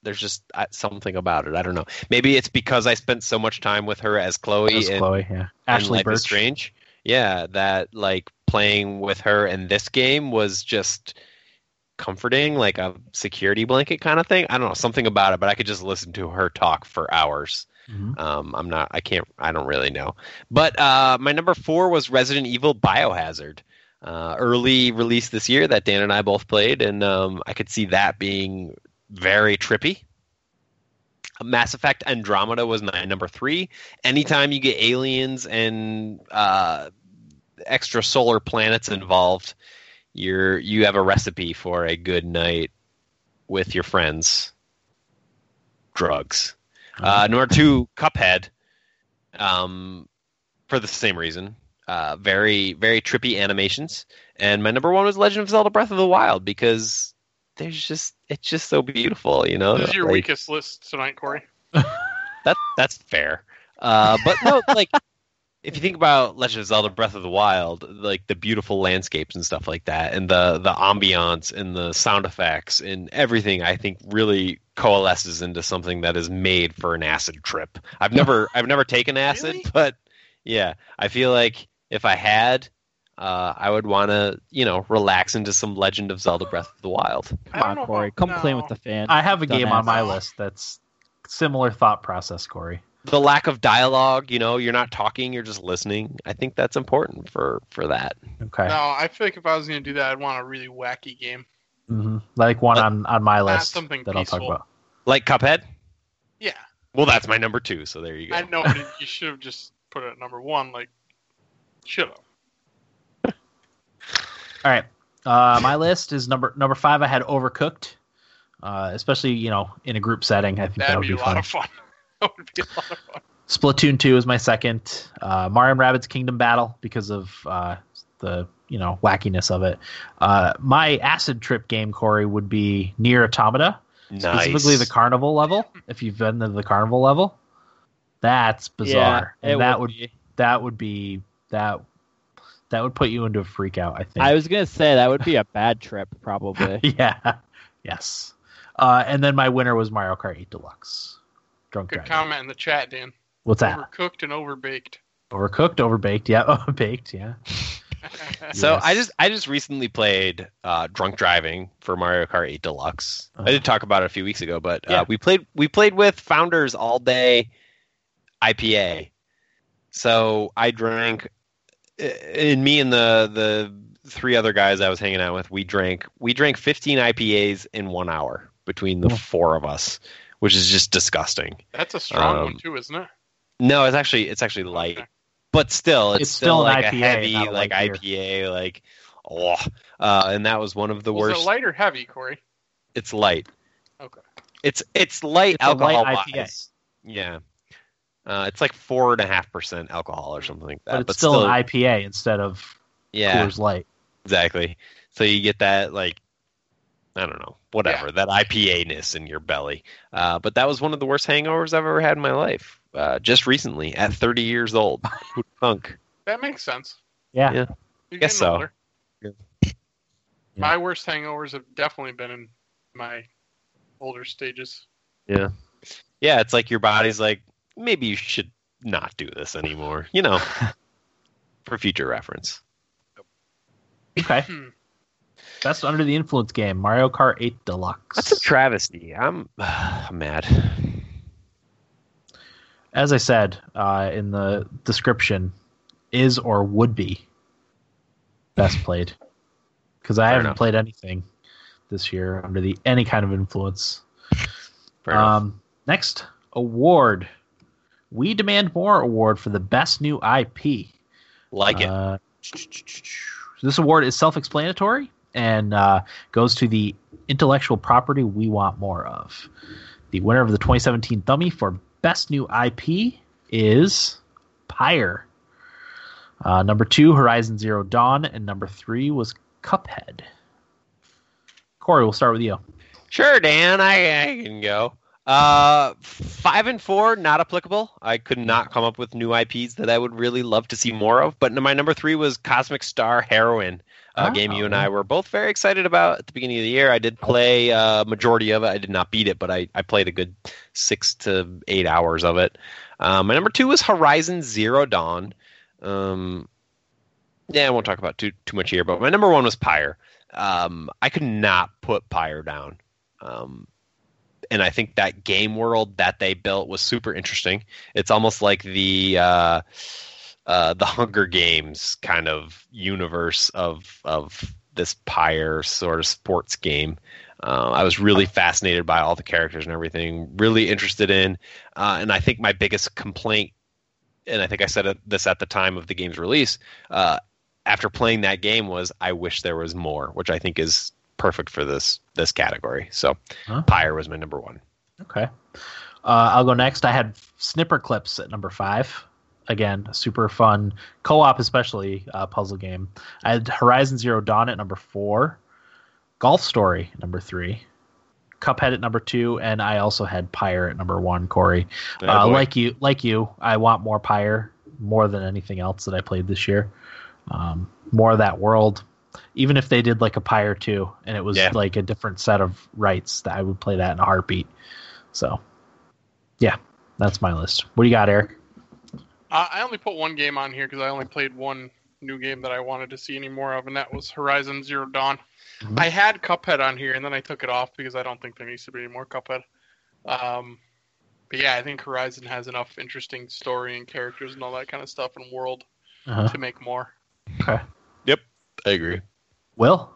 there's just uh, something about it. I don't know. Maybe it's because I spent so much time with her as Chloe That's in, Chloe, yeah. in Ashley Life is Burch. Strange. yeah, that like playing with her in this game was just comforting, like a security blanket kind of thing. I don't know something about it, but I could just listen to her talk for hours. Mhm. Um, I'm not. I can't. I don't really know. But uh, my number four was Resident Evil Biohazard. Uh, early release this year that Dan and I both played, and um, I could see that being very trippy. Mass Effect Andromeda was my number three. Anytime you get aliens and uh, extra solar planets involved, you're you have a recipe for a good night with your friends. Drugs. Uh, number two, Cuphead. Um, for the same reason. Uh, very, very trippy animations. And my number one was Legend of Zelda: Breath of the Wild because there's just it's just so beautiful, you know. This is your Like, weakest list tonight, Corey. (laughs) That that's fair. Uh, but no, like if you think about Legend of Zelda: Breath of the Wild, like the beautiful landscapes and stuff like that, and the the ambiance and the sound effects and everything, I think really coalesces into something that is made for an acid trip. I've never (laughs) I've never taken acid, Really? but yeah, I feel like if I had. Uh, I would want to, you know, relax into some Legend of Zelda: Breath of the Wild. Come on, Corey. about- Come play with the fan. I have a game on Dumbass. my list that's similar thought process, Corey. The lack of dialogue, you know, you're not talking, you're just listening. I think that's important for for that. Okay. No, I feel like if I was going to do that, I'd want a really wacky game. mm-hmm. Like one But- on on my list something that I'll talk peaceful. about. Like Cuphead. Yeah, Well, that's my number two. So there you go. I know, but you should have just put it at number one. Like, should (laughs) have. All right. Uh, my list is number number five. I had Overcooked, uh, especially you know in a group setting. I think that That'd would be be a fun. lot of fun. (laughs) that would be a lot of fun. Splatoon two is my second. Uh, Mario and Rabbids Kingdom Battle because of uh, the you know wackiness of it. Uh, my acid trip game, Corey, would be NieR Automata, specifically the carnival level. If you've been to the carnival level, that's bizarre, Yeah, and that would be. that would be that that would put you into a freak out. I think. I was gonna say that would be a bad trip, probably. (laughs) yeah. Yes. Uh, and then my winner was Mario Kart 8 Deluxe. Drunk Good driving. comment in the chat, Dan. What's that? Overcooked and overbaked. Overcooked, overbaked. Yeah, (laughs) overbaked. Yeah. (laughs) So Yes. I just I just recently played uh, Drunk Driving for Mario Kart 8 Deluxe. Uh-huh. I did talk about it a few weeks ago, but Yeah. uh, we played we played with Founders All Day IPA. So I drank, uh, and me and the the three other guys I was hanging out with, we drank we drank 15 IPAs in one hour between the Oh. four of us, which is just disgusting. That's a strong Um, one too, isn't it? No, it's actually it's actually light, Okay. but still, it's, It's still an like IPA, a heavy a like light IPA, like oh, uh, and that was one of the Was worst. it light or heavy, Corey? It's light. Okay. It's it's light It's a light alcohol IPA. wise. Yeah. Uh, it's like four and a half percent alcohol or something like that. But it's still, an IPA instead of yeah, Coors Light. exactly. So you get that like I don't know, whatever that IPA ness in your belly. Uh, but that was one of the worst hangovers I've ever had in my life. Uh, just recently, at 30 years old. (laughs) Who'd thunk? That makes sense. Yeah. Yeah. You're Guess so. Yeah. My worst hangovers have definitely been in my older stages. Yeah, yeah, it's like your body's like maybe you should not do this anymore. You know, (laughs) for future reference. Okay. Best under the influence game, Mario Kart 8 Deluxe. That's a travesty. I'm, I'm (sighs) mad. As I said uh, in the description, is or would be best played. Because I Fair haven't enough. played anything this year under the any kind of influence. Fair enough. Um, next award, we demand more award for the best new IP. like it. Uh, this award is self-explanatory and uh, goes to the intellectual property we want more of. The winner of the 2017 Thummy for best new IP is Pyre. Uh, number two, Horizon Zero Dawn, and number three was Cuphead. Corey, we'll start with you. Sure, Dan, I, I can go. Uh, five and four, not applicable. I could not come up with new IPs that I would really love to see more of. But my number three was Cosmic Star Heroine, a Oh, game you and. I were both very excited about at the beginning of the year. I did play uh, majority of it. I did not beat it, but I, I played a good six to eight hours of it. Um, my number two was Horizon Zero Dawn. Um, yeah, I won't talk about too too much here, but my number one was Pyre. Um, I could not put Pyre down. Um, and I think that game world that they built was super interesting. It's almost like the uh, uh, the (laughs) Hunger Games kind of universe of of this Pyre sort of sports game. Uh, I was really fascinated by all the characters and everything. Really interested in, uh, and I think my biggest complaint, and I think I said this at the time of the game's release, uh, after playing that game was I wish there was more, which I think is perfect for this this category. So, Huh? Pyre was my number one. Okay. Uh, I'll go next. I had Snipperclips at number five. Again, a super fun co-op, especially uh, puzzle game. I had Horizon Zero Dawn at number four, Golf Story number three, Cuphead at number two, and I also had Pyre at number one. Corey, uh, like you, like you, I want more Pyre more than anything else that I played this year. Um, more of that world. Even if they did like a Pyre two, and it was Yeah. like a different set of rights, that I would play that in a heartbeat. So, yeah, that's my list. What do you got, Eric? Uh, I only put one game on here because I only played one new game that I wanted to see any more of, and that was Horizon Zero Dawn. Mhm. I had Cuphead on here, and then I took it off because I don't think there needs to be any more Cuphead. Um, but yeah, I think Horizon has enough interesting story and characters and all that kind of stuff and world Uh-huh. to make more. Okay, Yep, I agree. Will.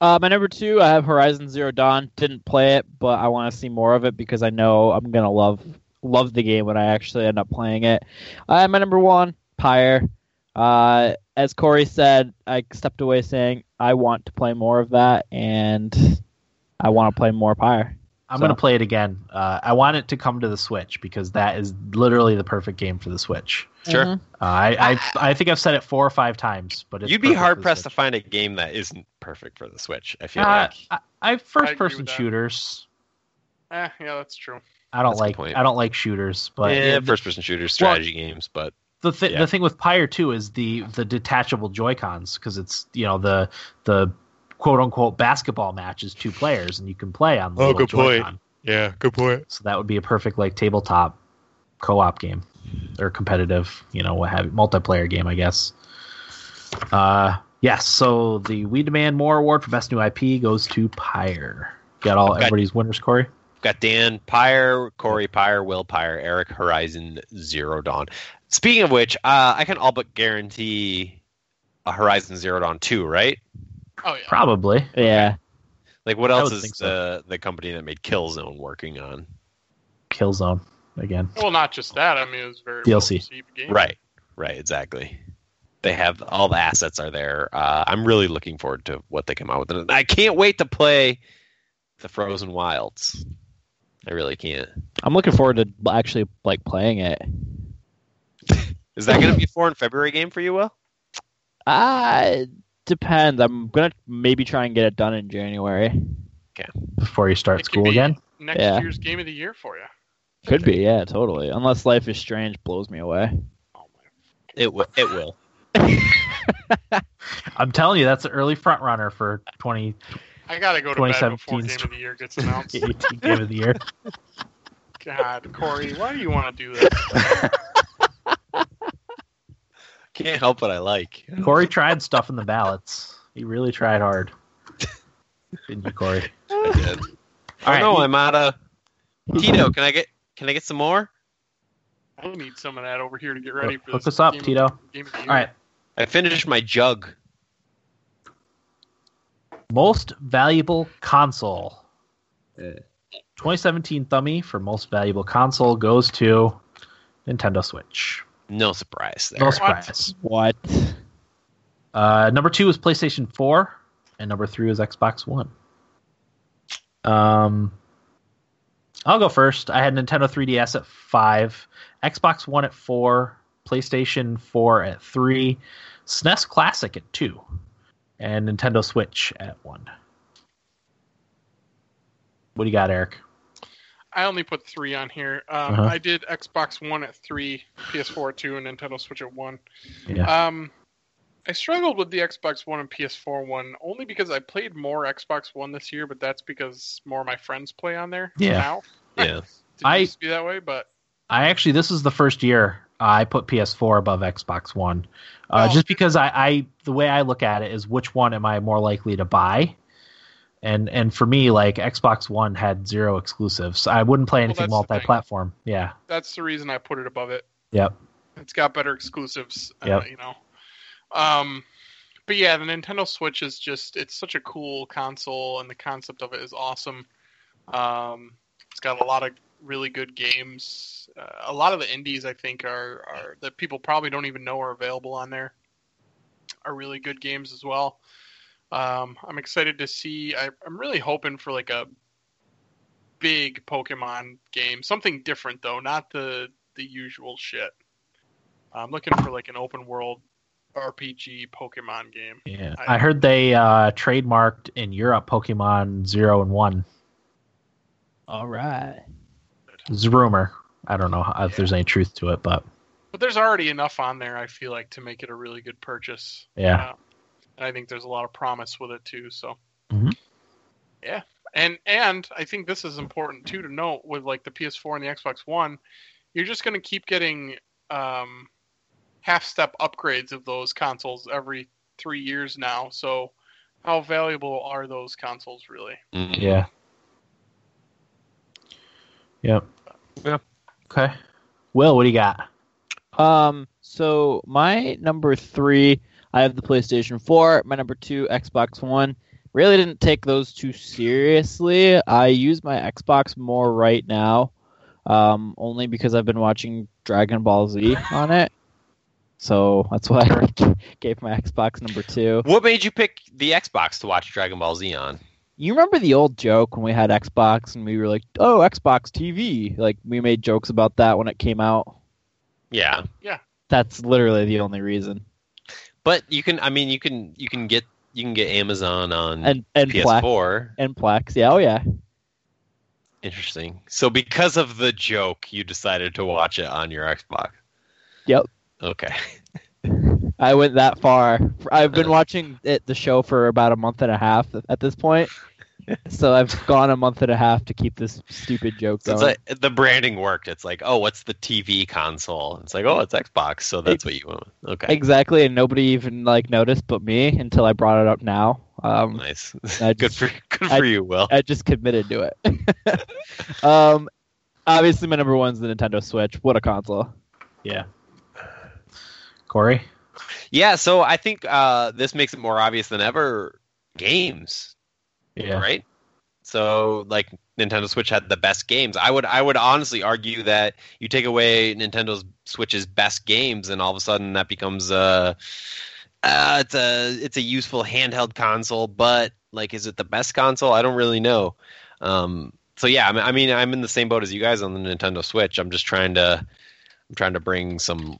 Uh, my number two, I have Horizon Zero Dawn. Didn't play it, but I want to see more of it because I know I'm gonna love love the game when I actually end up playing it. Uh, my number one, Pyre. Uh, as Corey said, I stepped away saying I want to play more of that, and I want to play more Pyre. I'm So- going to play it again. Uh, I want it to come to the Switch because that is literally the perfect game for the Switch. Sure. Mhm. Uh, I, I I think I've said it four or five times, but it's You'd be hard pressed to find a game that isn't perfect for the Switch. I feel Uh, like. I, I I first person shooters. Eh, yeah, that's true. I don't That's a good like point. I don't like shooters, but yeah, the- first person shooters, strategy games, but the th- Yeah. the thing with Pyre too is the the detachable Joy Cons because it's you know the the quote unquote basketball match is two players and you can play on the Oh, good point. Joy-Con. yeah, good point. So that would be a perfect like tabletop co-op game or competitive, you know, what have you, multiplayer game, I guess. Uh, yes. So the We Demand More award for best new IP goes to Pyre. Got all Okay. everybody's winners, Corey. Got Dan Pyre, Corey Pyre, Will Pyre, Eric Horizon Zero Dawn. Speaking of which, uh, I can all but guarantee a Horizon Zero Dawn two, right? Oh yeah. Probably. Yeah. Like, what else is think so. the the company that made Killzone working on? Killzone again. Well, not just that. I mean, it was a very DLC. well-received game. Right, right, exactly. They have all the assets are there. Uh, I'm really looking forward to what they come out with, and I can't wait to play the Frozen Wilds. I really can't. I'm looking forward to actually like playing it. (laughs) Is that going to be a (laughs) foreign February game for you, Will? Uh, it depends. I'm gonna maybe try and get it done in January. Okay. Before you start It could school be again. Next Yeah. year's game of the year for you. Could be, yeah, totally. Unless Life is Strange blows me away. Oh. It w- it will. (laughs) I'm telling you, that's an early front runner for 2018 I gotta go to bed before 2017 game of the year gets announced. (laughs) 18 game of the year. God, Corey, why do you want to do this? (laughs) Can't help what I like. Corey tried stuff in the ballots. He really tried hard. Didn't you, Corey? I did. All oh no, I'm out of Tito. Can I get can I get some more? I need some of that over here to get ready for Hook this. us up, game of- Tito. Game of the year. All right. I finished my jug. Most valuable console. 2017 Thummy for most valuable console goes to Nintendo Switch. No surprise there. No What? surprise. What? Uh, number two is PlayStation 4, and number three is Xbox One. Um, I'll go first. I had Nintendo 3DS at five, Xbox One at four, PlayStation 4 at three, SNES Classic at two, and Nintendo Switch at one. What do you got, Eric? I only put three on here. Um, Uh-huh. I did Xbox One at three, PS4 at two, and Nintendo Switch at one. Yeah. Um, I struggled with the Xbox One and PS4 one only because I played more Xbox One this year, but that's because more of my friends play on there Yeah. now. Yeah. (laughs) It I- used to be that way, but I actually this is the first year I put PS4 above Xbox One, uh, Well- just because I, I the way I look at it is which one am I more likely to buy, and and for me like Xbox One had zero exclusives. I wouldn't play anything thing. multi-platform. Yeah. That's the reason I put it above it. Yep. It's got better exclusives, uh, you know. Um, but yeah, the Nintendo Switch is just—it's such a cool console, and the concept of it is awesome. Um, it's got a lot of really good games. Uh, a lot of the indies, I think, are are that people probably don't even know are available on there. Are really good games as well. Um, I'm excited to see. I, I'm really hoping for like a big Pokemon game, something different though, not the the usual shit. I'm looking for like an open world RPG Pokemon game. Yeah. I- I heard they uh, trademarked in Europe Pokemon Zero and One. All right. It's a rumor. I don't know how- if there's any truth to it, but But there's already enough on there, I feel like, to make it a really good purchase. yeah. Uh, and I think there's a lot of promise with it too. So, Mhm. yeah, and and I think this is important too to note with like the PS4 and the Xbox One, you're just going to keep getting um, half step upgrades of those consoles every three years now. So, how valuable are those consoles really? Mhm. Yeah. Yep. Yeah. Okay. Will, what do you got? Um, so my number three, I have the PlayStation 4. My number two, Xbox One. Really didn't take those too seriously. I use my Xbox more right now, um, only because I've been watching Dragon Ball Z on it. So that's why I (laughs) gave my Xbox number two. What made you pick the Xbox to watch Dragon Ball Z on? You remember the old joke when we had Xbox and we were like, "Oh, Xbox TV." Like we made jokes about that when it came out. Yeah, Yeah. That's literally the only reason. but you can. I mean, you can. You can get. You can get Amazon on And and Plex PS4. and Plex. Yeah, oh yeah. Interesting. So because of the joke, you decided to watch it on your Xbox. Yep. Okay. (laughs) I went that far. I've been watching it the show for about a month and a half at this point. (laughs) So I've gone a month and a half to keep this stupid joke So going. it's like the branding worked. It's like, oh, what's the TV console? It's like, oh, it's Xbox. So that's what you want. Okay. Exactly, and nobody even like noticed but me until I brought it up now. Um, Nice. I (laughs) good just- for good I- for you, Will. I just committed to it. (laughs) um, obviously, my number one's the Nintendo Switch. What a console! Yeah. Corey? Yeah. So I think uh, this makes it more obvious than ever. Games. Yeah. right? So like Nintendo Switch had the best games. I would I would honestly argue that you take away Nintendo Switch's best games, and all of a sudden that becomes a uh, it's a it's a useful handheld console. But like, is it the best console? I don't really know. Um, so yeah, I mean, I mean, I'm in the same boat as you guys on the Nintendo Switch. I'm just trying to I'm trying to bring some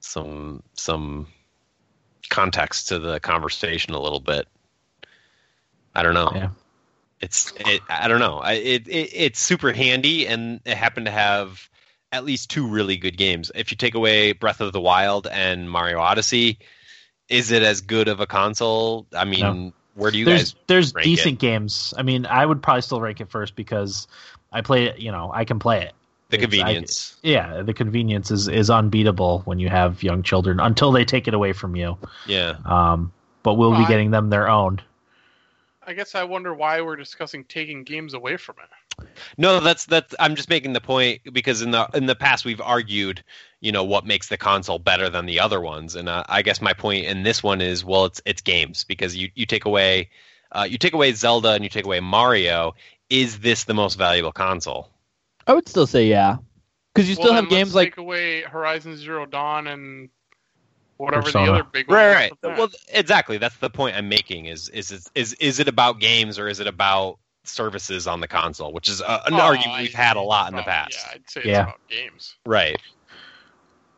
some some context to the conversation a little bit. I don't know Yeah. it's it, I don't know. I, it, it it's super handy, and it happened to have at least two really good games. If you take away Breath of the Wild and Mario Odyssey, is it as good of a console? I mean, No. where do you there's guys? there's decent games. I mean, I would probably still rank it first because I play it. You know, I can play it. The It's- I- convenience. Yeah, the convenience is is unbeatable when you have young children until they take it away from you. yeah. Um, but we'll be Well, I- getting them their own. I guess I wonder why we're discussing taking games away from it. No, that's that's. I'm just making the point because in the in the past we've argued, you know, what makes the console better than the other ones, and uh, I guess my point in this one is, well, it's it's games because you you take away, uh, you take away Zelda and you take away Mario. Is this the most valuable console? I would still say yeah, because you Well, still then have games let's like take away Horizon Zero Dawn and whatever Persona. the other big one. Right, right. that. Well, exactly. That's the point I'm making. Is is is is, is it about games or is it about services on the console? Which is uh, an Oh, argument we've had a lot in the past. Yeah, I'd say it's Yeah. about games. Right.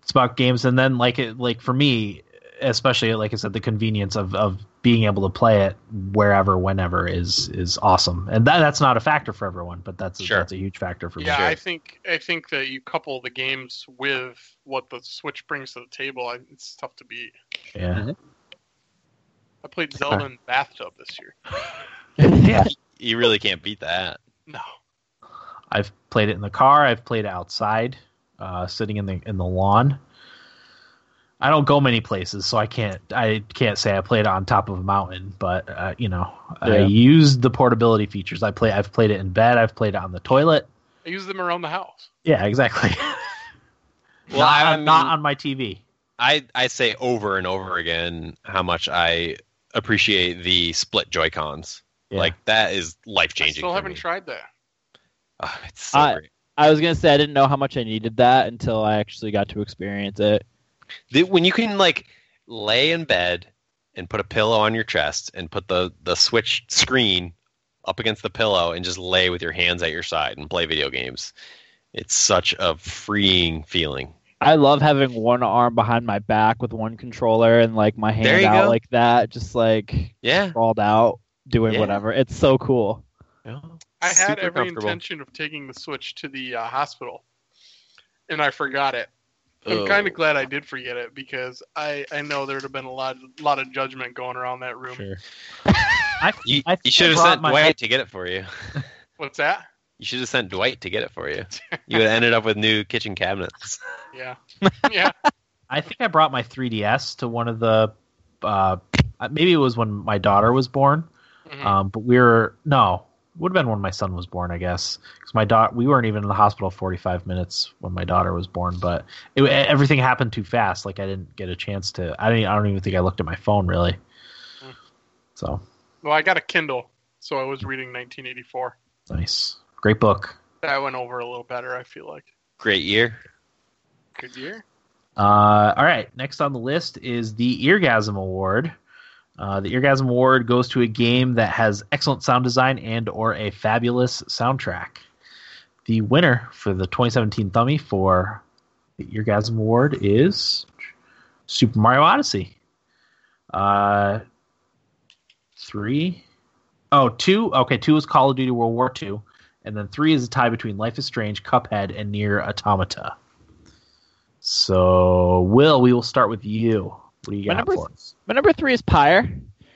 It's about games, and then like it like for me, especially like I said, the convenience of of being able to play it wherever, whenever is is awesome, and that that's not a factor for everyone, but that's Sure. that's a huge factor for me. Yeah, I think I think that you couple the games with what the Switch brings to the table. I, it's tough to beat. Yeah, I played Zelda in the bathtub this year. (laughs) yeah. You really can't beat that. No, I've played it in the car. I've played it outside. uh, sitting in the in the lawn. I don't go many places, so I can't I can't say I played it on top of a mountain. But uh, you know, I Yeah. used the portability features. I play I've played it in bed. I've played it on the toilet. I use them around the house. Yeah, exactly. (laughs) Well, not, I on- not on my TV. I I say over and over again how much I appreciate the split Joy Cons. Yeah. Like that is life changing. still for haven't me. tried that. Oh, it's so I- great. I was gonna say I didn't know how much I needed that until I actually got to experience it. The- when you can like lay in bed and put a pillow on your chest and put the the switch screen up against the pillow and just lay with your hands at your side and play video games. It's such a freeing feeling. I love having one arm behind my back with one controller and like my There hand out go. like that, just like Yeah. sprawled out, doing Yeah. whatever. It's so cool. I had Super every intention of taking the Switch to the uh, hospital, and I forgot it. I'm Oh. kind of glad I did forget it because I, I know there'd have been a lot lot of judgment going around that room. Sure. (laughs) I, You, I you should have sent my- Dwight to get it for you. (laughs) What's that? You should have sent Dwight to get it for you. (laughs) You would have ended up with new kitchen cabinets. Yeah, yeah. I think I brought my 3DS to one of the. Uh, maybe it was when my daughter was born. Mhm. Um, but we were no, would have been when my son was born, I guess, because my daughter we weren't even in the hospital 45 minutes when my daughter was born. But it, everything happened too fast. Like I didn't get a chance to. I didn't. I don't even think I looked at my phone really. Hmm. So Well, I got a Kindle, so I was reading 1984. nice, great book. That went over a little better. I feel like Great year. good year. Uh, all right, next on the list is the Eargasm Award. Uh, the Eargasm Award goes to a game that has excellent sound design and or a fabulous soundtrack. The winner for the 2017 Thummy for the Eargasm Award is Super Mario Odyssey. Uh, three, oh, two. Okay, two is Call of Duty World War II, and then three is a tie between Life is Strange, Cuphead, and NieR Automata. So, Will, we will start with you. What do you My got number for us? My number three is Pyre.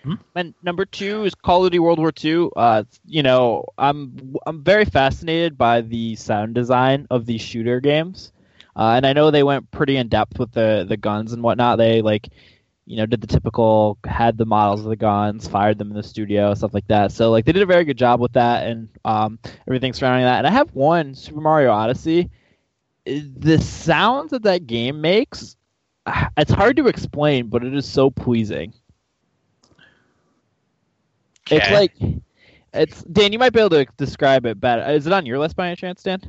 Hmm? My number two is Call of Duty World War II. Uh, you know, I'm I'm very fascinated by the sound design of these shooter games, uh, and I know they went pretty in depth with the the guns and whatnot. They like, you know, did the typical had the models of the guns, fired them in the studio, stuff like that. So like they did a very good job with that and um, everything surrounding that. And I have one Super Mario Odyssey. The sounds that that game makes, (sighs) it's hard to explain, but it is so pleasing. It's like it's Dan. You might be able to describe it better. Is it on your list by any chance, Dan?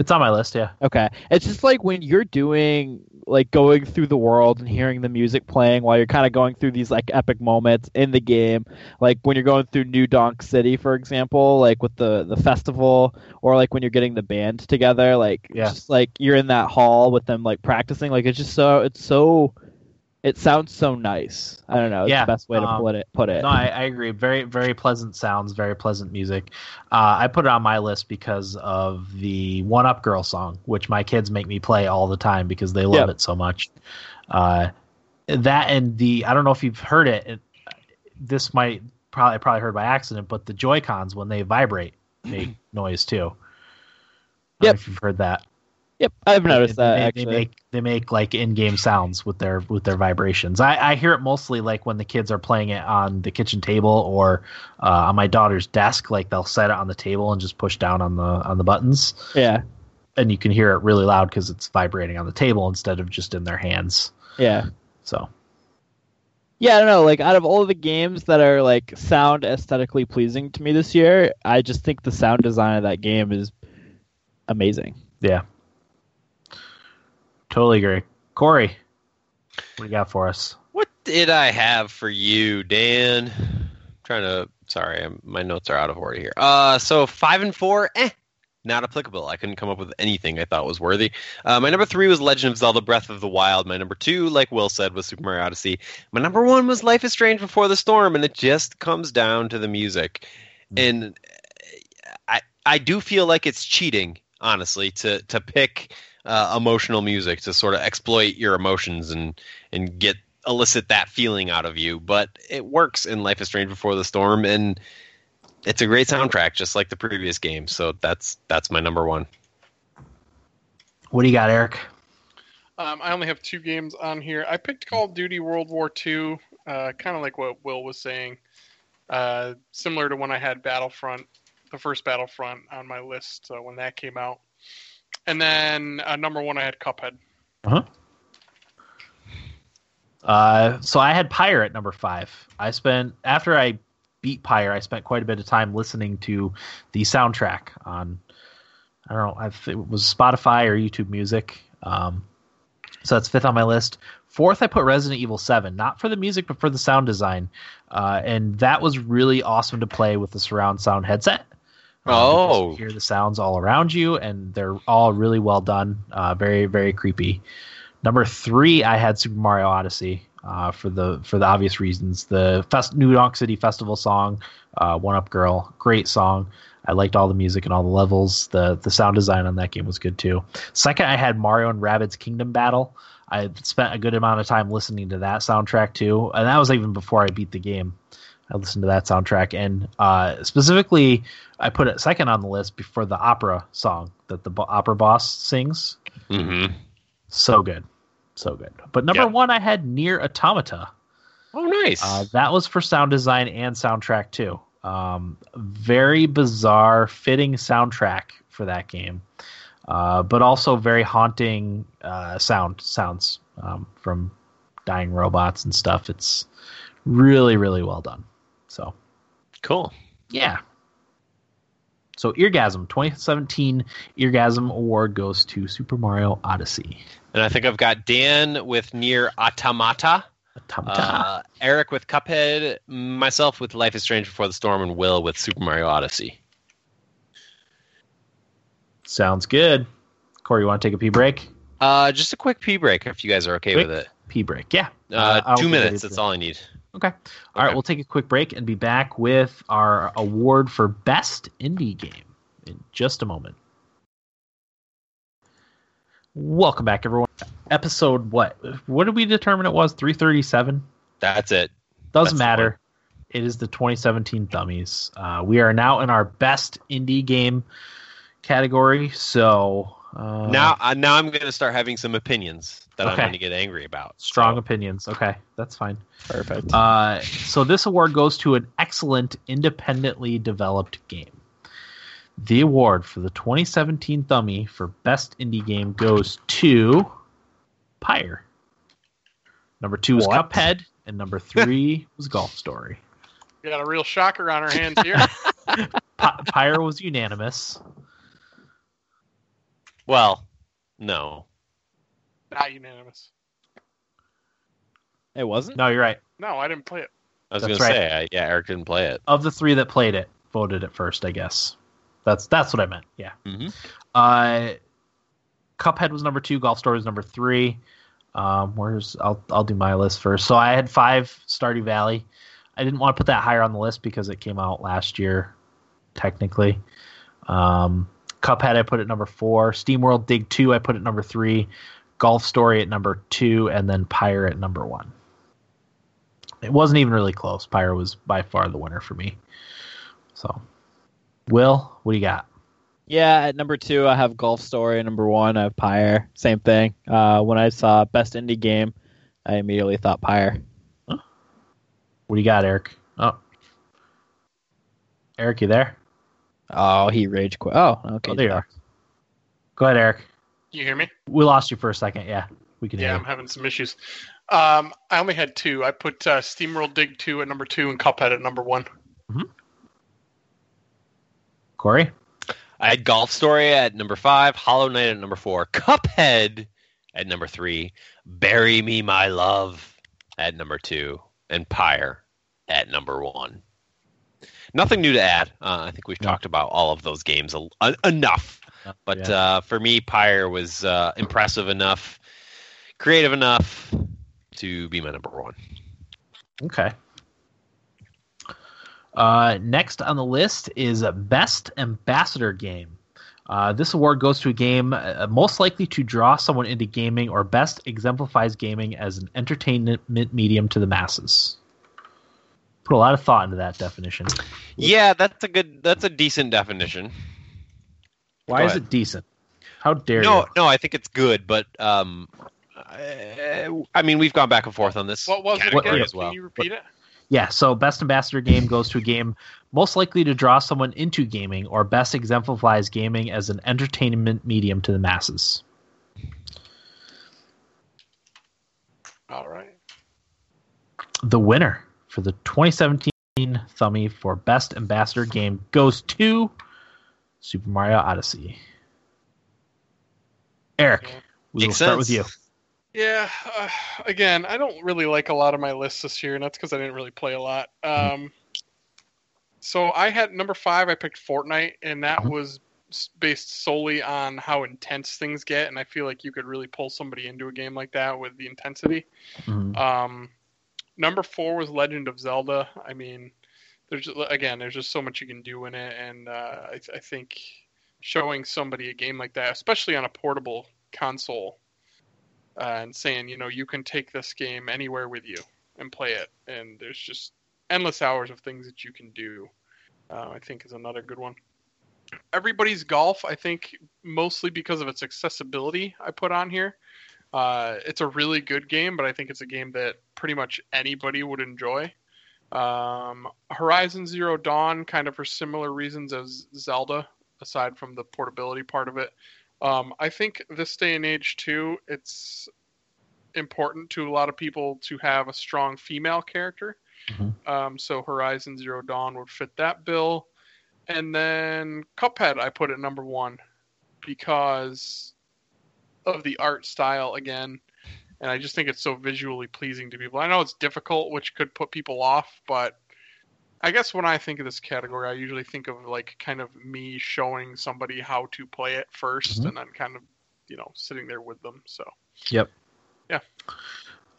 It's on my list, yeah. Okay, it's just like when you're doing like going through the world and hearing the music playing while you're kind of going through these like epic moments in the game. Like when you're going through New Donk City, for example, like with the the festival, or like when you're getting the band together. Like Yeah. just like you're in that hall with them like practicing. Like it's just so it's so. It sounds so nice. I don't know. It's Yeah, the best way to um, put it. Put it. No, I, I agree. Very, very pleasant sounds, very pleasant music. Uh, I put it on my list because of the One Up Girl song, which my kids make me play all the time because they love Yep. it so much. Uh, that and the I don't know if you've heard it. it this might probably probably heard by accident, but the Joy Cons when they vibrate make (clears throat) noise too. I don't know Yep. if you've heard that. Yep, I've noticed They- that they, actually. They make they make like in-game sounds with their with their vibrations. I, I hear it mostly like when the kids are playing it on the kitchen table or uh, on my daughter's desk. Like they'll set it on the table and just push down on the on the buttons, yeah, and you can hear it really loud because it's vibrating on the table instead of just in their hands. yeah. So Yeah, I don't know. Like out of all the games that are like sound aesthetically pleasing to me this year, I just think the sound design of that game is amazing. yeah, totally agree. Corey, what do you got for us? What did I have for you, Dan? I'm trying to. Sorry, I'm, my notes are out of order here. Uh, so five and four, eh, not applicable. I couldn't come up with anything I thought was worthy. Uh, my number three was Legend of Zelda: Breath of the Wild. My number two, like Will said, was Super Mario Odyssey. My number one was Life is Strange Before the Storm, and it just comes down to the music. And I I do feel like it's cheating, honestly, to to pick uh, emotional music to sort of exploit your emotions and and get elicit that feeling out of you. But it works in Life is Strange Before the Storm, and it's a great soundtrack, just like the previous game. So that's that's my number one. What do you got, Eric? Um, I only have two games on here. I picked Call of Duty World War II, uh, kind of like what Will was saying, uh, similar to when I had Battlefront, the first Battlefront on my list uh, when that came out. And then uh, number one, I had Cuphead. Uh huh. so I had Pyre at number five. I spent after I beat Pyre, I spent quite a bit of time listening to the soundtrack on. I don't know. if it was Spotify or YouTube Music. Um, so that's fifth on my list. Fourth, I put Resident Evil Seven, not for the music but for the sound design, uh, and that was really awesome to play with the surround sound headset. Um, Oh. you hear the sounds all around you, and they're all really well done. Uh, very, very creepy. Number three, I had Super Mario Odyssey uh, for the for the obvious reasons. The fest, New Donk City Festival song, uh, "One Up Girl," great song. I liked all the music and all the levels. the The sound design on that game was good too. Second, I had Mario and Rabbids Kingdom Battle. I spent a good amount of time listening to that soundtrack too, and that was even before I beat the game. I listened to that soundtrack, and uh, specifically, I put it second on the list before the opera song that the bo- opera boss sings. Mm-hmm. So good, so good. But number Yeah. one, I had NieR Automata. Oh, nice. Uh, that was for sound design and soundtrack too. Um, very bizarre, fitting soundtrack for that game, uh, but also very haunting uh, sound sounds um, from dying robots and stuff. It's really, really well done. So cool. yeah. So Eargasm 2017 Eargasm Award goes to Super Mario Odyssey. And I think I've got Dan with NieR Automata, Automata. uh, Eric with Cuphead, myself with Life is Strange Before the Storm, and Will with Super Mario Odyssey. Sounds good. Corey, you want to take a pee break? Uh, just a quick pee break if you guys are okay Quick? with it. Pee break. Yeah. Uh, I two minutes. That's all I need. Okay. All right, Okay. we'll take a quick break and be back with our award for best indie game in just a moment. Welcome back, everyone. Episode what? What did we determine it was? Three thirty-seven. That's it. Doesn't That's matter. It is the 2017 Dummies. Uh, we are now in our best indie game category. So uh, now, uh, now I'm going to start having some opinions that I'm going to get angry about. strong So, opinions. Okay, that's fine. Perfect. Uh, so this award goes to an excellent independently developed game. The award for the 2017 Thummy for best indie game goes to Pyre. Number two was What? Cuphead, and number (laughs) three was Golf Story. We got a real shocker on our hands here. (laughs) Py- Pyre was unanimous. Well, no. Not unanimous. it wasn't. No, you're right. No, I didn't play it. I was That's going to say, I, yeah, Eric didn't play it. Of the three that played it, voted it first. I guess that's that's what I meant. Yeah. Mhm. Uh, Cuphead was number two. Golf Story was number three. Um, where's I'll I'll do my list first. So I had five Stardew Valley. I didn't want to put that higher on the list because it came out last year, technically. Um, Cuphead I put at number four. SteamWorld Dig Two I put at number three. Golf Story at number two, and then Pyre at number one. It wasn't even really close. Pyre was by far the winner for me. So, Will, what do you got? Yeah, at number two, I have Golf Story. Number one, I have Pyre. Same thing. Uh, when I saw Best Indie Game, I immediately thought Pyre. What do you got, Eric? Oh, Eric, you there? Oh, he rage quit. Oh, okay. oh, there you are. Go ahead, Eric. You hear me? We lost you for a second. Yeah, we can Yeah, hear I'm having some issues. Um, I only had two. I put uh, SteamWorld Dig 2 at number two and Cuphead at number one. Corey. I had Golf Story at number five, Hollow Knight at number four, Cuphead at number three, Bury Me My Love at number two, and Pyre at number one. Nothing new to add. Uh, I think we've No. talked about all of those games a- en- enough. But Yeah. uh, for me, Pyre was uh, impressive enough, creative enough to be my number one. Okay. Uh, next on the list is Best Ambassador Game. Uh, this award goes to a game uh, most likely to draw someone into gaming or best exemplifies gaming as an entertainment medium to the masses. Put a lot of thought into that definition. Yeah, that's a good. That's a decent definition. Why Go is ahead. it decent? How dare No, you? no, I think it's good, but um, I, I mean, we've gone back and forth on this. What was it category again? as well. Can you repeat it? Yeah, so best ambassador game goes to a game most likely to draw someone into gaming or best exemplifies gaming as an entertainment medium to the masses. All right. The winner for the 2017 Thummy for best ambassador game goes to Super Mario Odyssey. Eric, we will Makes start with you. Yeah. Uh, again, I don't really like a lot of my lists this year, and that's because I didn't really play a lot. Um, so I had number five. I picked Fortnite, and that Mhm. was based solely on how intense things get, and I feel like you could really pull somebody into a game like that with the intensity. Mhm. Um, number four was Legend of Zelda. I mean, there's again, there's just so much you can do in it, and uh, I, I think showing somebody a game like that, especially on a portable console, uh, and saying, you know, you can take this game anywhere with you and play it, and there's just endless hours of things that you can do. Uh, I think is another good one. Everybody's golf, I think, mostly because of its accessibility. I put on here. Uh, it's a really good game, but I think it's a game that pretty much anybody would enjoy. Um, Horizon Zero Dawn, kind of for similar reasons as Zelda, aside from the portability part of it. Um, I think this day and age too, it's important to a lot of people to have a strong female character. Mhm. Um, so Horizon Zero Dawn would fit that bill. And then Cuphead, I put at number one because of the art style again. And I just think it's so visually pleasing to people. I know it's difficult, which could put people off, but I guess when I think of this category, I usually think of like kind of me showing somebody how to play it 1st Mhm. and then kind of, you know, sitting there with them. So Yep. Yeah.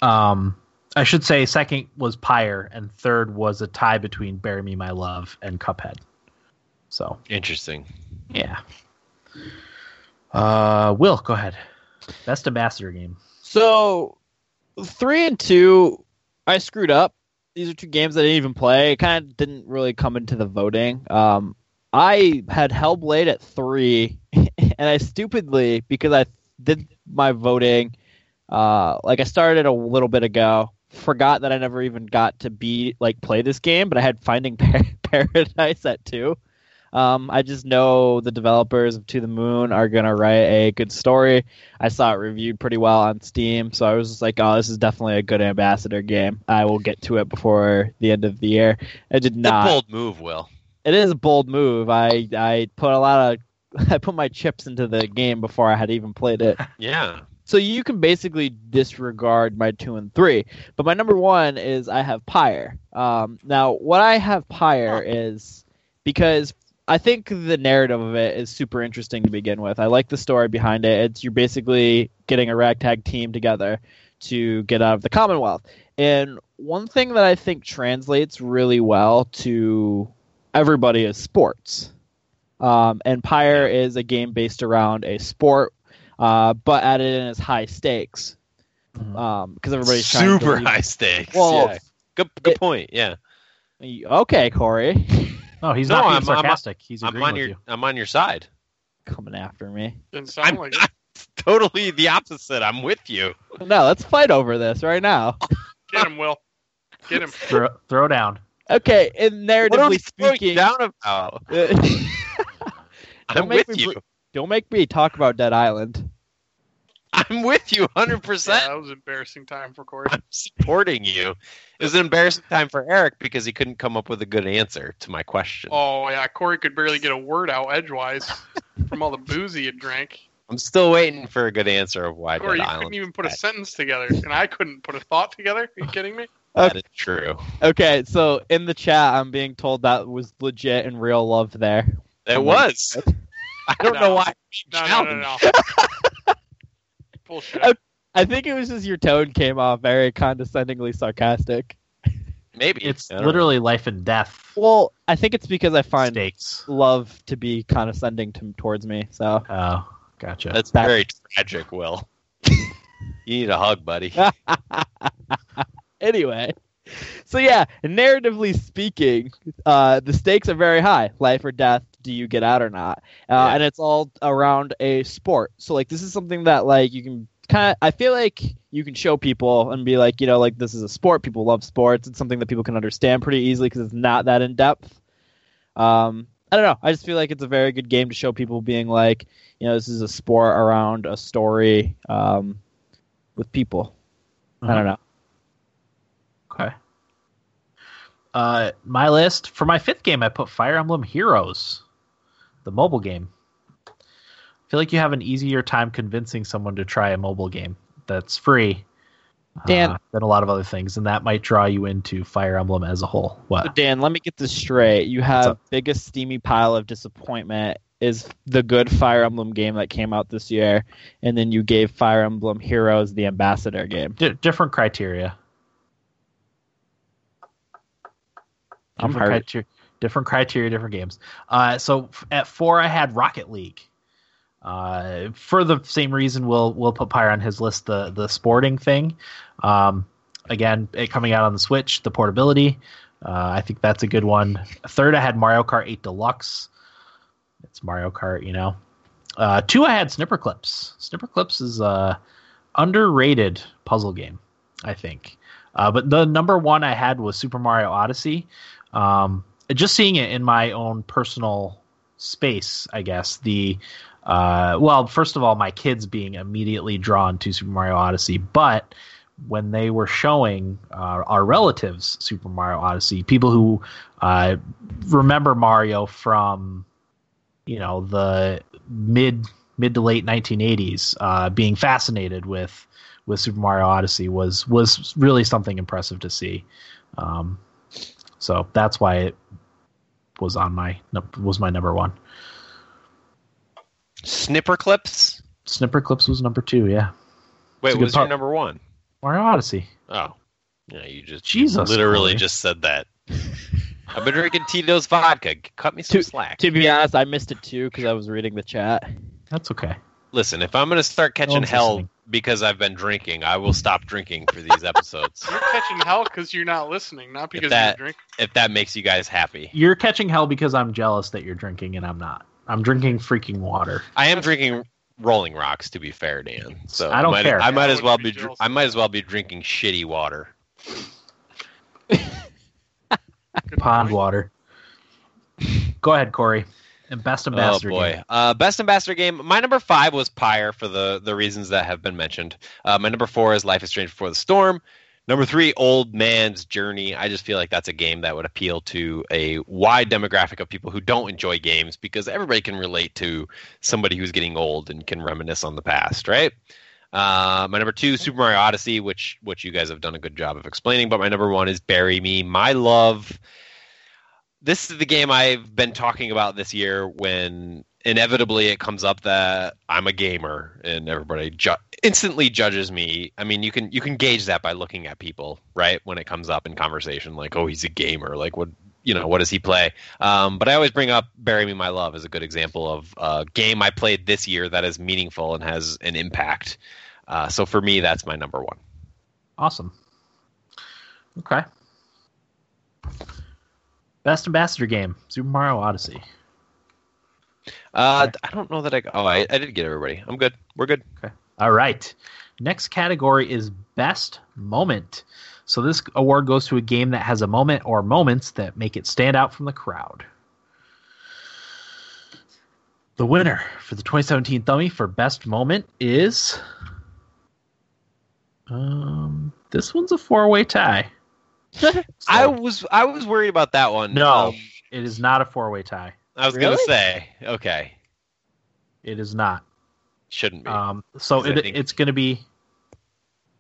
Um, I should say second was Pyre, and third was a tie between "Bury Me, My Love" and Cuphead. So Interesting. yeah. Uh, Will, go ahead. Best ambassador game. So three and two, I screwed up. These are two games I didn't even play. It kind of didn't really come into the voting. Um, I had Hellblade at three, (laughs) and I stupidly because I did my voting, uh, like I started a little bit ago, forgot that I never even got to be like play this game, but I had Finding Par- (laughs) Paradise at two. Um, I just know the developers of To the Moon are gonna write a good story. I saw it reviewed pretty well on Steam, so I was just like, "Oh, this is definitely a good ambassador game. I will get to it before the end of the year." I did not. bold move, Will. It is a bold move. I I put a lot of (laughs) I put my chips into the game before I had even played it. (laughs) Yeah. So you can basically disregard my two and three, but my number one is I have Pyre. Um, now, what I have Pyre is because I think the narrative of it is super interesting to begin with. I like the story behind it. It's you're basically getting a ragtag team together to get out of the Commonwealth. And one thing that I think translates really well to everybody is sports. Um, and Pyre is a game based around a sport, uh, but added in as high stakes. Mhm. Um, because everybody's trying to Super high stakes. Well, yeah. Good, good it- point. Yeah. Okay, Corey, (laughs) Oh, he's No, not being I'm- I'm- sarcastic. he's I'm agreeing on with your you. I'm on your side. coming after me. didn't sound I'm like it. not totally the opposite. I'm with you. No, let's fight over this right now. Get him, Will. Get him. Throw, throw down. Okay, in What are we narratively speaking, down about? (laughs) I'm with me you. br- don't make me talk about Dead Island. I'm with you 100. Yeah, percent that was an embarrassing time for Corey. I'm supporting you. It was an embarrassing time for Eric because he couldn't come up with a good answer to my question. Oh yeah, Corey could barely get a word out edgewise from all the booze he had drank. I'm still waiting for a good answer of why Corey, Dead you Island. couldn't even put a sentence together, and I couldn't put a thought together. Are you kidding me? That is true. Okay, so in the chat, I'm being told that was legit and real love there. It was. I don't No. know why. No, no, no, no. (laughs) Bullshit. Okay. I think it was just your tone came off very condescendingly sarcastic. Maybe It's I don't know. literally life and death Well, I think it's because I find stakes. love to be condescending to, towards me. So Oh, gotcha. That's That- very tragic, Will. (laughs) you need a hug, buddy. (laughs) anyway, so yeah, narratively speaking, uh, the stakes are very high. Life or death. Do you get out or not? Uh, Yeah. And it's all around a sport. So like this is something that like you can kind of. I feel like you can show people and be like, you know, like this is a sport. People love sports. It's something that people can understand pretty easily because it's not that in depth. Um, I don't know. I just feel like it's a very good game to show people being like, you know, this is a sport around a story um, with people. I don't know. Okay. Uh, my list for my fifth game, I put Fire Emblem Heroes, the mobile game. I feel like you have an easier time convincing someone to try a mobile game that's free Dan- uh, than a lot of other things, and that might draw you into Fire Emblem as a whole. So What? Dan, let me get this straight. You have biggest steamy pile of disappointment is the good Fire Emblem game that came out this year, and then you gave Fire Emblem Heroes the Ambassador game. Di different criteria. I'm different hurt. criteria, different criteria, different games. Uh, so f- at four, I had Rocket League. Uh, for the same reason, we'll we'll put Pyre on his list. The the sporting thing. Um, again, it coming out on the Switch, the portability. Uh, I think that's a good one. Third, I had Mario Kart 8 Deluxe. It's Mario Kart, you know. Uh, two, I had Snipperclips. Snipper Clips is a underrated puzzle game, I think. Uh, but the number one I had was Super Mario Odyssey. Um, just seeing it in my own personal space, I guess. The uh, well, first of all, my kids being immediately drawn to Super Mario Odyssey, but when they were showing uh, our relatives Super Mario Odyssey, people who uh, remember Mario from you know the mid mid to late 1980s, uh, being fascinated with with Super Mario Odyssey was was really something impressive to see. Um, so that's why it was on my was my number one. Snipperclips. Snipper Clips was number two. Yeah, Wait, what was your number one? Mario Odyssey. Oh, yeah, you just Jesus, literally Corey. just said that. (laughs) I've been drinking Tito's vodka. Cut me some To- slack. To be honest, I missed it too because I was reading the chat. That's okay. Listen, if I'm going to start catching one's hell listening. Because I've been drinking, I will stop drinking for these episodes. (laughs) You're catching hell because you're not listening, not because that- you're drinking. if that makes you guys happy. You're catching hell because I'm jealous that you're drinking and I'm not. I'm drinking freaking water. I am drinking Rolling Rocks, to be fair, Dan. So I don't might, care. I might I as well be. be dr- I might as well be drinking shitty water. Pond water. Go ahead, Corey. And best ambassador oh boy, game. uh, best ambassador game. My number five was Pyre for the the reasons that have been mentioned. Uh, my number four is Life is Strange Before the Storm. Number three, Old Man's Journey. I just feel like that's a game that would appeal to a wide demographic of people who don't enjoy games because everybody can relate to somebody who's getting old and can reminisce on the past, right? Uh, my number two, Super Mario Odyssey, which which you guys have done a good job of explaining. But my number one is Bury Me, My Love. This is the game I've been talking about this year when inevitably it comes up that I'm a gamer and everybody ju- instantly judges me. I mean, you can you can gauge that by looking at people, right? When it comes up in conversation, like, oh, he's a gamer. Like, what you know, what does he play? Um, but I always bring up "Bury Me, My Love" as a good example of a game I played this year that is meaningful and has an impact. Uh, so for me, that's my number one. Awesome. Okay. Best ambassador game, Super Mario Odyssey. Uh, I don't know that I. Oh, I, I did get everybody. I'm good. We're good. Okay. All right. Next category is best moment. So this award goes to a game that has a moment or moments that make it stand out from the crowd. The winner for the 2017 Thummy for best moment is um this one's a four-way tie. (laughs) I was I was worried about that one. No, Um, it is not a four-way tie. I was Really? gonna say okay, It is not. shouldn't be. Um, so 'Cause I it, think- it's going to be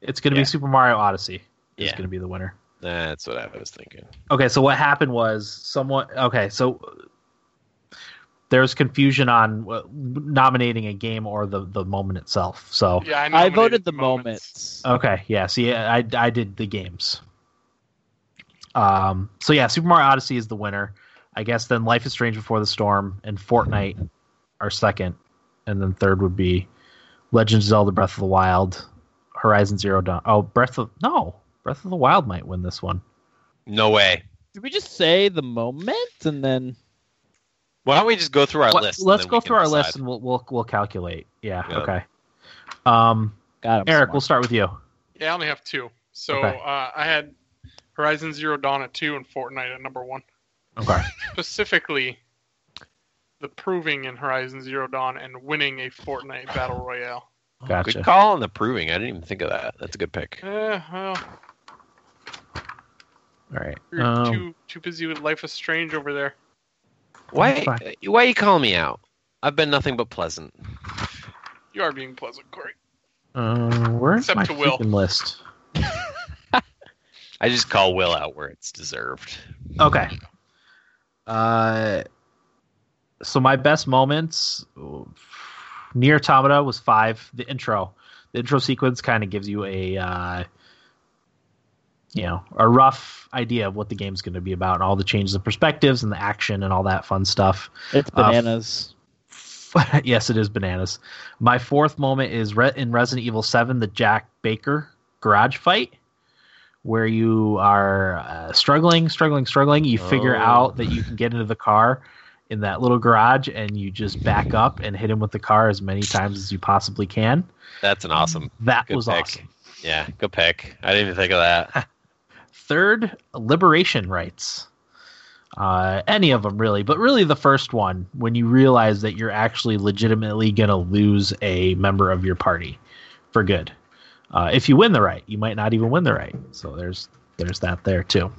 it's going to Yeah. be Super Mario Odyssey is Yeah. going to be the winner. That's what I was thinking. Okay, so what happened was someone. Okay, so there's confusion on nominating a game or the the moment itself. So Yeah, I, I voted the moments. okay, yeah. See, I I did the games. Um. So yeah, Super Mario Odyssey is the winner. I guess then Life is Strange Before the Storm and Fortnite are second, and then third would be Legend of Zelda: Breath of the Wild, Horizon Zero Dawn. Oh, Breath of no, Breath of the Wild might win this one. No way. Did we just say the moment and then? Why don't we just go through our What- list? let's go through can our list and we'll we'll we'll calculate. Yeah. Yeah. Okay. Um, Got him. Eric, we'll start with you. Yeah, I only have two. So Okay. uh, I had Horizon Zero Dawn at two and Fortnite at number one. Okay. Specifically, the proving in Horizon Zero Dawn and winning a Fortnite battle royale. Gotcha. Good call on the proving. I didn't even think of that. That's a good pick. Eh, well, All right. you're Um, too too busy with Life is Strange over there. Why? Why are you calling me out? I've been nothing but pleasant. You are being pleasant, Corey. uh, where's Except my to Will. list? (laughs) I just call Will out where it's deserved. Okay. Uh, so my best moments, NieR Automata was five. The intro, the intro sequence kind of gives you a, uh, you know, a rough idea of what the game's going to be about and all the changes of perspectives and the action and all that fun stuff. It's uh, bananas. (laughs) yes, it is bananas. My fourth moment is Re- in Resident Evil 7, the Jack Baker garage fight, where you are uh, struggling, struggling, struggling. You figure Oh. out that you can get into the car in that little garage and you just back up and hit him with the car as many times as you possibly can. That's an awesome. That Good was pick. awesome. Yeah, good pick. I didn't even think of that. (laughs) Third, liberation rights. Uh, any of them really, but really the first one when you realize that you're actually legitimately gonna lose a member of your party for good. Uh, if you win the right, you might not even win the right. So there's there's that there too.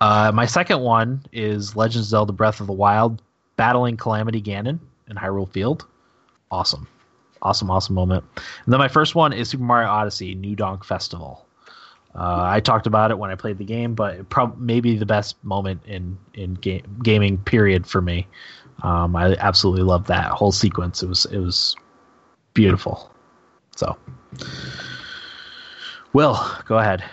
Uh, my second one is Legend of Zelda: Breath of the Wild, battling Calamity Ganon in Hyrule Field. Awesome, awesome, awesome moment. And then my first one is Super Mario Odyssey: New Donk Festival. Uh, I talked about it when I played the game, but prob- maybe the best moment in in ga- gaming period for me. Um, I absolutely loved that whole sequence. It was it was beautiful. So, Will, go ahead.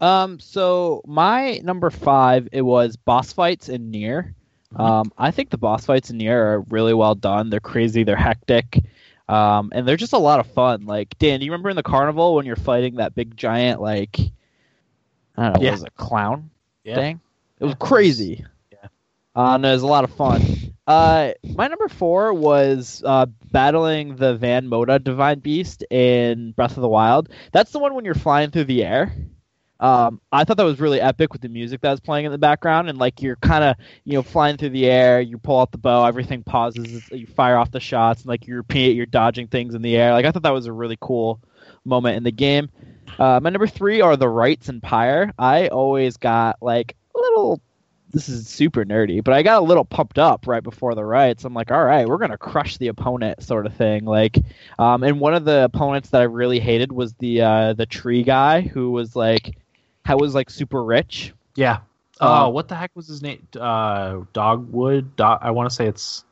Um, so my number five, it was boss fights in NieR. Um, I think the boss fights in NieR are really well done. They're crazy, they're hectic, um, and they're just a lot of fun. Like Dan, do you remember in the carnival when you're fighting that big giant like I don't know, Yeah. what was it, clown Yeah. thing? It was crazy. Uh, and it was a lot of fun. Uh, my number four was uh, battling the Vah Medoh Divine Beast in Breath of the Wild. That's the one when you're flying through the air. Um, I thought that was really epic with the music that was playing in the background, and like you're kind of you know flying through the air, you pull out the bow, everything pauses, you fire off the shots, and like you repeat, you're dodging things in the air. Like I thought that was a really cool moment in the game. Uh, my number three are the rites and Pyre. I always got like a little. This is super nerdy, but I got a little pumped up right before the rites. I'm like, all right, we're gonna crush the opponent, sort of thing. Like, um, and one of the opponents that I really hated was the uh, the tree guy who was like, how was like super rich. Yeah. Uh, Oh, what the heck was his name? Uh, Dogwood. Dog, I want to say it's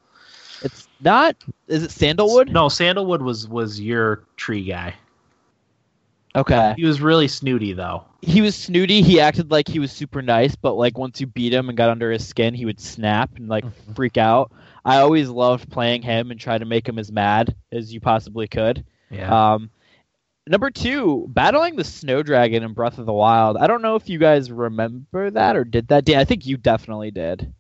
It's not. Is it sandalwood? no Sandalwood was was your tree guy. Okay. He was really snooty though. He was snooty. He acted like he was super nice, but like once you beat him and got under his skin, he would snap and like Mhm. freak out. I always loved playing him and try to make him as mad as you possibly could. Yeah. Um, number two, battling the snow dragon in Breath of the Wild. I don't know if you guys remember that or did that. Dan, I think you definitely did.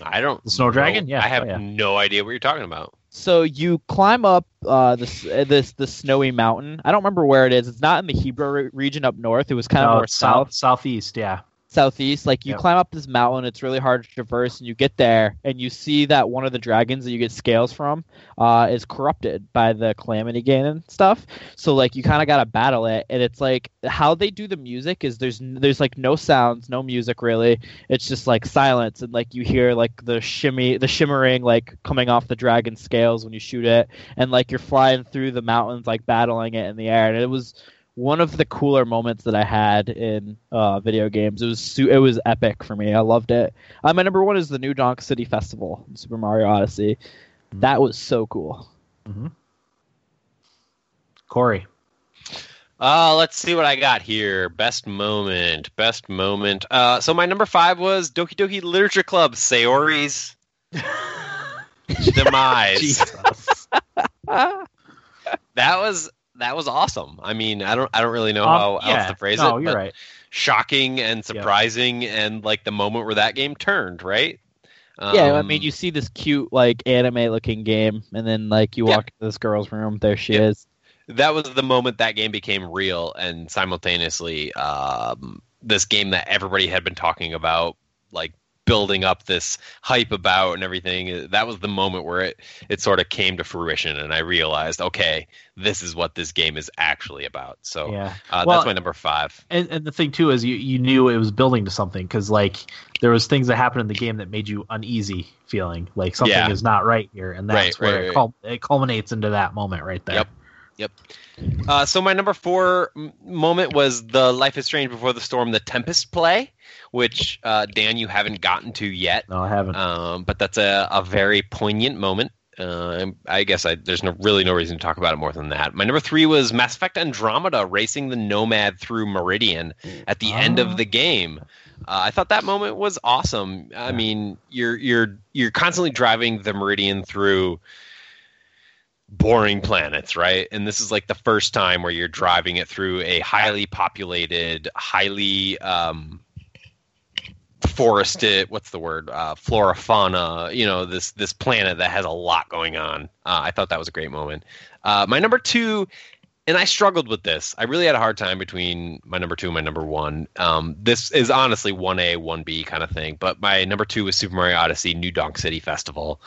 I don't. The snow know. dragon? Yeah, I have oh, yeah. no idea what you're talking about. So you climb up uh, this uh, this the snowy mountain. I don't remember where it is. It's not in the Hebra re- region up north. It was kind of no, more south. south southeast. Yeah. Southeast. Like you Yep. climb up this mountain, it's really hard to traverse, and you get there, and you see that one of the dragons that you get scales from uh, is corrupted by the calamity gain and stuff. So like you kind of gotta battle it, and it's like how they do the music is there's there's like no sounds, no music really. It's just like silence, and like you hear like the shimmy, the shimmering like coming off the dragon scales when you shoot it, and like you're flying through the mountains like battling it in the air, and it was one of the cooler moments that I had in uh, video games. It was it was epic for me. I loved it. Uh, my number one is the New Donk City Festival, in Super Mario Odyssey. That was so cool. Corey. Uh, let's see what I got here. Best moment. Best moment. Uh, so my number five was Doki Doki Literature Club, Sayori's (laughs) demise. (laughs) That was that was awesome. I mean, I don't I don't really know Um, how yeah, else to phrase no, it. you're but right. Shocking and surprising, and like the moment where that game turned, right? yeah, I Um, mean, you see this cute like anime-looking game, and then like you Yeah. walk into this girl's room, there she Yeah. is. that was the moment that game became real and simultaneously um, this game that everybody had been talking about like building up this hype about and everything that was the moment where it it sort of came to fruition and i realized okay this is what this game is actually about so Yeah. uh, Well- that's my number five And, and the thing too is you, you knew it was building to something because like there was things that happened in the game that made you uneasy feeling like something Yeah. is not right here and that's Right, where right, it, right. cul- it culminates into that moment right there. Yep. Uh, so my number four m- moment was the Life is Strange Before the Storm, the Tempest play, which uh, Dan you haven't gotten to yet. No, I haven't. um, but that's a, a very poignant moment. Uh, I guess I, there's no really no reason to talk about it more than that. My number three was Mass Effect Andromeda racing the Nomad through Meridian at the end Ah. of the game. Uh, I thought that moment was awesome. I mean, you're you're you're constantly driving the Meridian through boring planets, right? And this is like the first time where you're driving it through a highly populated, highly um, forested. What's the word? Uh, flora, fauna. You know, this this planet that has a lot going on. Uh, I thought that was a great moment. Uh, my number two. And I struggled with this. I really had a hard time between my number two and my number one. Um, this is honestly one A, one B kind of thing. But my number two was Super Mario Odyssey New Donk City Festival.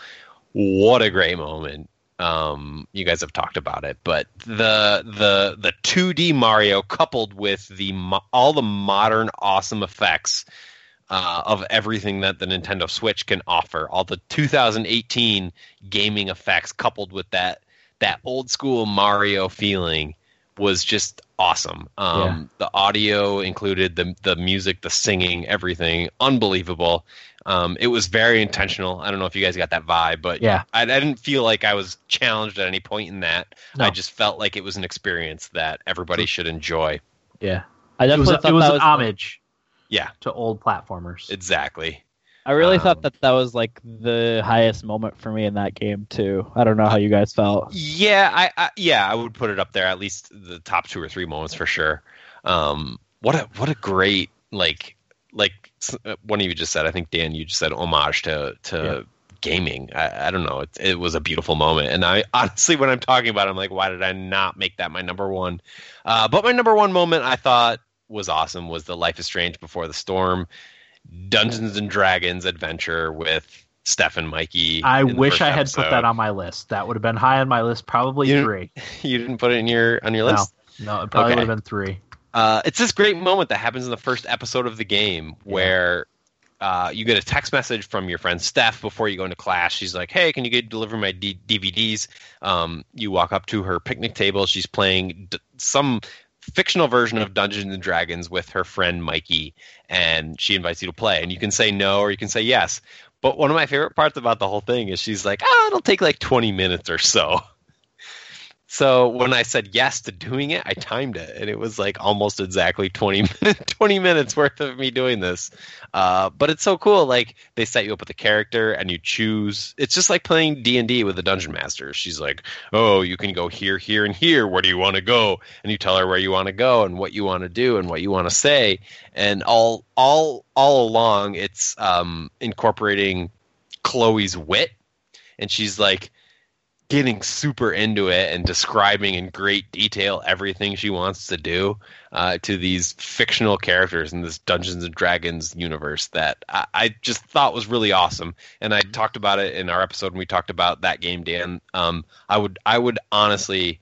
What a great moment! Um you guys have talked about it but the the the 2d mario coupled with the all the modern awesome effects uh, of everything that the Nintendo Switch can offer, all the 2018 gaming effects coupled with that that old school Mario feeling was just awesome. Um, The audio included the the music, the singing, everything, unbelievable. Um, it was very intentional. I don't know if you guys got that vibe, but Yeah. I, I didn't feel like I was challenged at any point in that. No. I just felt like it was an experience that everybody should enjoy. yeah. I It definitely was, thought it was that an was homage Yeah, to old platformers. exactly. I really Um, thought that that was like the highest moment for me in that game too. I don't know how you guys felt. Yeah, I, I yeah, I would put it up there at least the top two or three moments for sure. Um, what a what a great like like uh, one of you just said. I think Dan, you just said homage to to Yeah. gaming. I, I don't know. It, it was a beautiful moment, and I (laughs) honestly, when I'm talking about, it, I'm like, why did I not make that my number one? Uh, but my number one moment I thought was awesome was the Life is Strange Before the Storm Dungeons and Dragons adventure with Steph and Mikey. I wish I had put that on my list. That would have been high on my list, probably You- three. (laughs) You didn't put it in your on your list. No. No, it probably Okay. would have been three. Uh, it's this great moment that happens in the first episode of the game where uh, you get a text message from your friend Steph before you go into class. She's like, "Hey, can you get deliver my D- DVDs?" Um, you walk up to her picnic table. She's playing d- some fictional version of Dungeons and Dragons with her friend Mikey, and she invites you to play. And you can say no or you can say yes. But one of my favorite parts about the whole thing is she's like, "Oh, it'll take like 20 minutes or so." (laughs) So when I said yes to doing it, I timed it, and it was like almost exactly 20, (laughs) 20 minutes worth of me doing this. Uh, but it's so cool. Like they set you up with a character, and you choose. It's just like playing D and D with a dungeon master. She's like, "Oh, you can go here, here, and here. Where do you want to go?" And you tell her where you want to go, and what you want to do, and what you want to say. And all, all, all along, it's um, incorporating Chloe's wit, and she's like getting super into it and describing in great detail everything she wants to do uh, to these fictional characters in this Dungeons and Dragons universe that I, I just thought was really awesome. And I talked about it in our episode when we talked about that game, Dan. Um, I would I would honestly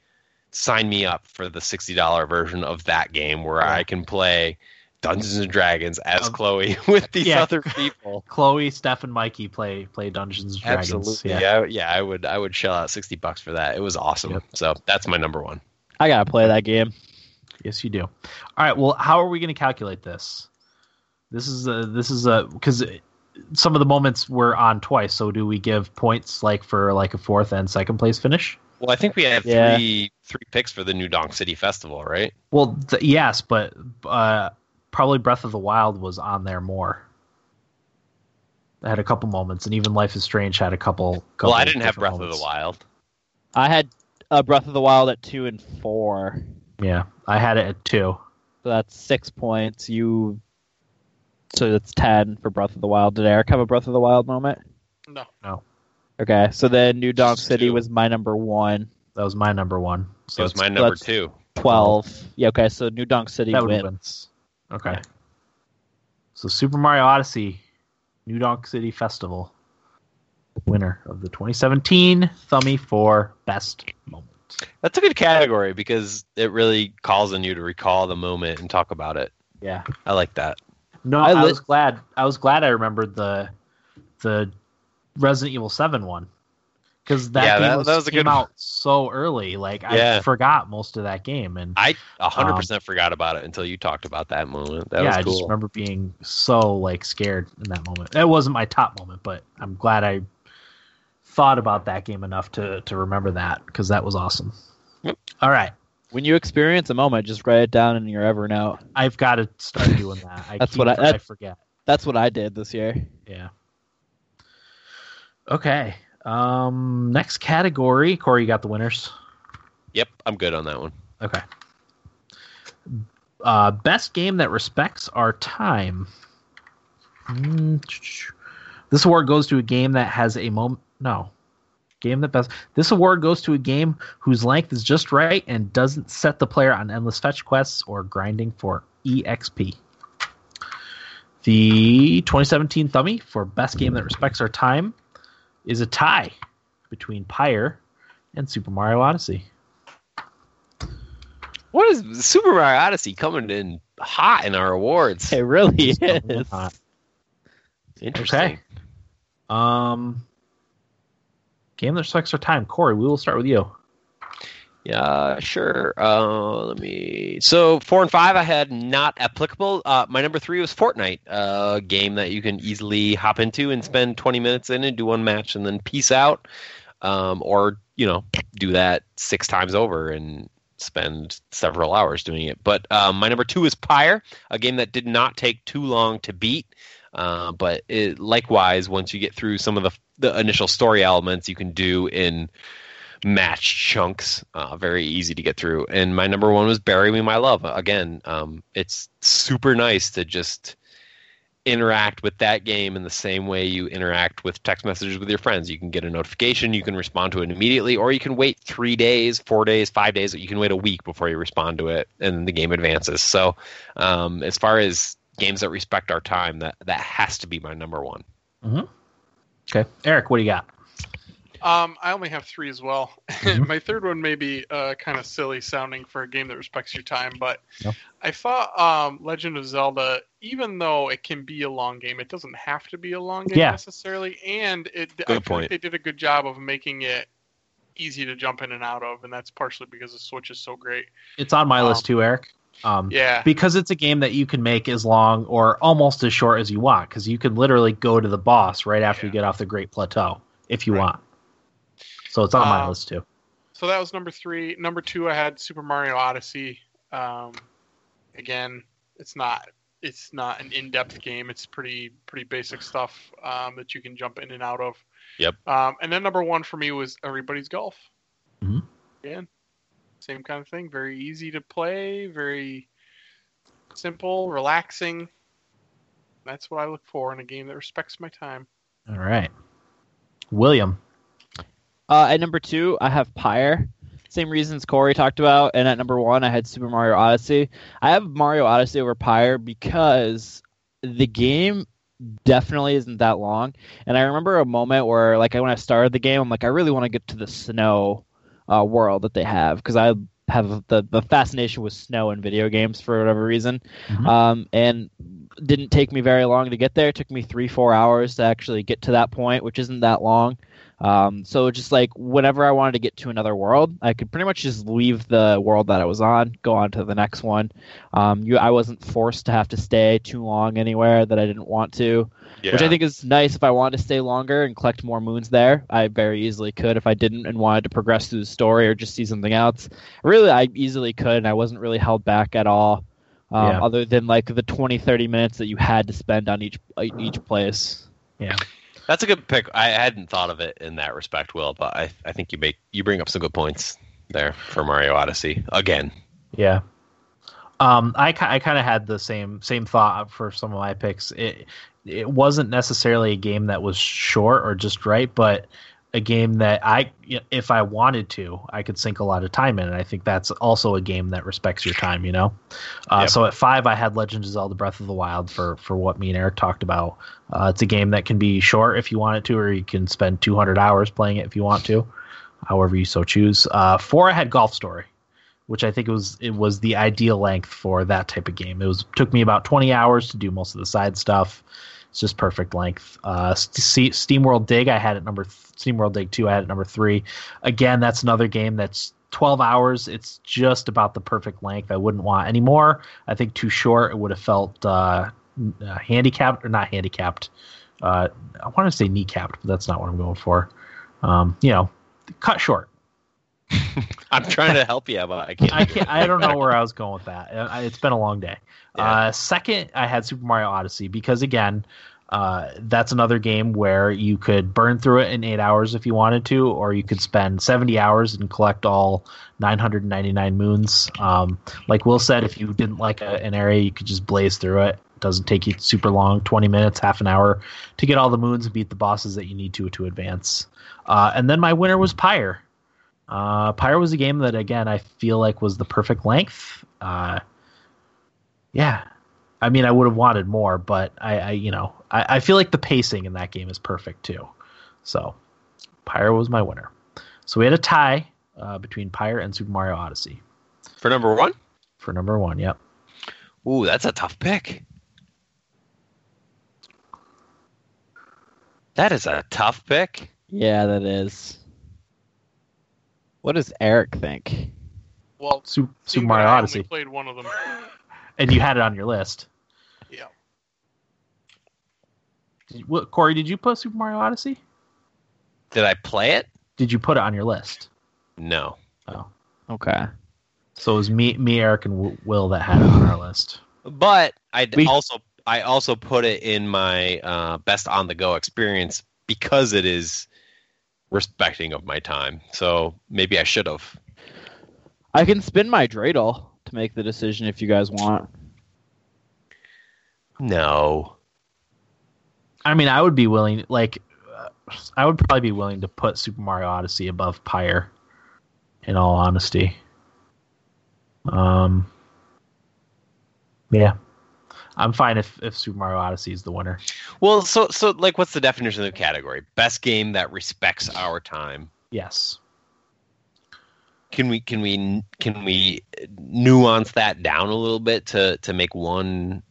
sign me up for the sixty dollar version of that game where I can play Dungeons and Dragons as Um, Chloe (laughs) with these yeah. other people. (laughs) Chloe, Steph, and Mikey play play Dungeons and Dragons. Absolutely, Yeah. yeah. yeah, I would, I would shell out sixty bucks for that. It was awesome. Yep. So that's my number one. I gotta play that game. Yes, you do. All right. Well, how are we going to calculate this? This is a this is a because some of the moments were on twice. So do we give points like for like a fourth and second place finish? Well, I think we have Yeah. three three picks for the New Donk City Festival, right? Well, th- yes, but uh, probably Breath of the Wild was on there more. I had a couple moments, and even Life is Strange had a couple. couple well, I didn't have different Breath of the Wild. I had uh, Breath of the Wild at two and four, Yeah, I had it at two. so that's six points. You, so that's ten for Breath of the Wild. Did Eric have a Breath of the Wild moment? No. No. Okay, so then New Donk City two. was my number one. That was my number one. So it was it's- my number two. Twelve. Yeah. Okay, so New Donk City That would wins. Wins. Okay. So Super Mario Odyssey, New Donk City Festival, winner of the 2017 Thummy for best moment. That's a good category because it really calls on you to recall the moment and talk about it. Yeah. I like that. No, I I, lit- was glad. I was glad I remembered the the Resident Evil Seven one because that Yeah, game that- was, that was a came good one. out so early. Like Yeah. I forgot most of that game, and I 100% um, forgot about it until you talked about that moment. That yeah, was I just remember being so like scared in that moment. That wasn't my top moment, but I'm glad I thought about that game enough to to remember that because that was awesome. Yep. All right, When you experience a moment, just write it down in your Evernote. I've got to start doing that. I (laughs) That's keep, what I- I forget. That's what I did this year. Yeah. Okay. Um, next category, Corey, you got the winners. Yep, I'm good on that one. Okay. Uh, best game that respects our time. Mm, This award goes to a game that has a moment. No. Game that best. This award goes to a game whose length is just right and doesn't set the player on endless fetch quests or grinding for EXP. The 2017 Thummy for best game that respects our time is a tie between Pyre and Super Mario Odyssey. What is Super Mario Odyssey coming in hot in our awards? It really Just coming in is. hot. Interesting. Okay. Um, game that respects our time. Corey, we will start with you. Yeah, sure. Uh, let me. So four and five, I had not applicable. Uh, my number three was Fortnite, a game that you can easily hop into and spend 20 minutes in and do one match and then peace out, um, or you know, do that six times over and spend several hours doing it. But um, my number two is Pyre, a game that did not take too long to beat. Uh, but it, likewise, once you get through some of the the initial story elements, you can do in match chunks. Uh, very easy to get through. And my number one was "Bury Me, My Love." Again, um, it's super nice to just interact with that game in the same way you interact with text messages with your friends. You can get a notification, you can respond to it immediately, or you can wait three days, four days, five days. You can wait a week before you respond to it, and the game advances. So, um, as far as games that respect our time, that that has to be my number one. Okay, Eric, what do you got? Um, I only have three as well. (laughs) Mhm. My third one may be uh, kind of silly sounding for a game that respects your time, but. I thought um, Legend of Zelda, even though it can be a long game, it doesn't have to be a long game Yeah. necessarily, and it I Good like point. they did a good job of making it easy to jump in and out of, and that's partially because the Switch is so great. It's on my Um, list too, Eric. Um, Yeah, because it's a game that you can make as long or almost as short as you want. Because you can literally go to the boss right after you get off the Great Plateau if you Right. want. So it's on my Um, list too. So that was number three. Number two, I had Super Mario Odyssey. Um, again, it's not it's not an in-depth game. It's pretty pretty basic stuff um, that you can jump in and out of. Yep. Um, and then number one for me was Everybody's Golf. Mm-hmm. Again, same kind of thing. Very easy to play. Very simple, relaxing. That's what I look for in a game that respects my time. All right, William. Uh, at number two, I have Pyre. Same reasons Corey talked about. And at number one, I had Super Mario Odyssey. I have Mario Odyssey over Pyre because the game definitely isn't that long. And I remember a moment where, like, when I started the game, I'm like, I really want to get to the snow uh, world that they have because I have the, the fascination with snow in video games for whatever reason. Mhm. Um, and didn't take me very long to get there. It took me three, four hours to actually get to that point, which isn't that long. Um, so just like whenever I wanted to get to another world, I could pretty much just leave the world that I was on, go on to the next one. Um, you, I wasn't forced to have to stay too long anywhere that I didn't want to, which I think is nice. If I wanted to stay longer and collect more moons there, I very easily could. If I didn't and wanted to progress through the story or just see something else, really, I easily could, and I wasn't really held back at all. Um, Yeah. Other than like the 20, 30 minutes that you had to spend on each each place. That's a good pick. I hadn't thought of it in that respect, Will, but I, I think you make you bring up some good points there for Mario Odyssey again. Yeah. Um, I, I kind of had the same same thought for some of my picks. It it wasn't necessarily a game that was short or just right, but a game that I, if I wanted to, I could sink a lot of time in. And I think that's also a game that respects your time. You know. Uh, Yep. So at five, I had Legend of Zelda: Breath of the Wild for for what me and Eric talked about. Uh, it's a game that can be short if you want it to, or you can spend 200 hours playing it if you want to, however you so choose. Uh, four, I had Golf Story which I think it was it was the ideal length for that type of game. It was took me about 20 hours to do most of the side stuff. It's just perfect length. Uh, Ste- SteamWorld Dig, I had at number th- SteamWorld Dig two. I had at number three. Again, that's another game that's 12 hours. It's just about the perfect length. I wouldn't want any more. I think too short. It would have felt uh, uh, handicapped or not handicapped. Uh, I want to say kneecapped, but that's not what I'm going for. Um, you know, cut short. (laughs) I'm trying to help you but I can't. I can't. I don't know where I was going with that. Uh, It's been a long day. Yeah. Uh, second, I had Super Mario Odyssey because again, uh, that's another game where you could burn through it in eight hours if you wanted to, or you could spend seventy hours and collect all nine hundred ninety nine moons. Um, like Will said, if you didn't like a, an area, you could just blaze through it. It doesn't take you super long, twenty minutes, half an hour, to get all the moons and beat the bosses that you need to to advance. Uh, and then my winner was Pyre. Uh, Pyre was a game that again I feel like was the perfect length. Uh, yeah, I mean I would have wanted more, but I, I you know I, I feel like the pacing in that game is perfect too. So Pyre was my winner. So we had a tie uh, between Pyre and Super Mario Odyssey For number one, for number one. Yep. ooh, that's a tough pick. That is a tough pick. Yeah, that is. What does Eric think? Well, Super, Super Mario that I only Odyssey, played one of them. and you had it on your list. Yeah. Did you, what, Corey, did you put Super Mario Odyssey? Did I play it? Did you put it on your list? No. Oh, Okay. so it was me, me, Eric, and Will that had it on our list. But I We- also I also put it in my uh, best on the go experience because it is respecting of my time. So maybe I should have. I can spin my dreidel to make the decision if you guys want. No. I mean, I would be willing, like, uh, I would probably be willing to put Super Mario Odyssey above Pyre. In all honesty, um, yeah, I'm fine if if Super Mario Odyssey is the winner. Well, so so like, what's the definition of the category? Best game that respects our time. Yes, Can we can we can we nuance that down a little bit to to make one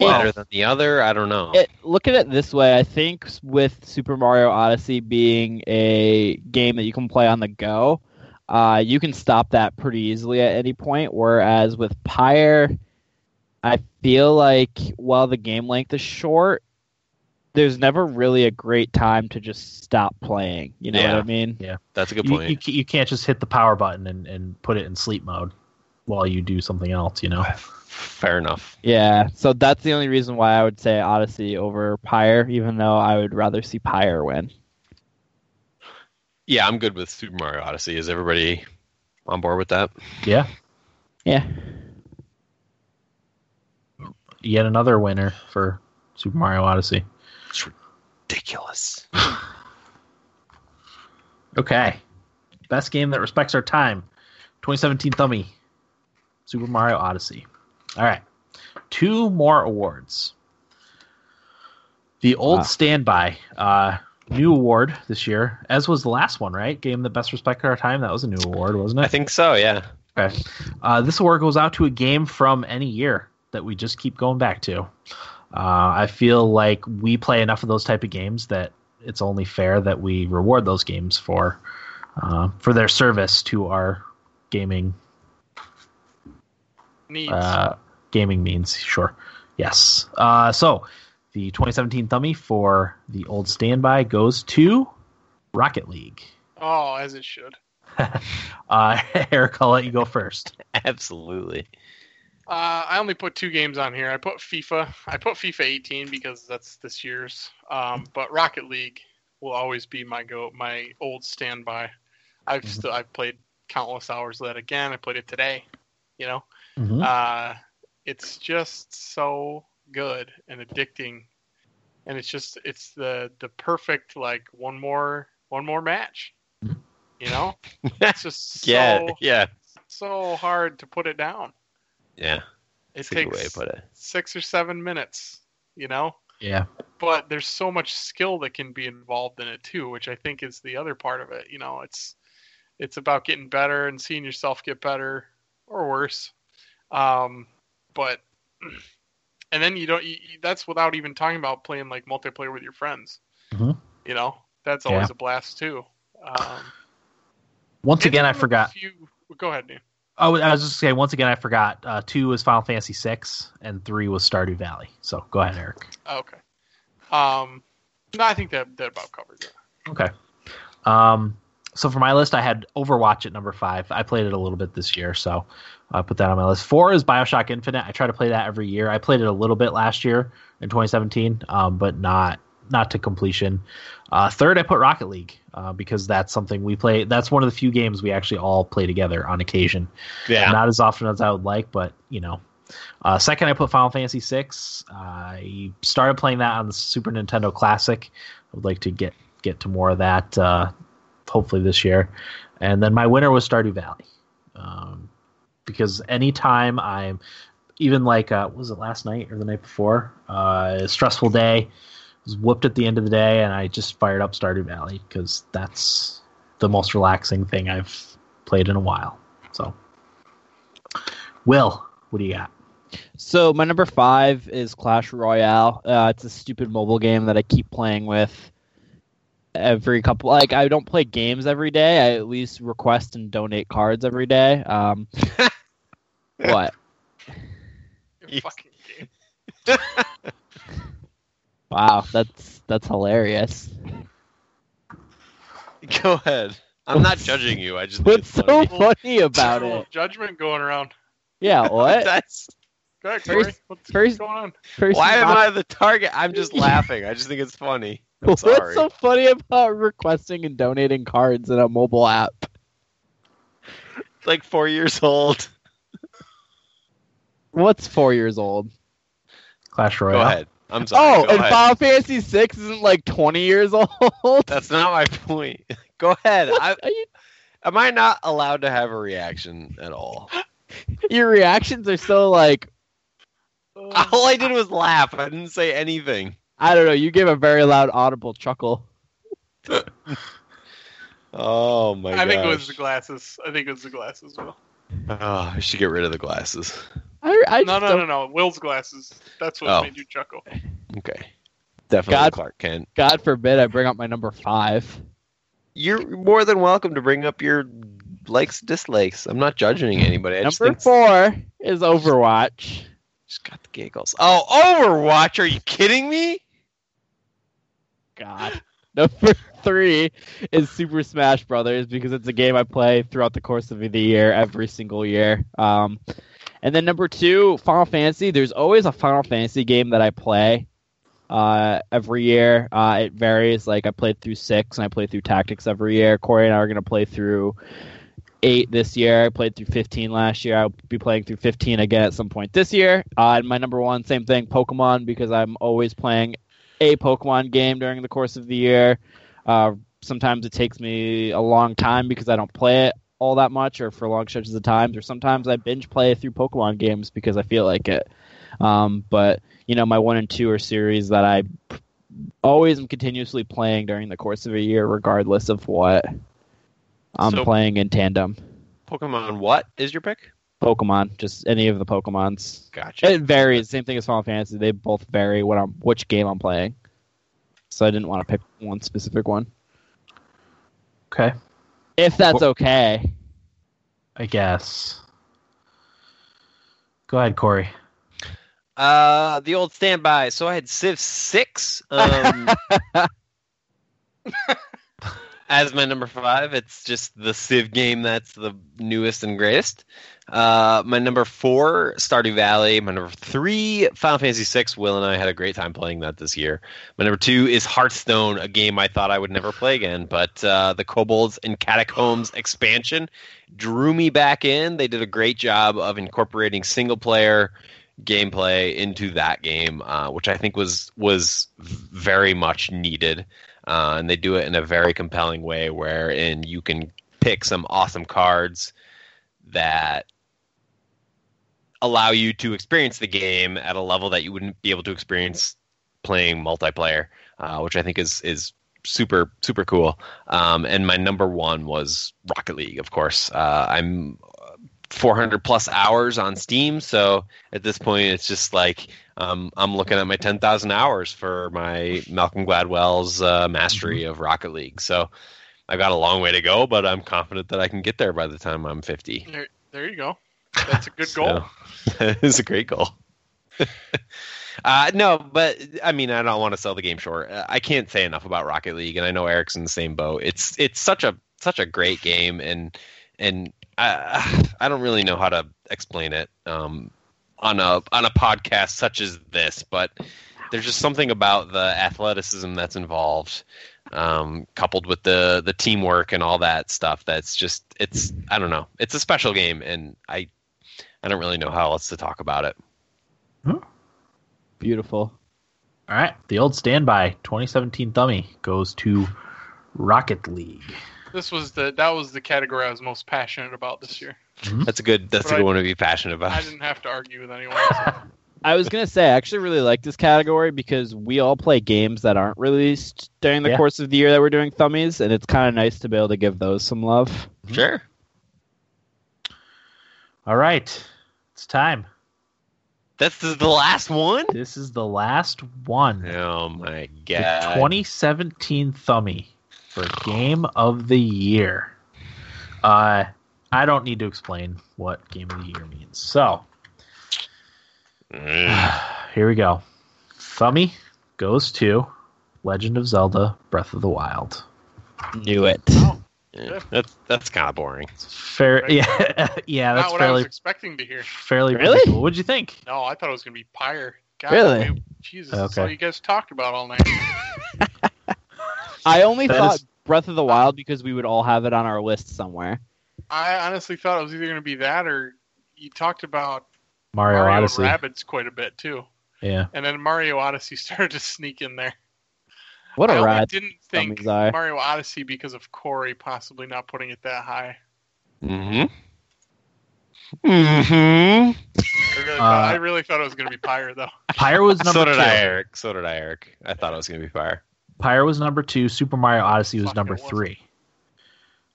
Well- better than the other? I don't know. It, look at it this way. I think with Super Mario Odyssey being a game that you can play on the go, uh, you can stop that pretty easily at any point. Whereas with Pyre, I feel like while the game length is short, there's never really a great time to just stop playing. You know Yeah. what I mean? Yeah, that's a good point. you ca- you can't just hit the power button and, and put it in sleep mode while you do something else. You know, Fair enough. Yeah. So that's the only reason why I would say Odyssey over Pyre, even though I would rather see Pyre win. Yeah, I'm good with Super Mario Odyssey. Is everybody on board with that? yeah. Yeah. Yet another winner for Super Mario Odyssey. It's ridiculous. (sighs) Okay. Best game that respects our time. 2017 Thummy. Super Mario Odyssey. All right. Two more awards. The Old Wow. Standby. Uh, new award this year, as was the last one, right? Game that best respected our time. That was a new award, wasn't it? I think so. Yeah. Okay. Uh, this award goes out to a game from any year that we just keep going back to. Uh, I feel like we play enough of those type of games that it's only fair that we reward those games for uh, for their service to our gaming Needs. uh, gaming means. Sure, yes. Uh, so the 2017 Thummy for the old standby goes to Rocket League. oh, as it should. (laughs) Uh, (laughs) Eric, I'll let you go first. (laughs) Absolutely. Uh, I only put two games on here. I put FIFA. I put FIFA 18 because that's this year's. Um, but Rocket League will always be my go, my old standby. I've Mhm. still I've played countless hours of that again. I played it today. You know, Mhm. uh, it's just so good and addicting, and it's just it's the the perfect like one more one more match. You know, (laughs) it's just so yeah, yeah, so hard to put it down. Yeah. It That's a way takes to put it. six or seven minutes. You know, yeah. but there's so much skill that can be involved in it too, which I think is the other part of it. You know, it's it's about getting better and seeing yourself get better or worse. Um, but (clears throat) and then you don't. You, you- that's without even talking about playing like multiplayer with your friends. Mhm. You know, that's always Yeah. a blast too. Um, Once again, I forgot. few- go ahead, Neil. Oh, I was just saying. Once again, I forgot. Uh, two was Final Fantasy six, and three was Stardew Valley. So go ahead, Eric. Okay. Um, no, I think that that about covers it. Okay. Um, so for my list, I had Overwatch at number five. I played it a little bit this year, so I put that on my list. Four is Bioshock Infinite. I try to play that every year. I played it a little bit last year in 2017, um, but not not to completion. Uh, third, I put Rocket League uh, because that's something we play. That's one of the few games we actually all play together on occasion. Yeah. Not as often as I would like, but you know. Uh, second, I put Final Fantasy VI. I started playing that on the Super Nintendo Classic. I would like to get get to more of that, uh, hopefully this year. And then my winner was Stardew Valley, um, because anytime I'm, even like uh, was it last night or the night before? Uh, a stressful day, was whooped at the end of the day, and I just fired up Stardew Valley because that's the most relaxing thing I've played in a while. So, Will, what do you got? So my number five is Clash Royale. Uh, it's a stupid mobile game that I keep playing with every couple. Like I don't play games every day. I at least request and donate cards every day. Um, (laughs) what? Your You- fucking (laughs) game. (laughs) Wow, that's that's hilarious. (laughs) Go ahead. I'm not judging you. I just What's it's so funny. funny about Little it? Judgment going around. Yeah, (laughs) what? That's Go ahead, First- Corey. What's, first- what's going on? Person why am not- I the target? I'm just laughing. I just think it's funny. I'm What's sorry. so funny about requesting and donating cards in a mobile app? Like four years old. What's four years old? Clash Royale. Go ahead. I'm sorry. Oh, Go and ahead. Final Fantasy Six isn't like twenty years (laughs) old. That's not my point. (laughs) Go ahead. I, you- am I not allowed to have a reaction at all? (laughs) your reactions are so like All I did was laugh. I didn't say anything. I don't know. You gave a very loud audible chuckle. Oh my god. I think it was the glasses. I think it was the glasses. Will. Oh, ah, I should get rid of the glasses. I, I No, just no, don't- no, no. Will's glasses. That's what Oh. made you chuckle. Okay. Definitely God- Clark Kent. God forbid I bring up my number five. You're more than welcome to bring up your likes dislikes. I'm not judging anybody. I just number think four is Overwatch. just got the giggles. Oh, Overwatch? Are you kidding me? God. (laughs) Number three is Super Smash Brothers because it's a game I play throughout the course of the year, every single year. Um, and then number two, Final Fantasy. There's always a Final Fantasy game that I play uh, every year. Uh, it varies. Like I played through six, and I play through Tactics every year. Corey and I are going to play through eight this year. I played through 15 last year. I'll be playing through 15 again at some point this year. Uh, and my number one, same thing, Pokemon, because I'm always playing a Pokemon game during the course of the year. Uh, sometimes it takes me a long time because I don't play it all that much or for long stretches of times, or sometimes I binge play through Pokemon games because I feel like it. Um, but you know, my one and two are series that I always am continuously playing during the course of a year, regardless of what I'm So- playing in tandem. Pokemon what is your pick? Pokemon, just any of the Pokemons. Gotcha. It varies. Same thing as Final Fantasy. They both vary what I'm, which game I'm playing. So I didn't want to pick one specific one. Okay, If that's okay. I guess. Go ahead, Corey. Uh, the old standby. So I had Civ Six. Um, (laughs) as my number five, it's just the Civ game that's the newest and greatest. Uh, my number four, Stardew Valley. My number three, Final Fantasy VI. Will and I had a great time playing that this year. My number two is Hearthstone, a game I thought I would never play again, but uh, the Kobolds and Catacombs expansion drew me back in. They did a great job of incorporating single player gameplay into that game, uh, which I think was was very much needed. Uh, and they do it in a very compelling way, wherein you can pick some awesome cards that allow you to experience the game at a level that you wouldn't be able to experience playing multiplayer, uh, which I think is is super super cool. Um, and my number one was Rocket League, of course. Uh, I'm 400 plus hours on Steam, so at this point, it's just like um, I'm looking at my 10,000 hours for my Malcolm Gladwell's uh, mastery of Rocket League. So I've got a long way to go, but I'm confident that I can get there by the time I'm 50. There, there you go. That's a good (laughs) goal. So, (laughs) it's a great goal. (laughs) uh, no, but I mean, I don't want to sell the game short. Uh, I can't say enough about Rocket League, and I know Eric's in the same boat. It's it's such a such a great game, and and I (sighs) I don't really know how to explain it um, on a on a podcast such as this, but there's just something about the athleticism that's involved um, coupled with the the teamwork and all that stuff that's just it's i don't know it's a special game and i i don't really know how else to talk about it Beautiful. All right, the old standby 2017 Thummy goes to Rocket League. This was the that was the category I was most passionate about this year. Mm-hmm. that's a good that's But a good I- one to be passionate about. I didn't have to argue with anyone. so- (laughs) I was gonna say I actually really like this category because we all play games that aren't released during the Yeah. course of the year that we're doing thummies, and it's kind of nice to be able to give those some love. Mm-hmm. sure All right, it's time. that's the, the last one This is the last one. oh my The god 2017 Thummy for Game of the Year. Uh, I don't need to explain what Game of the Year means. So Mm. (sighs) here we go. Thummy goes to Legend of Zelda: Breath of the Wild. Knew it. (laughs) Yeah, that's that's kind of boring Fair, yeah, yeah. Not That's what I was expecting to hear. fairly. Really? predictable. What'd you think? No, I thought it was gonna be Pyre. God, Really? wait, Jesus, that's Okay. all you guys talked about all night. (laughs) I only That thought is- Breath of the Wild because we would all have it on our list somewhere. I honestly thought it was either gonna be that or you talked about Mario, Mario Odyssey. and Rabbids quite a bit too. Yeah. And then Mario Odyssey (laughs) started to sneak in there. What I a only ride! didn't think Thumbs eye. Mario Odyssey because of Corey possibly not putting it that high. mm-hmm mm-hmm I really, Uh, thought, I really thought it was going to be Pyre though. Pyre was (laughs) number so did two. i eric so did i eric i thought it was gonna be Pyre Pyre was number two. Super Mario Odyssey was Fuck, number three.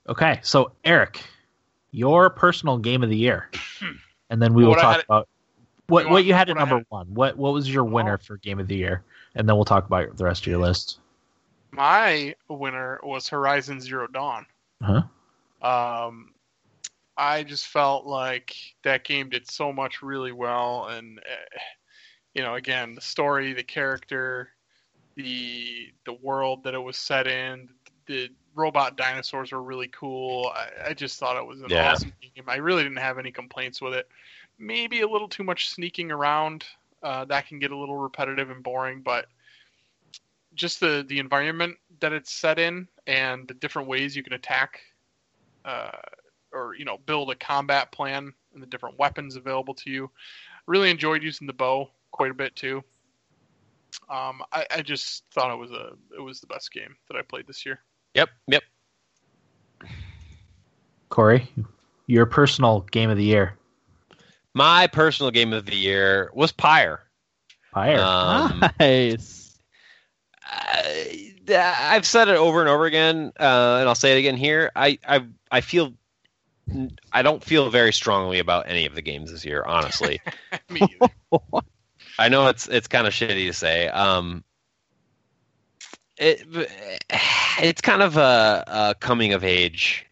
Okay, so Eric, your personal game of the year, and then we will What talk about what you what you had at number had- one. What what was your winner for game of the year, and then we'll talk about the rest of your list. My winner was Horizon Zero Dawn. Huh? Um, I just felt like that game did so much really well, and uh, you know, again, the story, the character, the the world that it was set in, the robot dinosaurs were really cool. I, I just thought it was an Yeah. awesome game. I really didn't have any complaints with it. Maybe a little too much sneaking around. Uh, that can get a little repetitive and boring, but just the the environment that it's set in and the different ways you can attack uh, or you know build a combat plan and the different weapons available to you really enjoyed using the bow quite a bit too um, I, I just thought it was a it was the best game that I played this year yep yep Corey, your personal game of the year. my personal game of the year was pyre Pyre. um, nice. I, I've said it over and over again, uh, and I'll say it again here. I, I I feel I don't feel very strongly about any of the games this year, honestly. (laughs) Me either. (laughs) I know it's it's kind of shitty to say. Um, it it's kind of a, a coming of age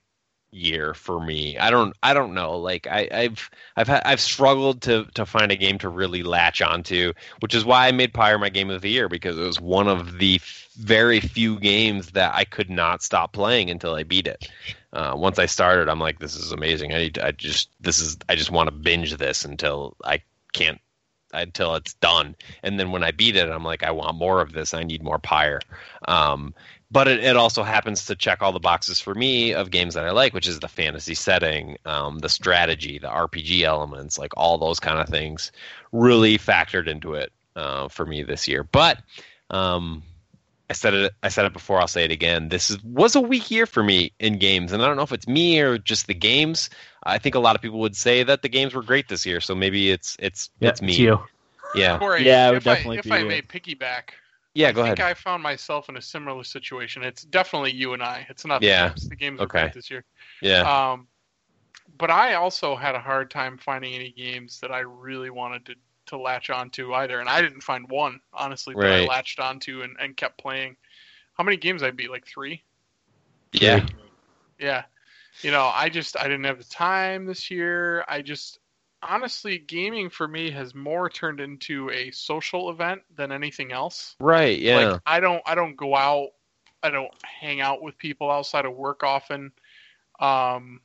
year for me. I don't I don't know. Like I, I've I've had, I've struggled to to find a game to really latch onto, which is why I made Pyre my game of the year because it was one of the f- very few games that I could not stop playing until I beat it. Uh, once I started, I'm like, this is amazing. I need, I just this is I just want to binge this until I can't until it's done. And then when I beat it, I'm like, I want more of this. I need more Pyre. Um, but it, it also happens to check all the boxes for me of games that I like, which is the fantasy setting, um, the strategy, the RPG elements, like all those kind of things, really factored into it uh, for me this year. But um, I said it. I said it before. I'll say it again. This is, was a weak year for me in games, and I don't know if it's me or just the games. I think a lot of people would say that the games were great this year, so maybe it's it's Yeah, it's me. you. Yeah, Corey, Yeah, it would if I, definitely if be I you. may piggyback, yeah. I Go think ahead. I found myself in a similar situation. It's definitely you and I. It's not Yeah. the games. The games were Okay. great this year. Yeah, Um, but I also had a hard time finding any games that I really wanted to, to latch onto either, and I didn't find one honestly that I Right. latched onto and, and kept playing. How many games I beat? Like three. yeah, Yeah. You know, I just I didn't have the time this year. I just honestly gaming for me has more turned into a social event than anything else. right. Yeah, Like I don't I don't go out. I don't hang out with people outside of work often. Um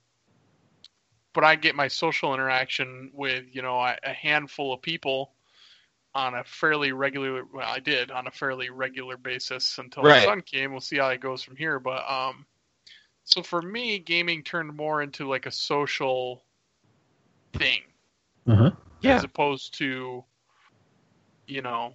but I get my social interaction with, you know, a, a handful of people on a fairly regular well, I did on a fairly regular basis until Right. my son came. We'll see how it goes from here. But um so for me, gaming turned more into like a social thing Uh-huh. Yeah. as opposed to, you know,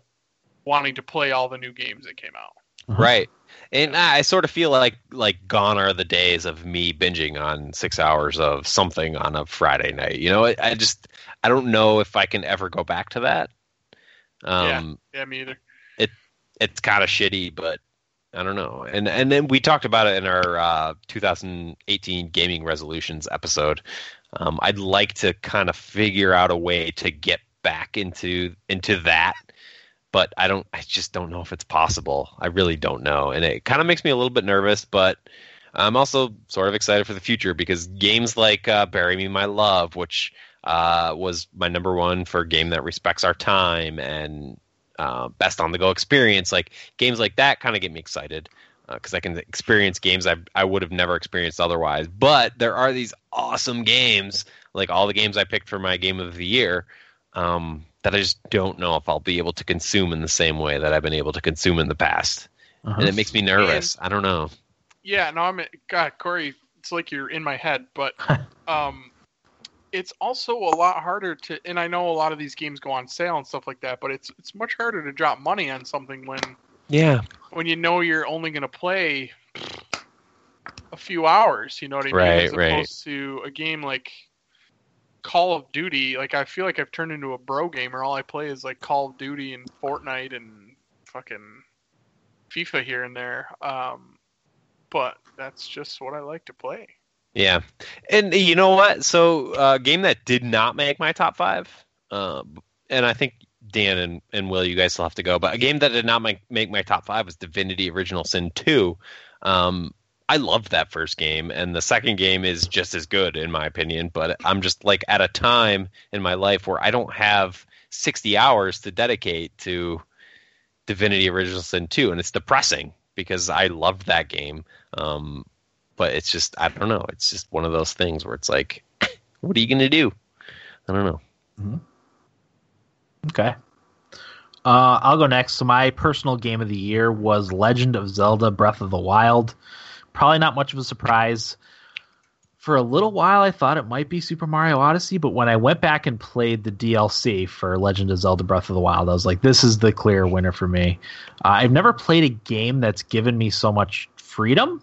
wanting to play all the new games that came out. Right. And I sort of feel like like gone are the days of me binging on six hours of something on a Friday night. You know, I, I just I don't know if I can ever go back to that. Um, Yeah, me either. It it's kind of shitty, but I don't know. And and then we talked about it in our uh, 2018 gaming resolutions episode. Um, I'd like to kind of figure out a way to get back into into that, but I don't. I just don't know if it's possible. I really don't know, and it kind of makes me a little bit nervous. But I'm also sort of excited for the future because games like uh, "Bury Me My Love," which uh, was my number one for game that respects our time and uh, best on the go experience. Like games like that kind of get me excited because I can experience games I I would have never experienced otherwise. But there are these awesome games, like all the games I picked for my game of the year, um, that I just don't know if I'll be able to consume in the same way that I've been able to consume in the past, Uh-huh. and it makes me nervous. I don't know. Yeah, no, I'm God, Corey. It's like you're in my head, but (laughs) um, it's also a lot harder to. And I know a lot of these games go on sale and stuff like that, but it's it's much harder to drop money on something when Yeah. when you know you're only going to play a few hours. You know what I mean? Right, As right. opposed to a game like Call of Duty. Like I feel like I've turned into a bro gamer. All I play is like Call of Duty and Fortnite and fucking FIFA here and there. Um, but that's just what I like to play. Yeah, and you know what? So, uh, game that did not make my top five, uh, and I think Dan and, and Will, you guys still have to go. But a game that did not make, make my top five was Divinity: Original Sin Two. Um, I loved that first game, and the second game is just as good in my opinion. But I'm just like at a time in my life where I don't have 60 hours to dedicate to Divinity: Original Sin Two, and it's depressing because I loved that game. Um, but it's just I don't know. It's just one of those things where it's like, (coughs) what are you going to do? I don't know. Okay. Uh, I'll go next. So my personal game of the year was Legend of Zelda: Breath of the Wild. Probably not much of a surprise. For a little while, I thought it might be Super Mario Odyssey, but when I went back and played the DLC for Legend of Zelda: Breath of the Wild, I was like, "This is the clear winner for me." Uh, I've never played a game that's given me so much freedom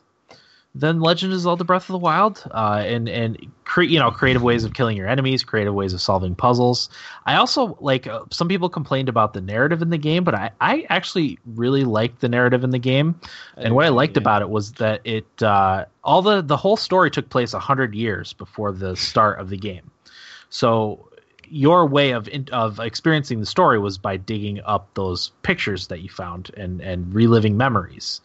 than Legend of Zelda: Breath of the Wild, uh, and and cre- you know creative ways of killing your enemies, creative ways of solving puzzles. I also like uh, some people complained about the narrative in the game, but I I actually really liked the narrative in the game, and what I liked about it was that it uh, all the the whole story took place hundred years before the start of the game, so your way of in, of experiencing the story was by digging up those pictures that you found and and reliving memories.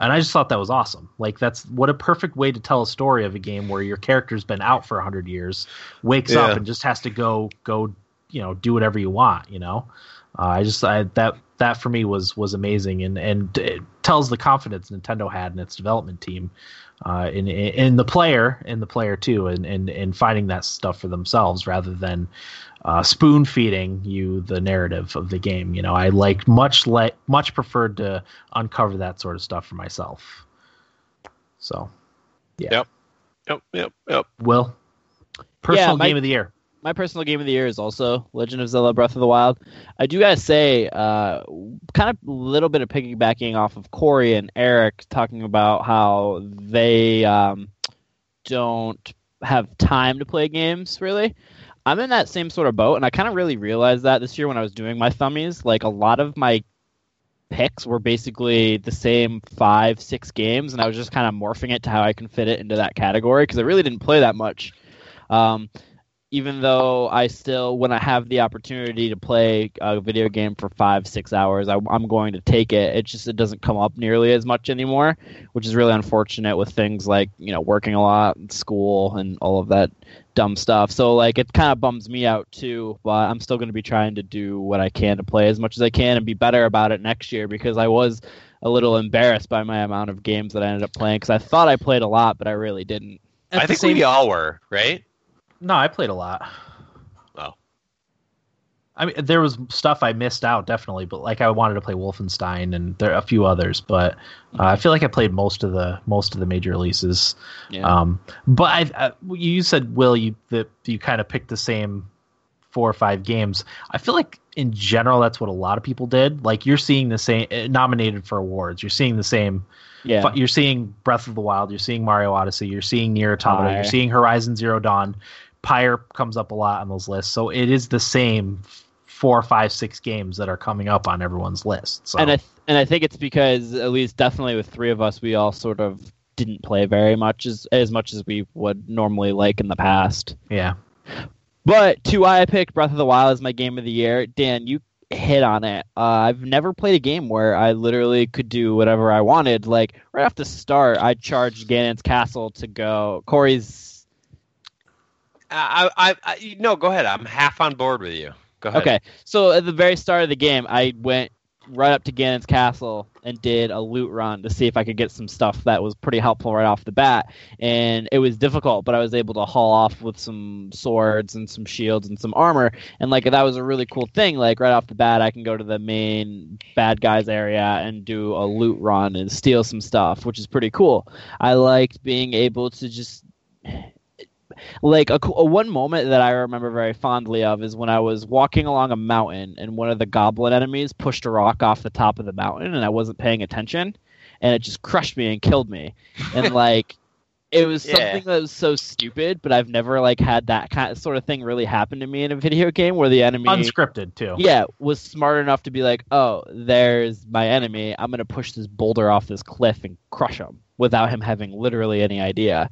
And I just thought that was awesome. Like that's what a perfect way to tell a story of a game where your character's been out for hundred years, wakes Yeah. up and just has to go go you know do whatever you want. You know, uh, I just I, that that for me was was amazing and and it tells the confidence Nintendo had in its development team. Uh, in, in the player, in the player too, and and and finding that stuff for themselves rather than uh, spoon feeding you the narrative of the game. You know, I like much like much preferred to uncover that sort of stuff for myself. So, yeah. Yep. Yep, yep, yep. Will personal my- game of the year. My personal game of the year is also Legend of Zelda: Breath of the Wild. I do gotta say, uh, kind of a little bit of piggybacking off of Corey and Eric talking about how they um, don't have time to play games. Really, I'm in that same sort of boat, and I kind of really realized that this year when I was doing my thummies. Like a lot of my picks were basically the same five, six games, and I was just kind of morphing it to how I can fit it into that category because I really didn't play that much. Um, even though I still, when I have the opportunity to play a video game for five, six hours, I, I'm going to take it. It just it doesn't come up nearly as much anymore, which is really unfortunate with things like you know working a lot, and school, and all of that dumb stuff. So like it kind of bums me out too. But I'm still going to be trying to do what I can to play as much as I can and be better about it next year because I was a little embarrassed by my amount of games that I ended up playing because I thought I played a lot, but I really didn't. At I think same- we all were, right? No, I played a lot. Oh. I mean, there was stuff I missed out definitely, but like I wanted to play Wolfenstein and there are a few others, but uh, I feel like I played most of the most of the major releases. Yeah. Um, but I, I, you said Will, you that you kind of picked the same four or five games. I feel like in general that's what a lot of people did. Like you're seeing the same eh, nominated for awards. You're seeing the same. yeah. You're seeing Breath of the Wild. You're seeing Mario Odyssey. You're seeing NieR Automata. You're seeing Horizon Zero Dawn. Pyre comes up a lot on those lists. So it is the same four, five, six games that are coming up on everyone's list. So and I th- and I think it's because at least definitely with three of us, we all sort of didn't play very much as as much as we would normally like in the past. yeah, But to why I picked Breath of the Wild as my game of the year, Dan, you hit on it. Uh, I've never played a game where I literally could do whatever I wanted. Like right off the start, I charged Ganon's castle to go. Corey's I, I, I, no, go ahead. I'm half on board with you. Go ahead. Okay, so at the very start of the game, I went right up to Ganon's castle and did a loot run to see if I could get some stuff that was pretty helpful right off the bat. And it was difficult, but I was able to haul off with some swords and some shields and some armor. And like that was a really cool thing. Like right off the bat, I can go to the main bad guys area and do a loot run and steal some stuff, which is pretty cool. I liked being able to just like a, a one moment that I remember very fondly of is when I was walking along a mountain and one of the goblin enemies pushed a rock off the top of the mountain and I wasn't paying attention and it just crushed me and killed me and (laughs) like it was Yeah. something that was so stupid but I've never like had that kind of sort of thing really happen to me in a video game where the enemy unscripted too. yeah, was smart enough to be like, oh, there's my enemy. I'm gonna push this boulder off this cliff and crush him without him having literally any idea.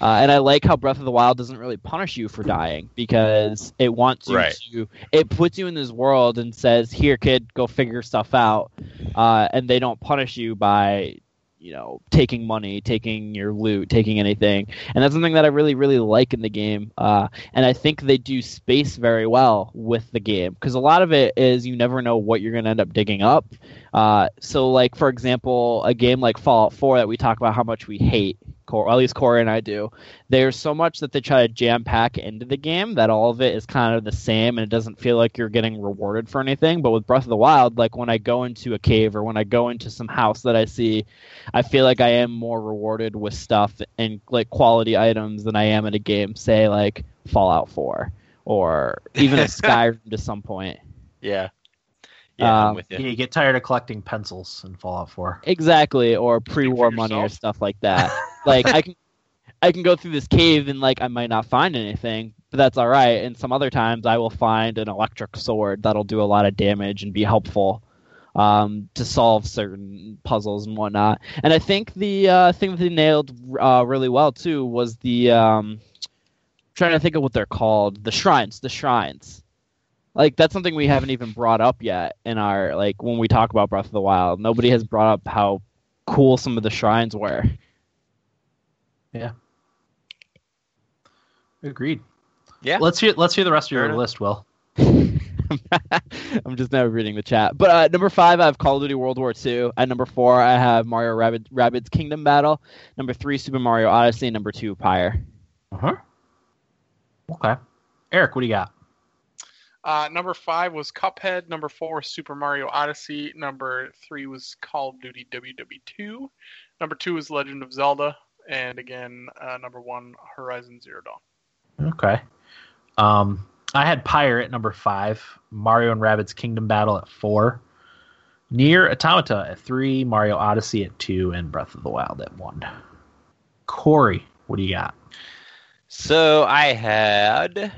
Uh, and I like how Breath of the Wild doesn't really punish you for dying because it wants you Right. to. It puts you in this world and says, "Here, kid, go figure stuff out," uh, and they don't punish you by you know taking money taking your loot taking anything and that's something that i really really like in the game uh, and i think they do space very well with the game because a lot of it is you never know what you're going to end up digging up uh, so like for example a game like fallout 4 that we talk about how much we hate Cor- at least Corey and I do. There's so much that they try to jam pack into the game that all of it is kind of the same and it doesn't feel like you're getting rewarded for anything. But with Breath of the Wild, like when I go into a cave or when I go into some house that I see, I feel like I am more rewarded with stuff and like quality items than I am in a game, say like Fallout 4 or even a (laughs) Skyrim to some point. Yeah. Yeah, I'm Um, with you. you get tired of collecting pencils in Fallout 4. Exactly, or pre-war for money or stuff like that. (laughs) like I can, I can go through this cave and like I might not find anything, but that's all right. And some other times I will find an electric sword that'll do a lot of damage and be helpful um, to solve certain puzzles and whatnot. And I think the uh, thing that they nailed uh, really well too was the um, trying to think of what they're called, the shrines, the shrines. Like that's something we haven't even brought up yet in our like when we talk about Breath of the Wild. Nobody has brought up how cool some of the shrines were. Yeah. Agreed. Yeah. Let's hear let's hear the rest of your enough. list, Will. (laughs) I'm just now reading the chat. But uh, number five, I have Call of Duty World War II. At number four, I have Mario Rabbit, Rabbids Kingdom Battle. Number three, Super Mario Odyssey. Number two, Pyre. Uh-huh. Okay. Eric, what do you got? Uh, number five was Cuphead. Number four Super Mario Odyssey. Number three was Call of Duty WW2. Number two was Legend of Zelda. And again, uh, number one, Horizon Zero Dawn. Okay. Um, I had Pyre at number five, Mario and Rabbids Kingdom Battle at four, NieR Automata at three, Mario Odyssey at two, and Breath of the Wild at one. Corey, what do you got? So I had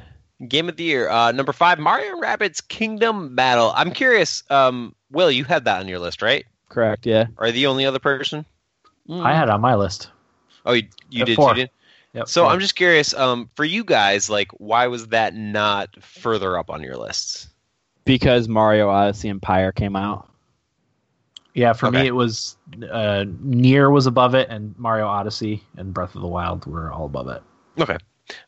game of the year uh, number five, Mario and Rabbids Kingdom Battle. I'm curious, um, Will, you had that on your list, right? Correct, yeah. Are you the only other person? I had it on my list. Oh, you, you did. four. You did. Yep. So four. I'm just curious, um, for you guys, like, why was that not further up on your lists? Because Mario Odyssey and Pyre came out. yeah, for Okay. me it was uh, NieR was above it, and Mario Odyssey and Breath of the Wild were all above it. Okay,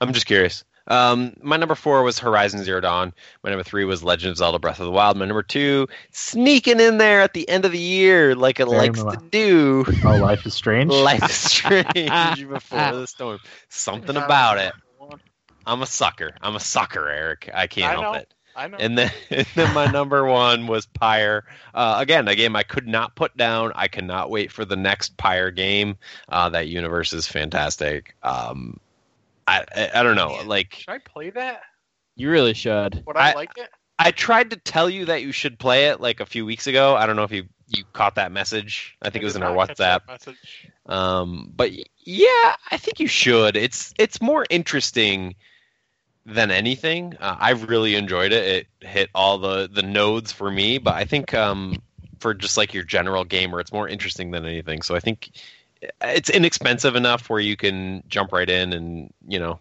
I'm just curious. Um, my number four was Horizon Zero Dawn. My number three was Legend of Zelda: Breath of the Wild. My number two, sneaking in there at the end of the year, like it Very likes to do. Oh, Life is Strange. (laughs) Life is strange (laughs) before the storm. Something about it. I'm a sucker. I'm a sucker, Eric. I can't I help know. it. I know. And then, (laughs) and then my number one was Pyre. Uh, again, a game I could not put down. I cannot wait for the next Pyre game. Uh, that universe is fantastic. Um, I, I I don't know. Like Should I play that? You really should. Would I, I- like it? I tried to tell you that you should play it like a few weeks ago. I don't know if you you caught that message. I think it was in our not catch that WhatsApp. Message. Um, but yeah, I think you should. It's it's more interesting than anything. Uh, I've really enjoyed it. It hit all the the nodes for me, but I think um, for just like your general gamer, it's more interesting than anything. So I think it's inexpensive enough where you can jump right in and you know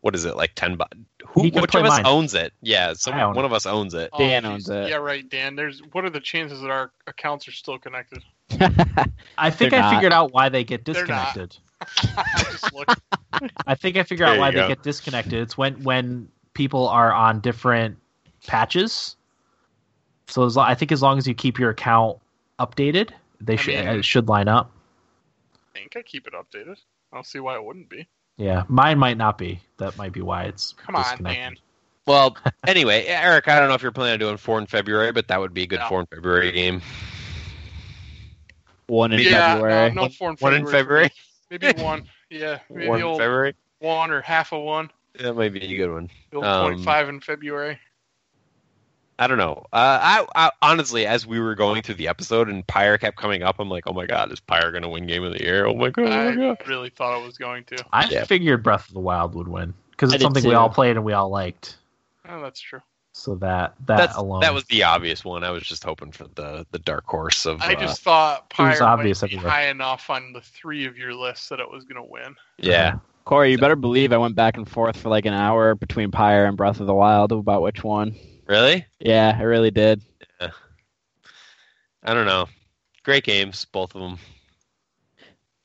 what is it like ten bucks? Who which of us mine. owns it? Yeah, so one it. of us owns it. Oh, Dan geez. owns it. Yeah, right, Dan. There's what are the chances that our accounts are still connected? (laughs) I think They're I not. figured out why they get disconnected. (laughs) (laughs) I think I figured out why you they get disconnected. It's when when people are on different patches. So as I think as long as you keep your account updated, they I should mean- it should line up. I think I keep it updated. I don't see why it wouldn't be. Yeah, mine might not be. That might be why it's Come on, disconnected. Dan. Well, (laughs) anyway, Eric, I don't know if you're planning on doing four in February, but that would be a good No. four in February game. One in yeah, February. No, no four in One February. in February. Maybe (laughs) one. Yeah, maybe One in February. one or half of one. That might be a good one. The Um, point five in February. I don't know. Uh, I, I honestly, as we were going through the episode and Pyre kept coming up, I'm like, oh my god, is Pyre going to win Game of the Year? Oh my god, oh my I god. really thought I was going to. I Yeah. figured Breath of the Wild would win because it's did something we all played and we all liked. Oh, that's true. So that that That's, alone that was the obvious one. I was just hoping for the the dark horse of. I uh, just thought it was Pyre obvious might be high enough on the three of your lists that it was going to win. yeah. Corey, you better believe I went back and forth for like an hour between Pyre and Breath of the Wild about which one. Really? Yeah, I really did. Yeah. I don't know. Great games, both of them.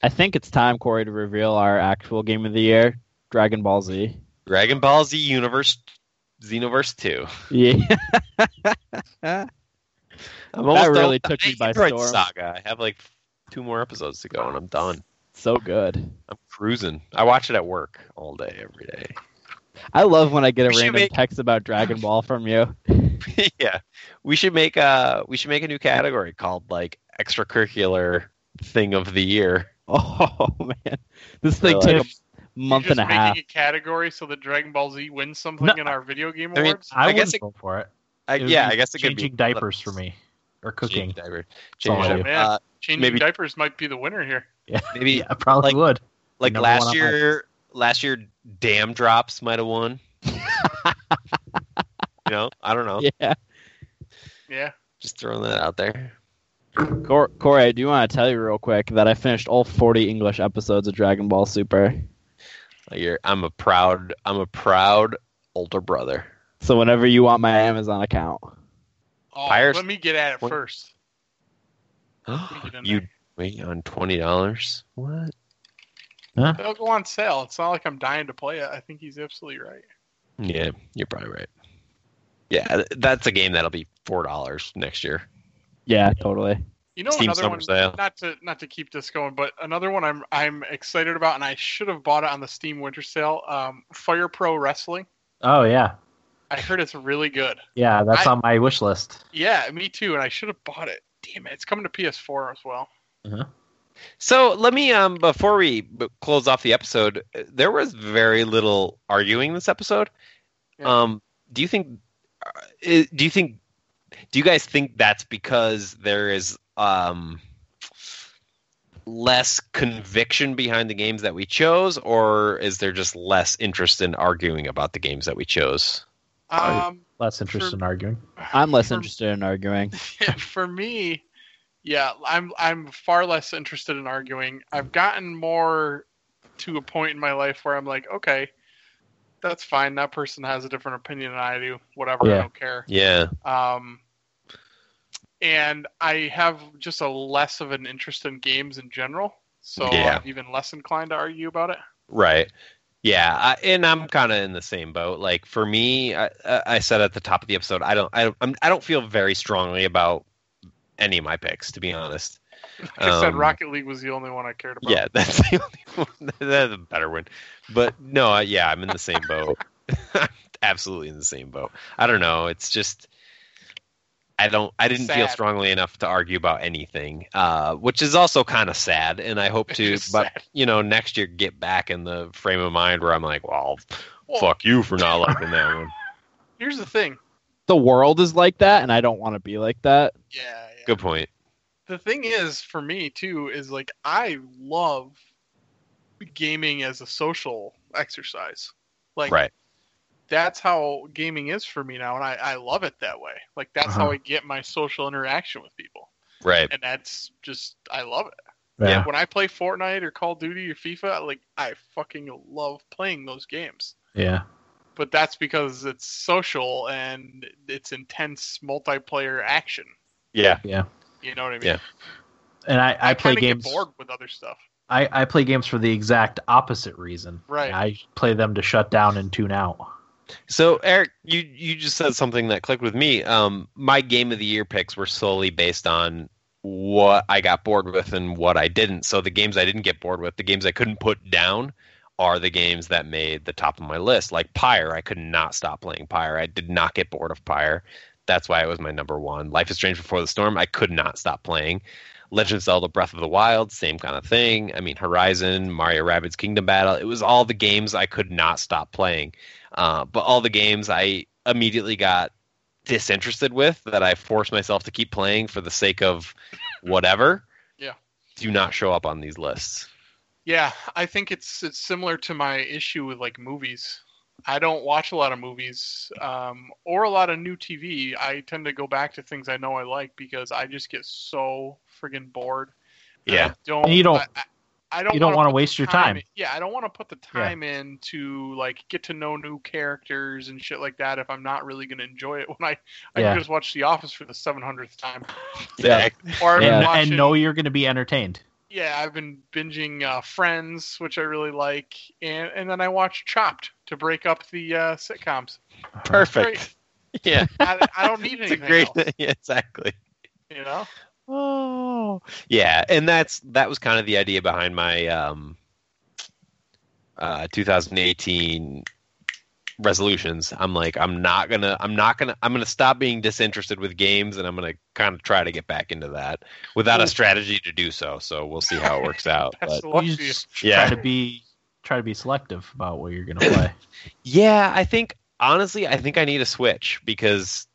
I think it's time, Corey, to reveal our actual game of the year, Dragon Ball Z. Dragon Ball Z Universe, Xenoverse Two. Yeah. (laughs) (laughs) I'm almost really took me by Android storm. Saga. I have like two more episodes to go, and I'm done. so good. I'm cruising. I watch it at work all day, every day. I love when I get a random make- text about Dragon Ball from you. (laughs) yeah, we should make a we should make a new category called like extracurricular thing of the year. (laughs) Oh man, this thing Really? took a month You're and just a half. making a category so that Dragon Ball Z wins something No. in our video game I mean, awards. I, I guess it- go for it. I, It would yeah, I guess it could be changing diapers for me or cooking. Changing diaper. all I Changing do. diaper. Man. Uh, Changing maybe- diapers might be the winner here. Yeah, maybe yeah, (laughs) I probably like- would. like last year. Last year, Damn Drops might have won. (laughs) you know, I don't know. Yeah, Yeah. Just throwing that out there. Cor- Corey, I do want to tell you real quick that I finished all 40 English episodes of Dragon Ball Super. You're, I'm a proud. I'm a proud older brother. So whenever you want my Amazon account, Oh, Pirates- let me get at it first. (gasps) get you there. Wait on twenty dollars. What? They'll go on sale. It's not like I'm dying to play it. I think he's absolutely right. Yeah, you're probably right. Yeah, that's a game that'll be four dollars next year. Yeah, totally. You know Steam another Summer one. Sale. Not to not to keep this going, but another one I'm I'm excited about, and I should have bought it on the Steam Winter Sale. Um, Fire Pro Wrestling. Oh yeah, I heard it's really good. yeah. That's I- on my wish list. Yeah, me too. And I should have bought it. Damn it! It's coming to PS4 as well. So let me um before we close off the episode, uh, there was very little arguing this episode. Yeah. Um, do you think? uh, Do you think? Do you guys think that's because there is um less conviction behind the games that we chose, or is there just less interest in arguing about the games that we chose? Um, Less interest For- in arguing. I'm less for- interested in arguing. (laughs) for me, yeah, I'm I'm far less interested in arguing. I've gotten more to a point in my life where I'm like, okay, that's fine. That person has a different opinion than I do. Whatever, I don't care. Yeah, Um, and I have just a less of an interest in games in general, so Yeah. I'm even less inclined to argue about it. Right. Yeah, I, and I'm kind of in the same boat. Like for me, I, I said at the top of the episode, I don't, I don't, I'm, I don't feel very strongly about any of my picks, to be honest. Like (laughs) I said, Um, Rocket League was the only one I cared about. Yeah, (laughs) that's the only one. (laughs) That's a better one. But no, yeah, I'm in the same boat. Absolutely in the same boat. I don't know. It's just I don't. I didn't feel strongly enough to argue about anything, uh, which is also kind of sad. And I hope to, but sad. you know, next year get back in the frame of mind where I'm like, well, Well, fuck you for not liking that one. Here's the thing. The world is like that, and I don't want to be like that. Yeah, yeah. Good point. the thing is for me too is like I love gaming as a social exercise. Like right. that's how gaming is for me now and I, I love it that way. Like that's how Uh-huh. I get my social interaction with people. Right. And that's just I love it. Yeah. When I play Fortnite or Call of Duty or FIFA, like I fucking love playing those games. Yeah. But that's because it's social and it's intense multiplayer action. Yeah. Yeah. You know what I mean? Yeah. And I, I, play games. Get bored with other stuff. I, I play games for the exact opposite reason. Right. I play them to shut down and tune out. So Eric, you you just said something that clicked with me. Um, my game of the year picks were solely based on what I got bored with and what I didn't. So the games I didn't get bored with, the games I couldn't put down, are the games that made the top of my list. Like Pyre, I could not stop playing Pyre. I did not get bored of Pyre. That's why it was my number one. Life is Strange Before the Storm, I could not stop playing. Legend of Zelda Breath of the Wild, same kind of thing. I mean, Horizon, Mario Rabbids Kingdom Battle, it was all the games I could not stop playing. Uh, but all the games I immediately got disinterested with that I forced myself to keep playing for the sake of whatever. (laughs) Yeah. Do not show up on these lists. Yeah, I think it's it's similar to my issue with like movies. I don't watch a lot of movies um, or a lot of new TV. I tend to go back to things I know I like because I just get so friggin' bored. Yeah. I don't. And you don't- I, I- I don't. you don't wanna wanna waste the your time. in- Yeah, I don't want to put the time in to like get to know new characters and shit like that if I'm not really going to enjoy it. (laughs) When I I Yeah. can just watch The Office for the 700th time, Yeah. or I've And, watching, and know you're going to be entertained. yeah, I've been binging uh, Friends, which I really like, and and then I watch Chopped to break up the uh, sitcoms. Perfect. (laughs) Yeah. I, I don't need (laughs) It's a anything great else, (laughs) yeah, exactly. you know. Oh. Yeah, and that's that was kind of the idea behind my um uh 2018 resolutions. I'm like I'm not going to I'm not going to I'm going to stop being disinterested with games and I'm going to kind of try to get back into that without a strategy to do so. So we'll see how it works out. Best But of You you. just Yeah. try to be try to be selective about what you're going to play. (coughs) yeah, I think honestly I think I need a Switch because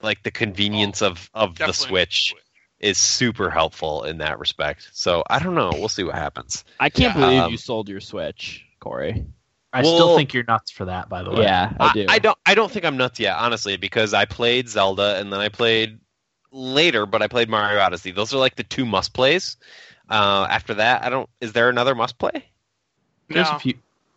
like the convenience of of the Definitely Switch is super helpful in that respect. So I don't know. We'll see what happens. I can't Yeah, believe um, you sold your Switch, Corey. I Well- still think you're nuts for that, by the way. Yeah, I do. I, don't. I don't think I'm nuts yet, honestly, because I played Zelda and then I played later, but I played Mario Odyssey. Those are like the two must plays. Uh, after that, I don't. Is there another must play? There's No. a few.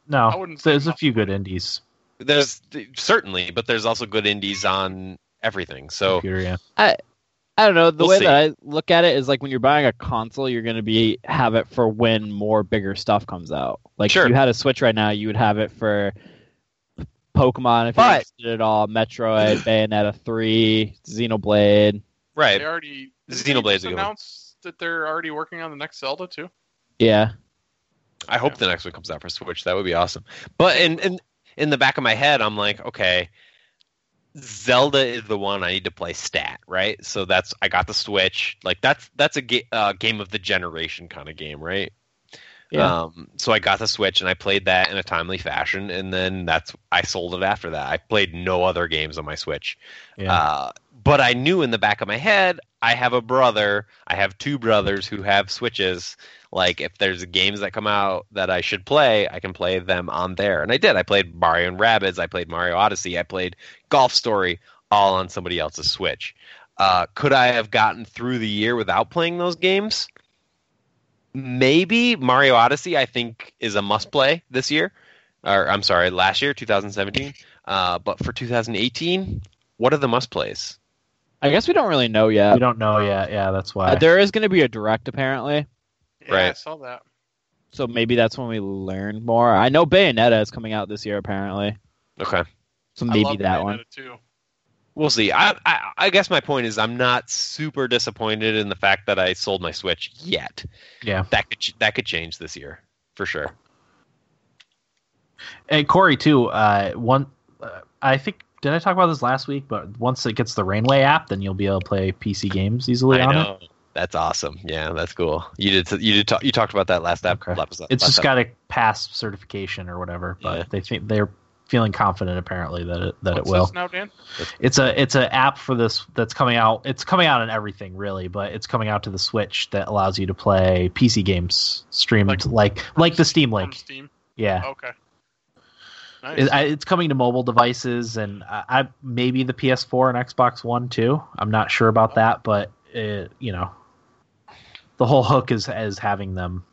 No, I wouldn't say there's a few good indies. There's certainly, but there's also good indies on everything. So Computer, yeah. I I don't know. The We'll way see. that I look at it is like when you're buying a console, you're going to be have it for when more bigger stuff comes out. Like Sure. if you had a Switch right now, you would have it for Pokemon if you're But- interested at all, Metroid, (clears throat) Bayonetta 3, Xenoblade. Right. They already did Xenoblade's they a just good one. announced that they're already working on the next Zelda too. Yeah. I hope the next one comes out for Switch. That would be awesome. But in in in the back of my head, I'm like, okay, Zelda is the one I need to play stat, right? So that's I got the Switch. Like that's that's a ga- uh, game of the generation kind of game, right? Yeah. Um, so I got the Switch and I played that in a timely fashion, and then that's I sold it after that. I played no other games on my Switch. Yeah. Uh, but I knew in the back of my head, I have a brother. I have two brothers who have Switches. Like, if there's games that come out that I should play, I can play them on there. And I did. I played Mario and Rabbids. I played Mario Odyssey. I played Golf Story, all on somebody else's Switch. Uh, could I have gotten through the year without playing those games? Maybe Mario Odyssey. I think is a must play this year, or I'm sorry, last year, 2017. Uh, but for 2018, what are the must plays? I guess we don't really know yet. we don't know yet. Yeah, that's why. Uh, there is going to be a direct apparently, Yeah, I saw that. so maybe that's when we learn more. I know Bayonetta is coming out this year apparently, Okay. so I maybe love that Bayonetta one. too. We'll see. I, I I guess my point is I'm not super disappointed in the fact that I sold my Switch yet. yeah. That could ch- that could change this year for sure. And Corey too. Uh, one, uh, I think did I talk about this last week? But once it gets the Rainway app, then you'll be able to play PC games easily I on it. Know. That's awesome. Yeah, that's cool. You did you did talk, you talked about that last ep- Okay. episode. It's last just ep- got to pass certification or whatever. But Yeah. they think they're feeling confident apparently that it that What's it will. this now, Dan? It's a it's an app for this that's coming out. It's coming out on everything really, but it's coming out to the Switch that allows you to play PC games streamed Like- like like, the Steam Link. Steam. Yeah. Okay. Nice. It, I, it's coming to mobile devices and I, I maybe the PS4 and Xbox One too. I'm not sure about oh. that, but it, you know, the whole hook is as having them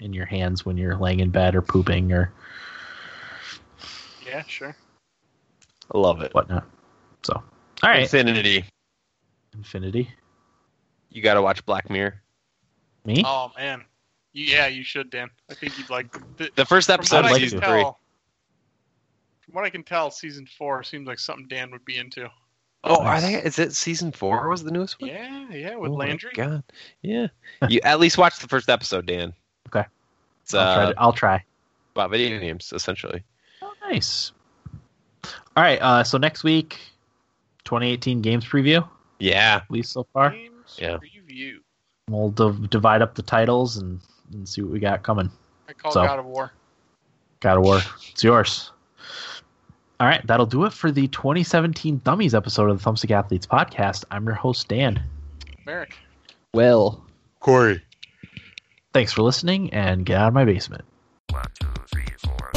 in your hands when you're laying in bed or pooping or yeah, sure. I love it. whatnot. So, all right, Infinity. Infinity. You got to watch Black Mirror. Me? Oh man. You, yeah, you should, Dan. I think you'd like the, The first from episode what of I like can season three. tell. From what I can tell, season four seems like something Dan would be into. Oh, are they? Is it season four? Was the newest one? Yeah, yeah, with Oh my Landry. God. Yeah. (laughs) you at least watch the first episode, Dan. Okay. It's I'll try. uh, To, I'll try. about video games essentially. Oh, nice. All right. Uh, so next week, 2018 games preview. Yeah. At least so far, Games Yeah. review. we'll div- divide up the titles and, and see what we got coming. I call So. God of War. God of War. It's yours. All right, that'll do it for the 2017 Dummies episode of the Thumbstick Athletes podcast. I'm your host, Dan. Merrick. Will. Corey. Thanks for listening and get out of my basement. One, two, three, four.